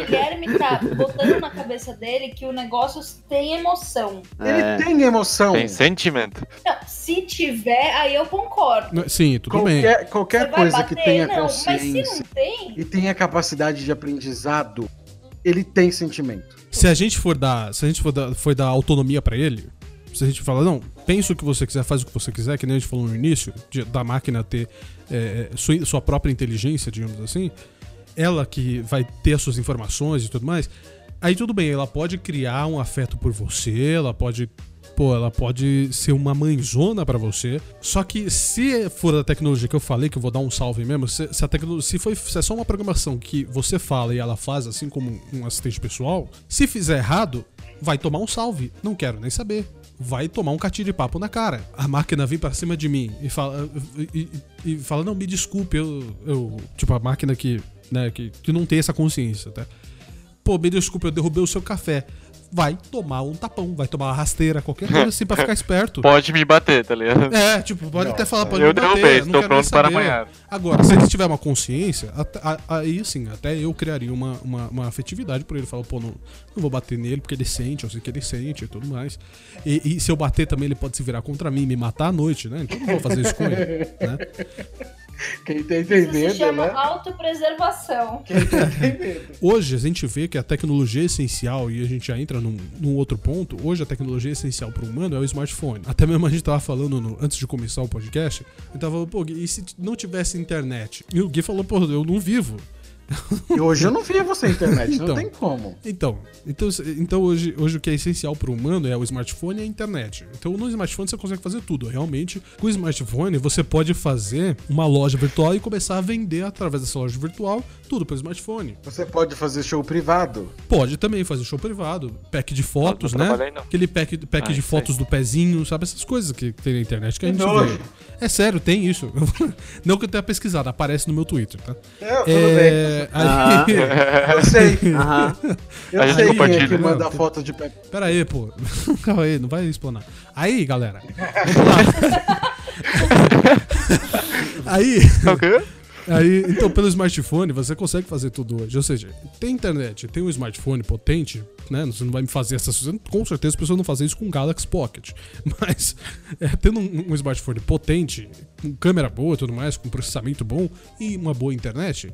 [SPEAKER 3] O Guilherme tá botando na cabeça dele que o negócio tem emoção.
[SPEAKER 4] Ele
[SPEAKER 2] É.
[SPEAKER 4] tem emoção.
[SPEAKER 5] Tem sentimento.
[SPEAKER 3] Não, se tiver, aí eu concordo.
[SPEAKER 1] Sim, tudo bem.
[SPEAKER 4] Qualquer, qualquer
[SPEAKER 3] Você vai
[SPEAKER 4] coisa
[SPEAKER 3] bater?
[SPEAKER 4] que tenha
[SPEAKER 3] não, mas se
[SPEAKER 4] consciência
[SPEAKER 3] não tem,
[SPEAKER 4] e tenha capacidade de aprendizado, ele tem sentimento.
[SPEAKER 1] Se a gente for dar, se a gente for dar, for dar autonomia pra ele, se a gente falar, não, pensa o que você quiser, faz o que você quiser, que nem a gente falou no início, de- da máquina ter é, sua, sua própria inteligência, digamos assim, ela que vai ter as suas informações e tudo mais, aí tudo bem, ela pode criar um afeto por você, ela pode. Pô, ela pode ser uma mãezona pra você. Só que se for a tecnologia que eu falei, que eu vou dar um salve mesmo, se, se a tecnologia, se, foi, se é só uma programação que você fala e ela faz, assim como um assistente pessoal, se fizer errado, vai tomar um salve. Não quero nem saber. Vai tomar um catinho de papo na cara. A máquina vem pra cima de mim e fala, e, e- e fala não, me desculpe, eu, eu. Tipo, a máquina que, né, que, que não tem essa consciência, tá? Pô, me desculpe, eu derrubei o seu café. Vai tomar um tapão, vai tomar uma rasteira, qualquer coisa assim pra ficar [laughs] esperto.
[SPEAKER 5] Pode me bater, tá ligado?
[SPEAKER 1] É, tipo, pode até falar, pode
[SPEAKER 5] Eu
[SPEAKER 1] me bater,
[SPEAKER 5] derrubei,
[SPEAKER 1] não
[SPEAKER 5] estou pronto para amanhã.
[SPEAKER 1] Agora, se ele tiver uma consciência, aí sim, até eu criaria uma, uma, uma afetividade por ele. Falar, pô, não, não vou bater nele porque ele sente, eu sei que ele sente e tudo mais. E, e se eu bater também, ele pode se virar contra mim, me matar à noite, né? Então eu não vou fazer isso com ele, né?
[SPEAKER 4] Quem tá
[SPEAKER 3] isso se
[SPEAKER 4] entendendo,
[SPEAKER 3] chama
[SPEAKER 4] né?
[SPEAKER 3] autopreservação.
[SPEAKER 4] Quem tá entendendo. [laughs]
[SPEAKER 1] Hoje a gente vê que a tecnologia é essencial e a gente já entra num, num outro ponto. Hoje a tecnologia essencial para o humano é o smartphone. Até mesmo a gente tava falando no- antes de começar o podcast, eu tava falando, pô, e se não tivesse internet? E o Gui falou, pô, eu não vivo.
[SPEAKER 4] E hoje eu não via você na internet,
[SPEAKER 1] Então.
[SPEAKER 4] não tem como.
[SPEAKER 1] Então, então, então hoje, hoje o que é essencial para o humano é o smartphone e a internet. Então no smartphone você consegue fazer tudo. Realmente, com o smartphone você pode fazer uma loja virtual e começar a vender através dessa loja virtual tudo pelo smartphone.
[SPEAKER 4] Você pode fazer show privado.
[SPEAKER 1] Pode também fazer show privado, pack de fotos,
[SPEAKER 5] não
[SPEAKER 1] né?
[SPEAKER 5] não.
[SPEAKER 1] Aquele pack, pack
[SPEAKER 5] Ah,
[SPEAKER 1] de fotos do pezinho, sabe? Essas coisas que tem na internet que a gente
[SPEAKER 4] nojo.
[SPEAKER 1] vê. É sério, tem isso. [laughs] Não que eu tenha pesquisado, aparece no meu Twitter, tá?
[SPEAKER 4] É, tudo
[SPEAKER 1] É, aí-
[SPEAKER 4] bem. [laughs] Eu sei.
[SPEAKER 2] Aham.
[SPEAKER 4] Eu
[SPEAKER 5] A
[SPEAKER 4] sei quem é que manda
[SPEAKER 1] Não,
[SPEAKER 4] foto de pé.
[SPEAKER 1] Pera aí, pô. [laughs] Calma aí, não vai explanar. Aí, galera. [laughs] Aí,
[SPEAKER 5] O quê?
[SPEAKER 1] aí, então, pelo smartphone, você consegue fazer tudo hoje. Ou seja, tem internet, tem um smartphone potente, né? Você não vai me fazer essas coisas. Com certeza as pessoas não fazem isso com o Galaxy Pocket. Mas, é, tendo um, um smartphone potente, com câmera boa e tudo mais, com processamento bom e uma boa internet.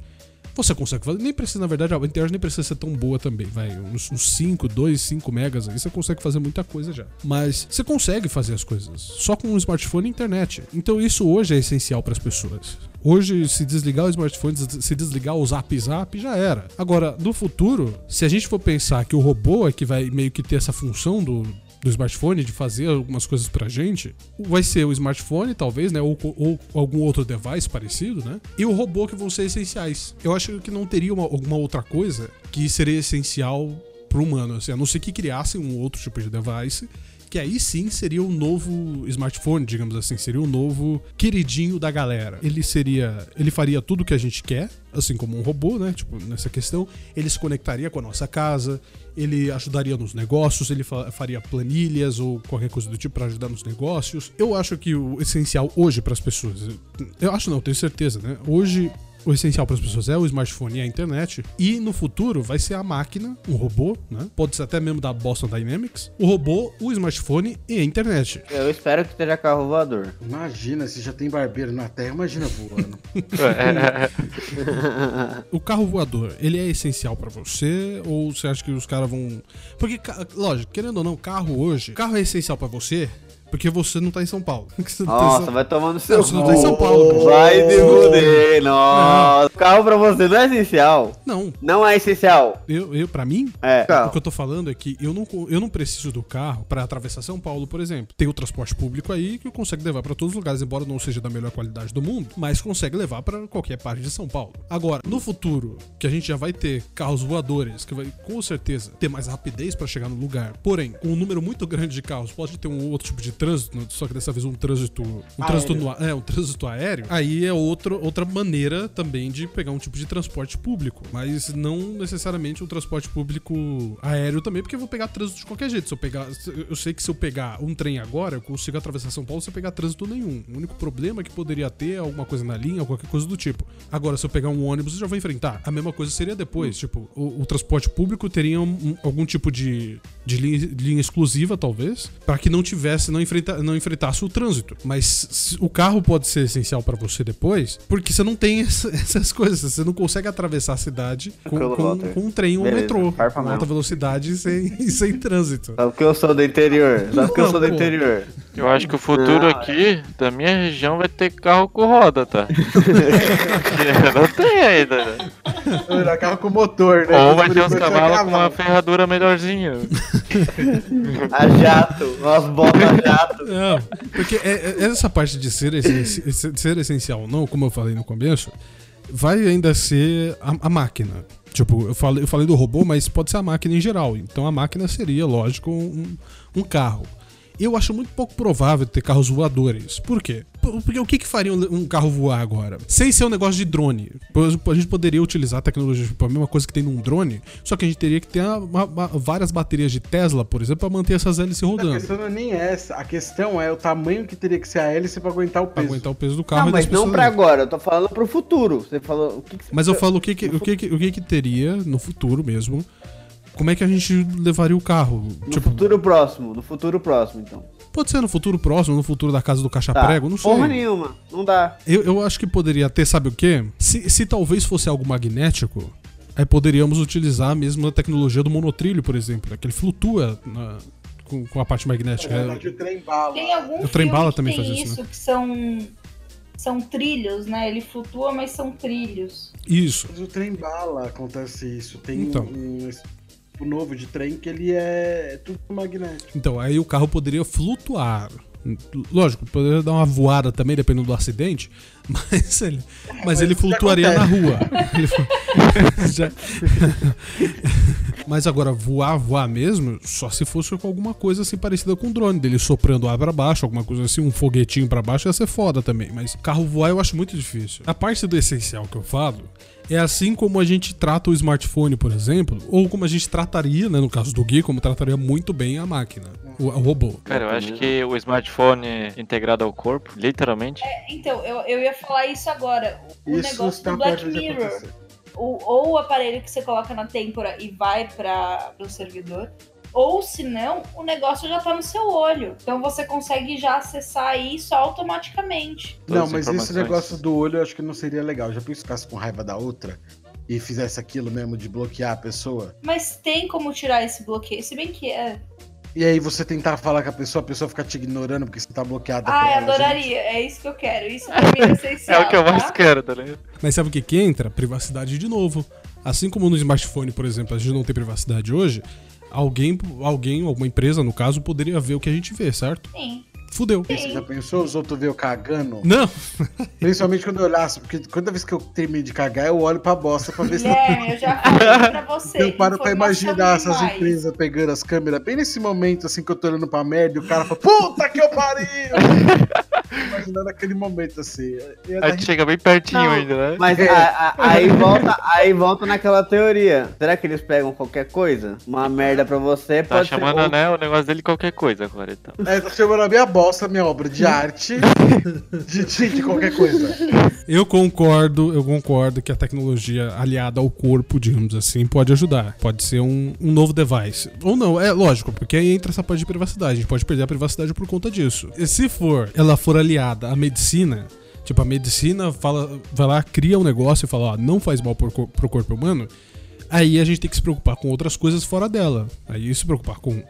[SPEAKER 1] Você consegue fazer, nem precisa, na verdade, a internet nem precisa ser tão boa também, vai, uns, uns 5, 2, 5 megas aí, você consegue fazer muita coisa já. Mas você consegue fazer as coisas só com um smartphone e internet. Então isso hoje é essencial para as pessoas. Hoje, se desligar o smartphone, se desligar o zap zap, já era. Agora, no futuro, se a gente for pensar que o robô é que vai meio que ter essa função do, do smartphone de fazer algumas coisas pra gente, vai ser o smartphone, talvez, né? Ou, ou algum outro device parecido, né? E o robô que vão ser essenciais. Eu acho que não teria uma- alguma outra coisa que seria essencial pro humano, assim, a não ser que criassem um outro tipo de device que aí sim seria o novo smartphone, digamos assim, seria o novo queridinho da galera. Ele seria, ele faria tudo o que a gente quer, assim como um robô, né? Tipo, nessa questão, ele se conectaria com a nossa casa, ele ajudaria nos negócios, ele fa- faria planilhas ou qualquer coisa do tipo para ajudar nos negócios. Eu acho que o essencial hoje para as pessoas, eu acho não, tenho certeza, né? Hoje o essencial para as pessoas é o smartphone e a internet. E no futuro vai ser a máquina, um robô, né? Pode ser até mesmo da Boston Dynamics. O robô, o smartphone e a internet.
[SPEAKER 2] Eu espero que esteja carro voador.
[SPEAKER 4] Imagina, se já tem barbeiro na Terra, imagina voando. [laughs]
[SPEAKER 1] O carro voador, ele é essencial pra você ou você acha que os caras vão. Porque, lógico, querendo ou não, carro hoje, carro é essencial pra você porque você não tá em São Paulo. [laughs] Você tá
[SPEAKER 2] Nossa,
[SPEAKER 1] São-
[SPEAKER 2] vai tomando seu.
[SPEAKER 1] Você não tá em São Paulo, cara.
[SPEAKER 2] Vai
[SPEAKER 1] tá-
[SPEAKER 2] fuder, nossa. Carro pra você não é essencial.
[SPEAKER 1] Não,
[SPEAKER 2] Não é essencial.
[SPEAKER 1] eu, eu para mim,
[SPEAKER 2] É.
[SPEAKER 1] O que eu tô falando é que eu não, eu não preciso do carro pra atravessar São Paulo, por exemplo. Tem o transporte público aí que consegue levar pra todos os lugares, embora não seja da melhor qualidade do mundo, mas consegue levar pra qualquer parte de São Paulo. Agora, no futuro, que a gente já vai ter carros voadores, que vai com certeza ter mais rapidez pra chegar no lugar, porém, com um número muito grande de carros, pode ter um outro tipo de trânsito, só que dessa vez um trânsito, um trânsito no, é, um trânsito aéreo. Aí é outro, outra maneira também de pegar um tipo de transporte público, mas não necessariamente um transporte público aéreo também, porque eu vou pegar trânsito de qualquer jeito. Se eu pegar, eu sei que se eu pegar um trem agora, eu consigo atravessar São Paulo sem pegar trânsito nenhum. O único problema que poderia ter é alguma coisa na linha, qualquer coisa do tipo. Agora, se eu pegar um ônibus, eu já vou enfrentar. A mesma coisa seria depois, tipo, o, o transporte público teria um- um- algum tipo de, de linha, linha exclusiva, talvez, para que não tivesse, não, enfrenta, não enfrentasse o trânsito. Mas o carro pode ser essencial para você depois, porque você não tem [laughs] essa- essas coisas, você não consegue atravessar a cidade com, com- com um trem ou um metrô, com alta velocidade e sem, [laughs] e sem trânsito.
[SPEAKER 2] Só porque eu sou do interior. Só porque eu sou do interior.
[SPEAKER 5] eu acho que o futuro
[SPEAKER 2] Não,
[SPEAKER 5] aqui da minha região vai ter carro com roda, tá? [laughs] Não tem ainda. né?
[SPEAKER 4] Carro com motor, né?
[SPEAKER 5] Ou vai ter uns cavalos com uma ferradura melhorzinha.
[SPEAKER 2] A jato. Umas botas a jato. [laughs]
[SPEAKER 1] Não, porque é- é- essa parte de ser, ser essencial ou não, como eu falei no começo, vai ainda ser a, a máquina. Tipo, eu falei, eu falei do robô, mas pode ser a máquina em geral. Então a máquina seria, lógico, um, um carro. Eu acho muito pouco provável ter carros voadores. Por quê? Por- Porque o que, que faria um um carro voar agora? Sem ser um negócio de drone. A gente poderia utilizar a tecnologia, tipo, a mesma coisa que tem num drone, só que a gente teria que ter uma- uma- várias baterias de Tesla, por exemplo, para manter essas hélices
[SPEAKER 4] A
[SPEAKER 1] rodando.
[SPEAKER 4] questão não é nem essa. A questão é o tamanho que teria que ser a hélice pra aguentar o
[SPEAKER 1] Pra
[SPEAKER 4] peso.
[SPEAKER 1] aguentar o peso do carro
[SPEAKER 2] Não, mas não pra
[SPEAKER 1] ali.
[SPEAKER 2] agora. Eu tô falando pro futuro. Você falou. O que que você
[SPEAKER 1] Mas eu falo o que que, o que, que- o que que teria no futuro mesmo. Como é que a gente levaria o carro?
[SPEAKER 2] No
[SPEAKER 1] tipo,
[SPEAKER 2] futuro próximo. No futuro próximo, então.
[SPEAKER 1] pode ser no futuro próximo, no futuro da casa do caixa
[SPEAKER 2] Tá.
[SPEAKER 1] prego, não sei.
[SPEAKER 2] Porra nenhuma. Não dá.
[SPEAKER 1] Eu, eu acho que poderia ter, sabe o quê? Se, se talvez fosse algo magnético, aí poderíamos utilizar a mesma tecnologia do monotrilho, por exemplo, né? que ele flutua na- com, com a parte magnética.
[SPEAKER 4] Na verdade, o trem bala.
[SPEAKER 3] Tem algum
[SPEAKER 1] O trem bala também
[SPEAKER 3] tem
[SPEAKER 1] faz isso,
[SPEAKER 3] isso, que são, são trilhos, né? Ele flutua, mas são trilhos.
[SPEAKER 1] Isso.
[SPEAKER 4] Mas o trem bala acontece isso. Tem
[SPEAKER 1] Então.
[SPEAKER 4] um, um tipo novo de trem que ele é tudo magnético.
[SPEAKER 1] Então, aí o carro poderia flutuar. Lógico, poderia dar uma voada também, dependendo do acidente, [laughs] mas ele, mas ele
[SPEAKER 4] isso já
[SPEAKER 1] flutuaria na rua. Ele [laughs] Já- [laughs] mas agora, voar, voar mesmo, só se fosse com alguma coisa assim parecida com um drone, dele soprando ar pra baixo, alguma coisa assim, um foguetinho pra baixo, ia ser foda também. Mas carro voar eu acho muito difícil. A parte do essencial que eu falo é assim como a gente trata o smartphone, por exemplo, ou como a gente trataria, né, no caso do Gui, como trataria muito bem a máquina, o, o robô.
[SPEAKER 5] Cara, eu acho que o smartphone integrado ao corpo, literalmente,
[SPEAKER 3] Então, eu, eu ia falar isso agora. O
[SPEAKER 4] Isso
[SPEAKER 3] negócio
[SPEAKER 4] está
[SPEAKER 3] do Black Mirror. O, ou o aparelho que você coloca na têmpora e vai para o servidor. Ou se não, o negócio já tá no seu olho. Então você consegue já acessar isso automaticamente.
[SPEAKER 4] Não, mas esse negócio do olho eu acho que não seria legal. Já pensou se ficasse com raiva da outra e fizesse aquilo mesmo de bloquear a pessoa?
[SPEAKER 3] Mas tem como tirar esse bloqueio. Se bem que é.
[SPEAKER 4] E aí você tentar falar com a pessoa, a pessoa ficar te ignorando porque você tá bloqueada por ela,
[SPEAKER 3] adoraria. É isso que eu quero. Isso pra mim é [laughs]
[SPEAKER 5] é
[SPEAKER 3] essencial.
[SPEAKER 5] o que eu mais
[SPEAKER 3] tá?
[SPEAKER 5] quero, tá ligado?
[SPEAKER 1] Mas sabe o que que entra? Privacidade de novo. Assim como no smartphone, por exemplo, a gente não tem privacidade hoje, alguém, alguém, alguma empresa, no caso, poderia ver o que a gente vê, certo?
[SPEAKER 3] Sim.
[SPEAKER 1] Fudeu.
[SPEAKER 4] Você já pensou os outros ver eu cagando?
[SPEAKER 1] Não, [laughs]
[SPEAKER 4] Principalmente quando eu olhasse, porque toda vez que eu termino de cagar, eu olho pra bosta pra ver se
[SPEAKER 3] Guilherme, eu já falei pra você.
[SPEAKER 4] Eu paro pra imaginar essas
[SPEAKER 3] demais.
[SPEAKER 4] empresas pegando as câmeras bem nesse momento, assim, que eu tô olhando pra merda e o cara fala, puta que eu pariu! [laughs] Imaginando aquele momento, assim. Dar
[SPEAKER 5] Aí chega bem pertinho
[SPEAKER 2] Não,
[SPEAKER 5] ainda, né?
[SPEAKER 2] Mas a- a- aí, volta, aí volta naquela teoria. Será que eles pegam qualquer coisa? Uma merda pra você,
[SPEAKER 5] Tá
[SPEAKER 2] pode
[SPEAKER 5] chamando
[SPEAKER 2] ser...
[SPEAKER 5] né, o negócio dele qualquer coisa agora, então.
[SPEAKER 4] É, tá chamando a minha bosta, minha obra de arte, de, de, de qualquer coisa.
[SPEAKER 1] eu concordo, eu concordo que a tecnologia aliada ao corpo, digamos assim, pode ajudar. Pode ser um, um novo device. Ou não, é lógico, porque aí entra essa parte de privacidade. A gente pode perder a privacidade por conta disso. E se for, ela for aliada à medicina, tipo, a medicina fala, vai lá, cria um negócio e fala, ó, não faz mal pro, pro corpo humano, aí a gente tem que se preocupar com outras coisas fora dela. Aí se preocupar com,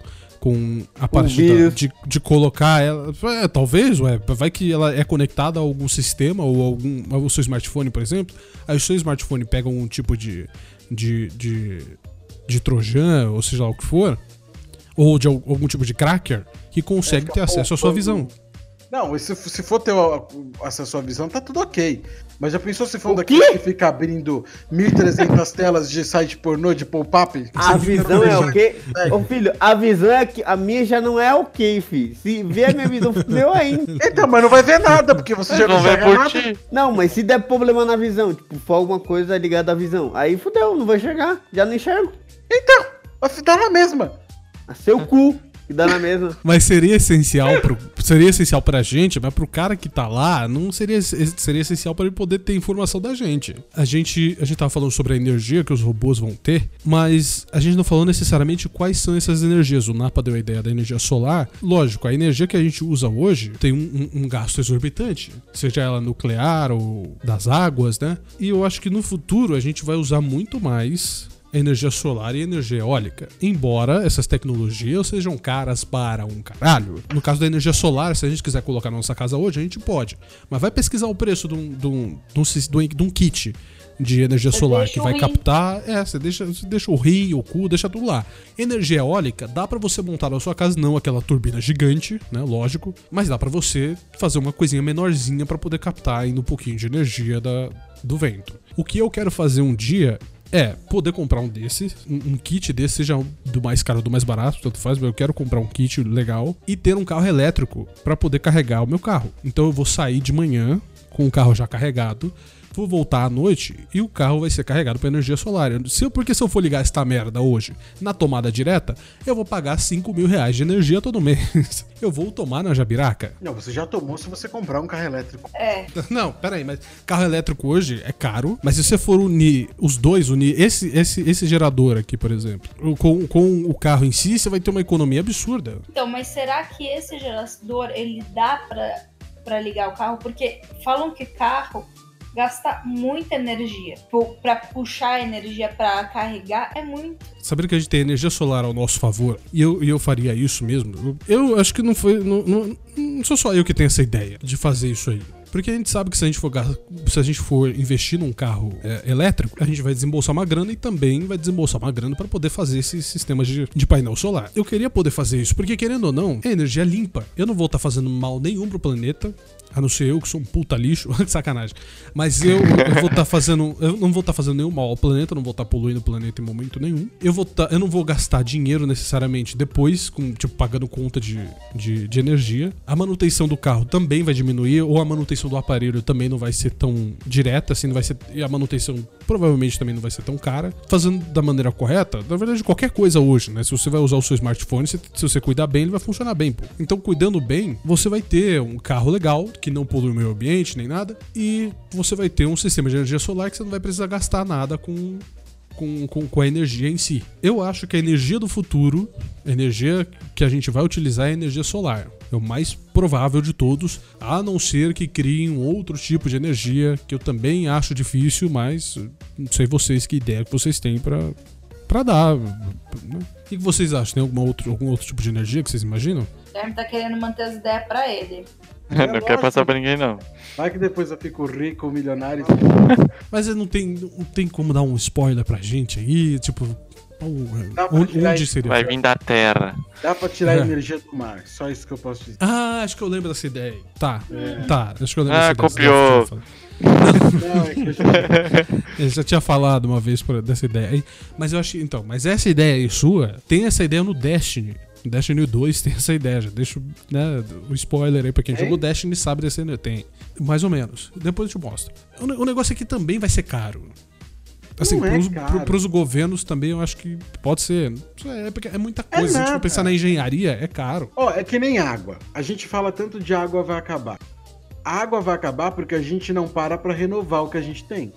[SPEAKER 1] com a parte de, de colocar ela. É, talvez, ué, vai que ela é conectada a algum sistema ou algum. ao seu smartphone, por exemplo. Aí o seu smartphone pega um tipo de. de. de, de trojan, ou seja lá o que for. Ou de al- algum tipo de cracker que consegue ter acesso à sua visão.
[SPEAKER 4] Não, se, se for ter essa sua visão, tá tudo ok. Mas já pensou se for um
[SPEAKER 2] O
[SPEAKER 4] daquele
[SPEAKER 2] quê?
[SPEAKER 4] que fica abrindo 1.300 [laughs] telas de site pornô de pop-up?
[SPEAKER 2] A visão é o quê?
[SPEAKER 4] É.
[SPEAKER 2] Ô filho, a visão é que a minha já não é ok, filho. Se ver a minha visão, [laughs] fudeu ainda.
[SPEAKER 4] Então, mas não vai ver nada, porque você já
[SPEAKER 5] Não
[SPEAKER 4] não
[SPEAKER 5] vai
[SPEAKER 4] enxerga nada.
[SPEAKER 5] curtir.
[SPEAKER 2] Não, mas se der problema na visão, tipo, for alguma coisa ligada à visão, aí fudeu, não vou enxergar. Já não enxergo.
[SPEAKER 4] Então, vai dar na mesma.
[SPEAKER 2] A seu cu, que dá na mesma. [laughs]
[SPEAKER 1] Mas seria essencial pro, seria essencial pra gente, mas pro cara que tá lá, não seria, seria essencial pra ele poder ter informação da gente. A gente, a gente tava falando sobre a energia que os robôs vão ter, mas a gente não falou necessariamente quais são essas energias. O Napa deu a ideia da energia solar. Lógico, a energia que a gente usa hoje tem um, um- um gasto exorbitante, seja ela nuclear ou das águas, né? E eu acho que no futuro a gente vai usar muito mais energia solar e energia eólica. Embora essas tecnologias sejam caras para um caralho. No caso da energia solar, se a gente quiser colocar na nossa casa hoje, a gente pode. Mas vai pesquisar o preço de um, de um, de um, de um- kit de energia
[SPEAKER 3] Você
[SPEAKER 1] solar que vai captar. É, você deixa, você deixa o rim, o cu, deixa tudo lá. Energia eólica, dá pra você montar na sua casa, não aquela turbina gigante, né? Lógico. Mas dá pra você fazer uma coisinha menorzinha pra poder captar ainda um pouquinho de energia da, do vento. O que eu quero fazer um dia é poder comprar um desses, um, um kit desse, seja do mais caro ou do mais barato, tanto faz, mas eu quero comprar um kit legal e ter um carro elétrico pra poder carregar o meu carro. Então eu vou sair de manhã com o carro já carregado, vou voltar à noite e o carro vai ser carregado por energia solar. Se eu, porque se eu for ligar esta merda hoje na tomada direta, eu vou pagar 5 mil reais de energia todo mês. [laughs] Eu vou tomar na Jabiraca?
[SPEAKER 4] Não, você já tomou se você comprar um carro elétrico.
[SPEAKER 3] É, [laughs]
[SPEAKER 1] Não, peraí, mas carro elétrico hoje é caro, mas se você for unir os dois, unir esse, esse, esse gerador aqui, por exemplo, com, com o carro em si, você vai ter uma economia absurda.
[SPEAKER 3] então, mas será que esse gerador, ele dá pra, pra ligar o carro? Porque falam que carro gasta muita energia. Pra puxar energia pra carregar é muito.
[SPEAKER 1] Saber que a gente tem energia solar ao nosso favor, e eu, eu faria isso mesmo, eu, acho que não foi. Não, não, não sou só eu que tenho essa ideia de fazer isso aí. Porque a gente sabe que se a gente for, se a gente for investir num carro é, elétrico, a gente vai desembolsar uma grana e também vai desembolsar uma grana para poder fazer esses sistemas de, de painel solar. Eu queria poder fazer isso, porque querendo ou não, é energia limpa. Eu não vou estar fazendo mal nenhum pro planeta. A não ser eu que sou um puta lixo, [laughs] sacanagem. Mas eu, eu vou estar fazendo. Eu não vou estar fazendo nenhum mal ao planeta, não vou estar poluindo o planeta em momento nenhum. Eu vou tá, eu não vou gastar dinheiro necessariamente depois, com, tipo, pagando conta de, de, de energia. A manutenção do carro também vai diminuir, ou a manutenção do aparelho também não vai ser tão direta, assim, não vai ser. E a manutenção provavelmente também não vai ser tão cara. Fazendo da maneira correta, na verdade, qualquer coisa hoje, né? Se você vai usar o seu smartphone, se, se você cuidar bem, ele vai funcionar bem, pô. Então, cuidando bem, você vai ter um carro legal, que não polui o meio ambiente nem nada, e você vai ter um sistema de energia solar que você não vai precisar gastar nada com com, com, com a energia em si. Eu acho que a energia do futuro, a energia que a gente vai utilizar é a energia solar. É o mais provável de todos, a não ser que criem um outro tipo de energia, que eu também acho difícil, mas eh, não sei vocês que ideia que vocês têm pra, pra dar. né? O que vocês acham? Tem alguma outro, algum outro tipo de energia que vocês imaginam?
[SPEAKER 3] O Guilherme tá querendo manter as ideias pra ele. [laughs]
[SPEAKER 5] não quer passar pra ninguém, não.
[SPEAKER 4] Vai que depois eu fico rico, milionário. [laughs]
[SPEAKER 1] Mas não tem, não tem como dar um spoiler pra gente aí, tipo,
[SPEAKER 4] Dá pra
[SPEAKER 1] Onde, seria?
[SPEAKER 5] Vai vir da terra.
[SPEAKER 4] Dá pra tirar
[SPEAKER 1] É.
[SPEAKER 4] a energia do mar. Só isso que eu posso dizer.
[SPEAKER 1] Ah, acho que eu lembro dessa ideia. Tá,
[SPEAKER 4] É.
[SPEAKER 1] tá. Acho que eu lembro
[SPEAKER 5] Ah,
[SPEAKER 1] dessa ideia.
[SPEAKER 5] copiou.
[SPEAKER 1] Falado.
[SPEAKER 4] Não, é que eu já... [laughs]
[SPEAKER 1] Ele já tinha falado uma vez por- dessa ideia. Mas eu acho. Então, mas essa ideia aí sua, tem essa ideia no Destiny. No Destiny 2 tem essa ideia, já deixo né, o spoiler aí pra quem
[SPEAKER 4] Tem?
[SPEAKER 1] jogou Destiny sabe dessa ideia. Tem. Mais ou menos. Depois eu te mostro. O, ne- o negócio aqui também vai ser caro. Assim,
[SPEAKER 4] Não é
[SPEAKER 1] pros, pro- pros governos também eu acho que pode ser. É, porque é muita coisa. Se a gente for pensar na engenharia, é caro.
[SPEAKER 4] Ó, é que nem água. A gente fala tanto de água vai acabar. A água vai acabar porque a gente não para pra renovar o que a gente tem.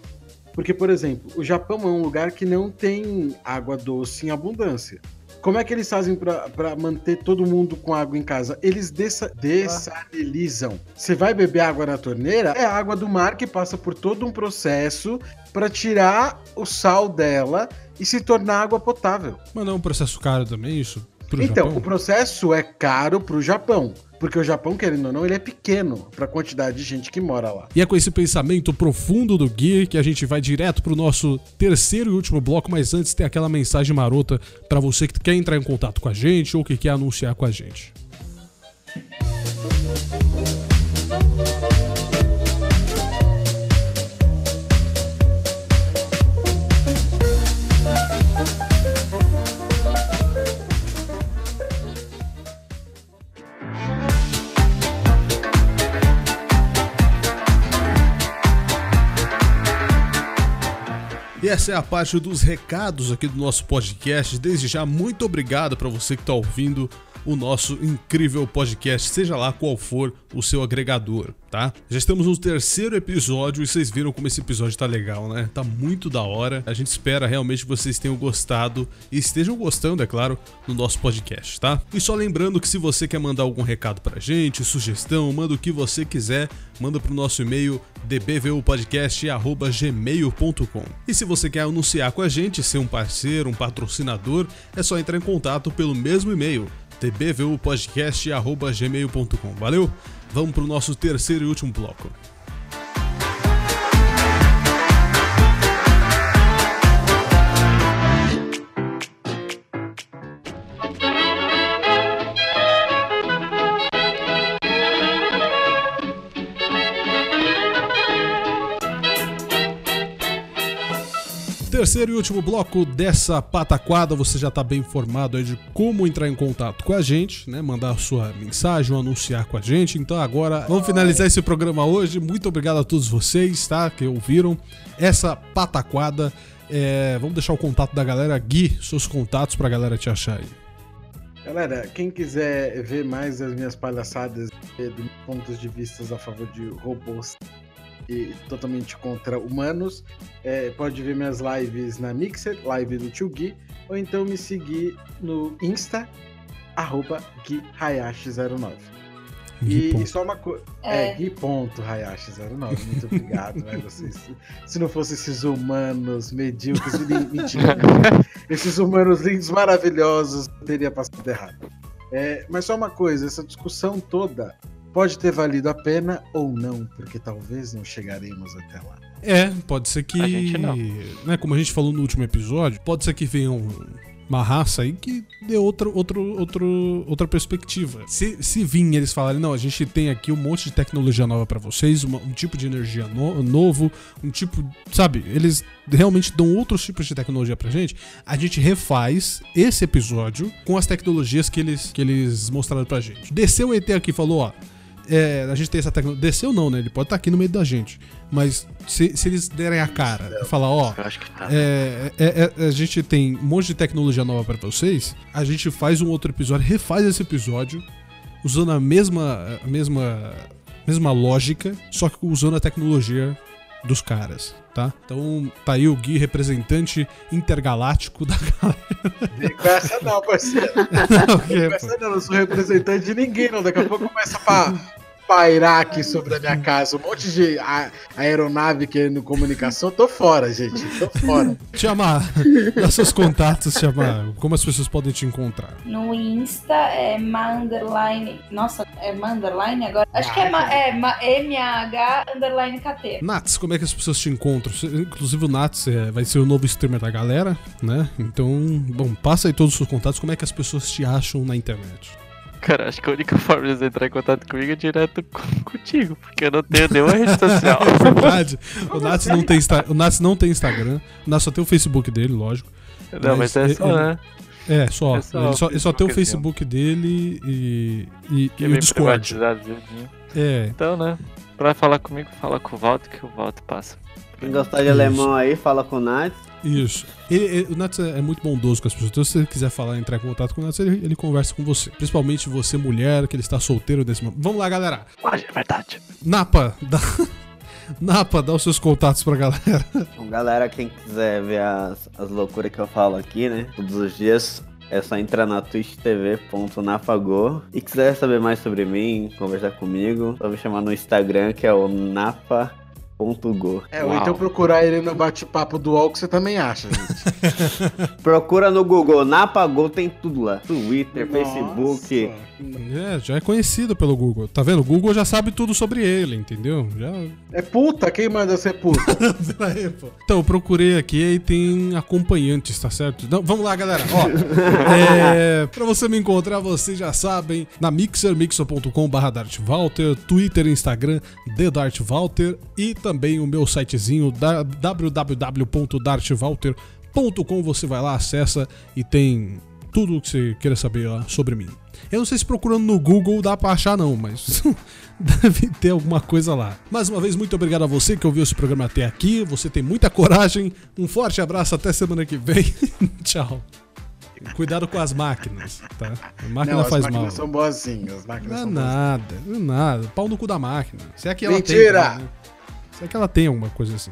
[SPEAKER 4] Porque, por exemplo, o Japão é um lugar que não tem água doce em abundância. Como é que eles fazem pra manter todo mundo com água em casa? Eles dessa- dessalinizam. Você vai beber água na torneira, é água do mar que passa por todo um processo pra tirar o sal dela e se tornar água potável.
[SPEAKER 1] Mas não é um processo caro também, isso?
[SPEAKER 4] Então,
[SPEAKER 1] Japão?
[SPEAKER 4] o processo é caro pro Japão. Porque o Japão, querendo ou não, ele é pequeno pra quantidade de gente que mora lá.
[SPEAKER 1] E é com esse pensamento profundo do Gui que a gente vai direto pro nosso terceiro e último bloco, mas antes tem aquela mensagem marota pra você que quer entrar em contato com a gente ou que quer anunciar com a gente. Essa é a parte dos recados aqui do nosso podcast. Desde já, muito obrigado para você que está ouvindo o nosso incrível podcast, seja lá qual for o seu agregador, tá? Já estamos no terceiro episódio e vocês viram como esse episódio tá legal, né? Tá muito da hora. A gente espera realmente que vocês tenham gostado e estejam gostando, é claro, no nosso podcast, tá? E só lembrando que se você quer mandar algum recado pra gente, sugestão, manda o que você quiser, manda pro nosso e-mail dbvupodcast@gmail.com. E se você quer anunciar com a gente, ser um parceiro, um patrocinador, é só entrar em contato pelo mesmo e-mail tbvupodcast@gmail.com. Valeu? Vamos pro nosso terceiro e último bloco. Terceiro e último bloco dessa pataquada, você já tá bem informado aí de como entrar em contato com a gente, né? Mandar a sua mensagem ou anunciar com a gente. Então agora vamos finalizar esse programa hoje. Muito obrigado a todos vocês, tá? Que ouviram essa pataquada. É, vamos deixar o contato da galera. Gui, seus contatos pra galera te achar aí.
[SPEAKER 4] Galera, quem quiser ver mais das minhas palhaçadas e dos pontos de vista a favor de robôs e totalmente contra humanos, é, pode ver minhas lives na Mixer, live do Tio Gui, ou então me seguir no Insta, arroba GuiHayashi09.
[SPEAKER 1] Gui,
[SPEAKER 4] E,
[SPEAKER 1] ponto.
[SPEAKER 4] e só uma coisa.
[SPEAKER 3] É.
[SPEAKER 4] É, Gui.hayashi09. Muito obrigado, né? Vocês, se não fossem esses humanos medíocres, esses humanos lindos, maravilhosos, teria passado errado. É, mas só uma coisa: essa discussão toda pode ter valido a pena ou não, porque talvez não chegaremos até lá.
[SPEAKER 1] É, pode ser que.
[SPEAKER 5] A gente não.
[SPEAKER 1] Né, como a gente falou no último episódio, pode ser que venha um- uma raça aí que dê outro, outro, outro, outra perspectiva. Se, se vir e eles falarem, não, a gente tem aqui um monte de tecnologia nova pra vocês, uma- um tipo de energia no- novo, um tipo. Sabe, eles realmente dão outros tipos de tecnologia pra gente, a gente refaz esse episódio com as tecnologias que eles, que eles mostraram pra gente. Desceu o ET aqui e falou, ó. É, a gente tem essa tecnologia. Desceu não, né? Ele pode estar aqui no meio da gente. Mas se, se eles derem a cara e falar, ó,
[SPEAKER 5] Eu acho que tá.
[SPEAKER 1] é, é- é- a gente tem um monte de tecnologia nova pra vocês, a gente faz um outro episódio, refaz esse episódio, usando a mesma, a mesma, mesma lógica, só que usando a tecnologia dos caras, tá? Então tá aí o Gui, representante intergaláctico da
[SPEAKER 4] Vem com essa não, parceiro.
[SPEAKER 1] galera.
[SPEAKER 4] Com essa não, eu não sou representante de ninguém, não. Daqui a pouco começa pra. Pairar aqui sobre a minha casa um monte de a- aeronave querendo comunicação, tô fora, gente. Tô fora. [laughs]
[SPEAKER 1] Tiamar, dá seus contatos, Tiamar. Como as pessoas podem te encontrar?
[SPEAKER 3] No Insta é ma underline. Nossa, é ma underline agora? Acho que é, ma, é ma, MAH underline KT.
[SPEAKER 1] Nats, como é que as pessoas te encontram? Inclusive o Nats é, vai ser o novo streamer da galera, né? Então, bom, passa aí todos os seus contatos. Como é que as pessoas te acham na internet?
[SPEAKER 5] Cara, acho que a única forma de você entrar em contato comigo é direto com- contigo, porque eu não tenho nenhuma rede social. [laughs]
[SPEAKER 1] É verdade. O Nats não tem, Insta- o Nats não tem Instagram. O Nats só tem o Facebook dele, lógico.
[SPEAKER 5] Não, mas é só,
[SPEAKER 1] ele-
[SPEAKER 5] né?
[SPEAKER 1] É, só.
[SPEAKER 5] É só
[SPEAKER 1] ele, só ele só tem o
[SPEAKER 5] Facebook,
[SPEAKER 1] dele e, e, e
[SPEAKER 5] é
[SPEAKER 1] o Discord. É,
[SPEAKER 5] Então, né? Pra falar comigo, fala com o Walter, que o Walter passa.
[SPEAKER 2] Quem gostar de alemão aí, fala com o Nath.
[SPEAKER 1] Isso. Ele- ele- o Nats é muito bondoso com as pessoas. Então, se você quiser falar, entrar em contato com o Nats, ele, ele conversa com você. Principalmente você, mulher, que ele está solteiro nesse momento. Vamos lá, galera.
[SPEAKER 5] Pode, é verdade.
[SPEAKER 1] Napa, dá... [laughs] Napa, dá os seus contatos pra galera.
[SPEAKER 2] Bom, galera, quem quiser ver as, as loucuras que eu falo aqui, né? Todos os dias. É só entrar na twitchtv.nafagô E quiser saber mais sobre mim, conversar comigo, só me chamar no Instagram, que é o napa.go.
[SPEAKER 4] É, ou
[SPEAKER 5] Uau.
[SPEAKER 4] então procurar ele no bate-papo do UOL que você também acha, gente. [laughs]
[SPEAKER 2] Procura no Google, Napagô tem tudo lá. Twitter, Facebook.
[SPEAKER 1] É, já é conhecido pelo Google. Tá vendo? O Google já sabe tudo sobre ele, entendeu? Já.
[SPEAKER 4] É puta? Quem manda ser puta? [laughs]
[SPEAKER 1] Pô. Então, eu procurei aqui e tem acompanhantes, tá certo? Não, vamos lá, galera. Ó, [laughs] é, pra você me encontrar, vocês já sabem, na Mixer, mixer.com.br dartwalter, Twitter Instagram, TheDartWalter e também o meu sitezinho da- www.dartwalter.com. Você vai lá, acessa e tem tudo o que você queira saber lá sobre mim. Eu não sei se procurando no Google dá pra achar não, mas [laughs] deve ter alguma coisa lá. Mais uma vez, muito obrigado a você que ouviu esse programa até aqui. Você tem muita coragem. Um forte abraço, até semana que vem. [laughs] Tchau. Cuidado com as máquinas, tá? A máquina
[SPEAKER 4] Não, as
[SPEAKER 1] faz
[SPEAKER 4] máquinas
[SPEAKER 1] mal.
[SPEAKER 4] são boazinhas. As máquinas
[SPEAKER 1] Não é nada, não é nada. Pau no cu da máquina. Se é que ela
[SPEAKER 4] Mentira!
[SPEAKER 1] tem. né? Se é que ela tem alguma coisa assim.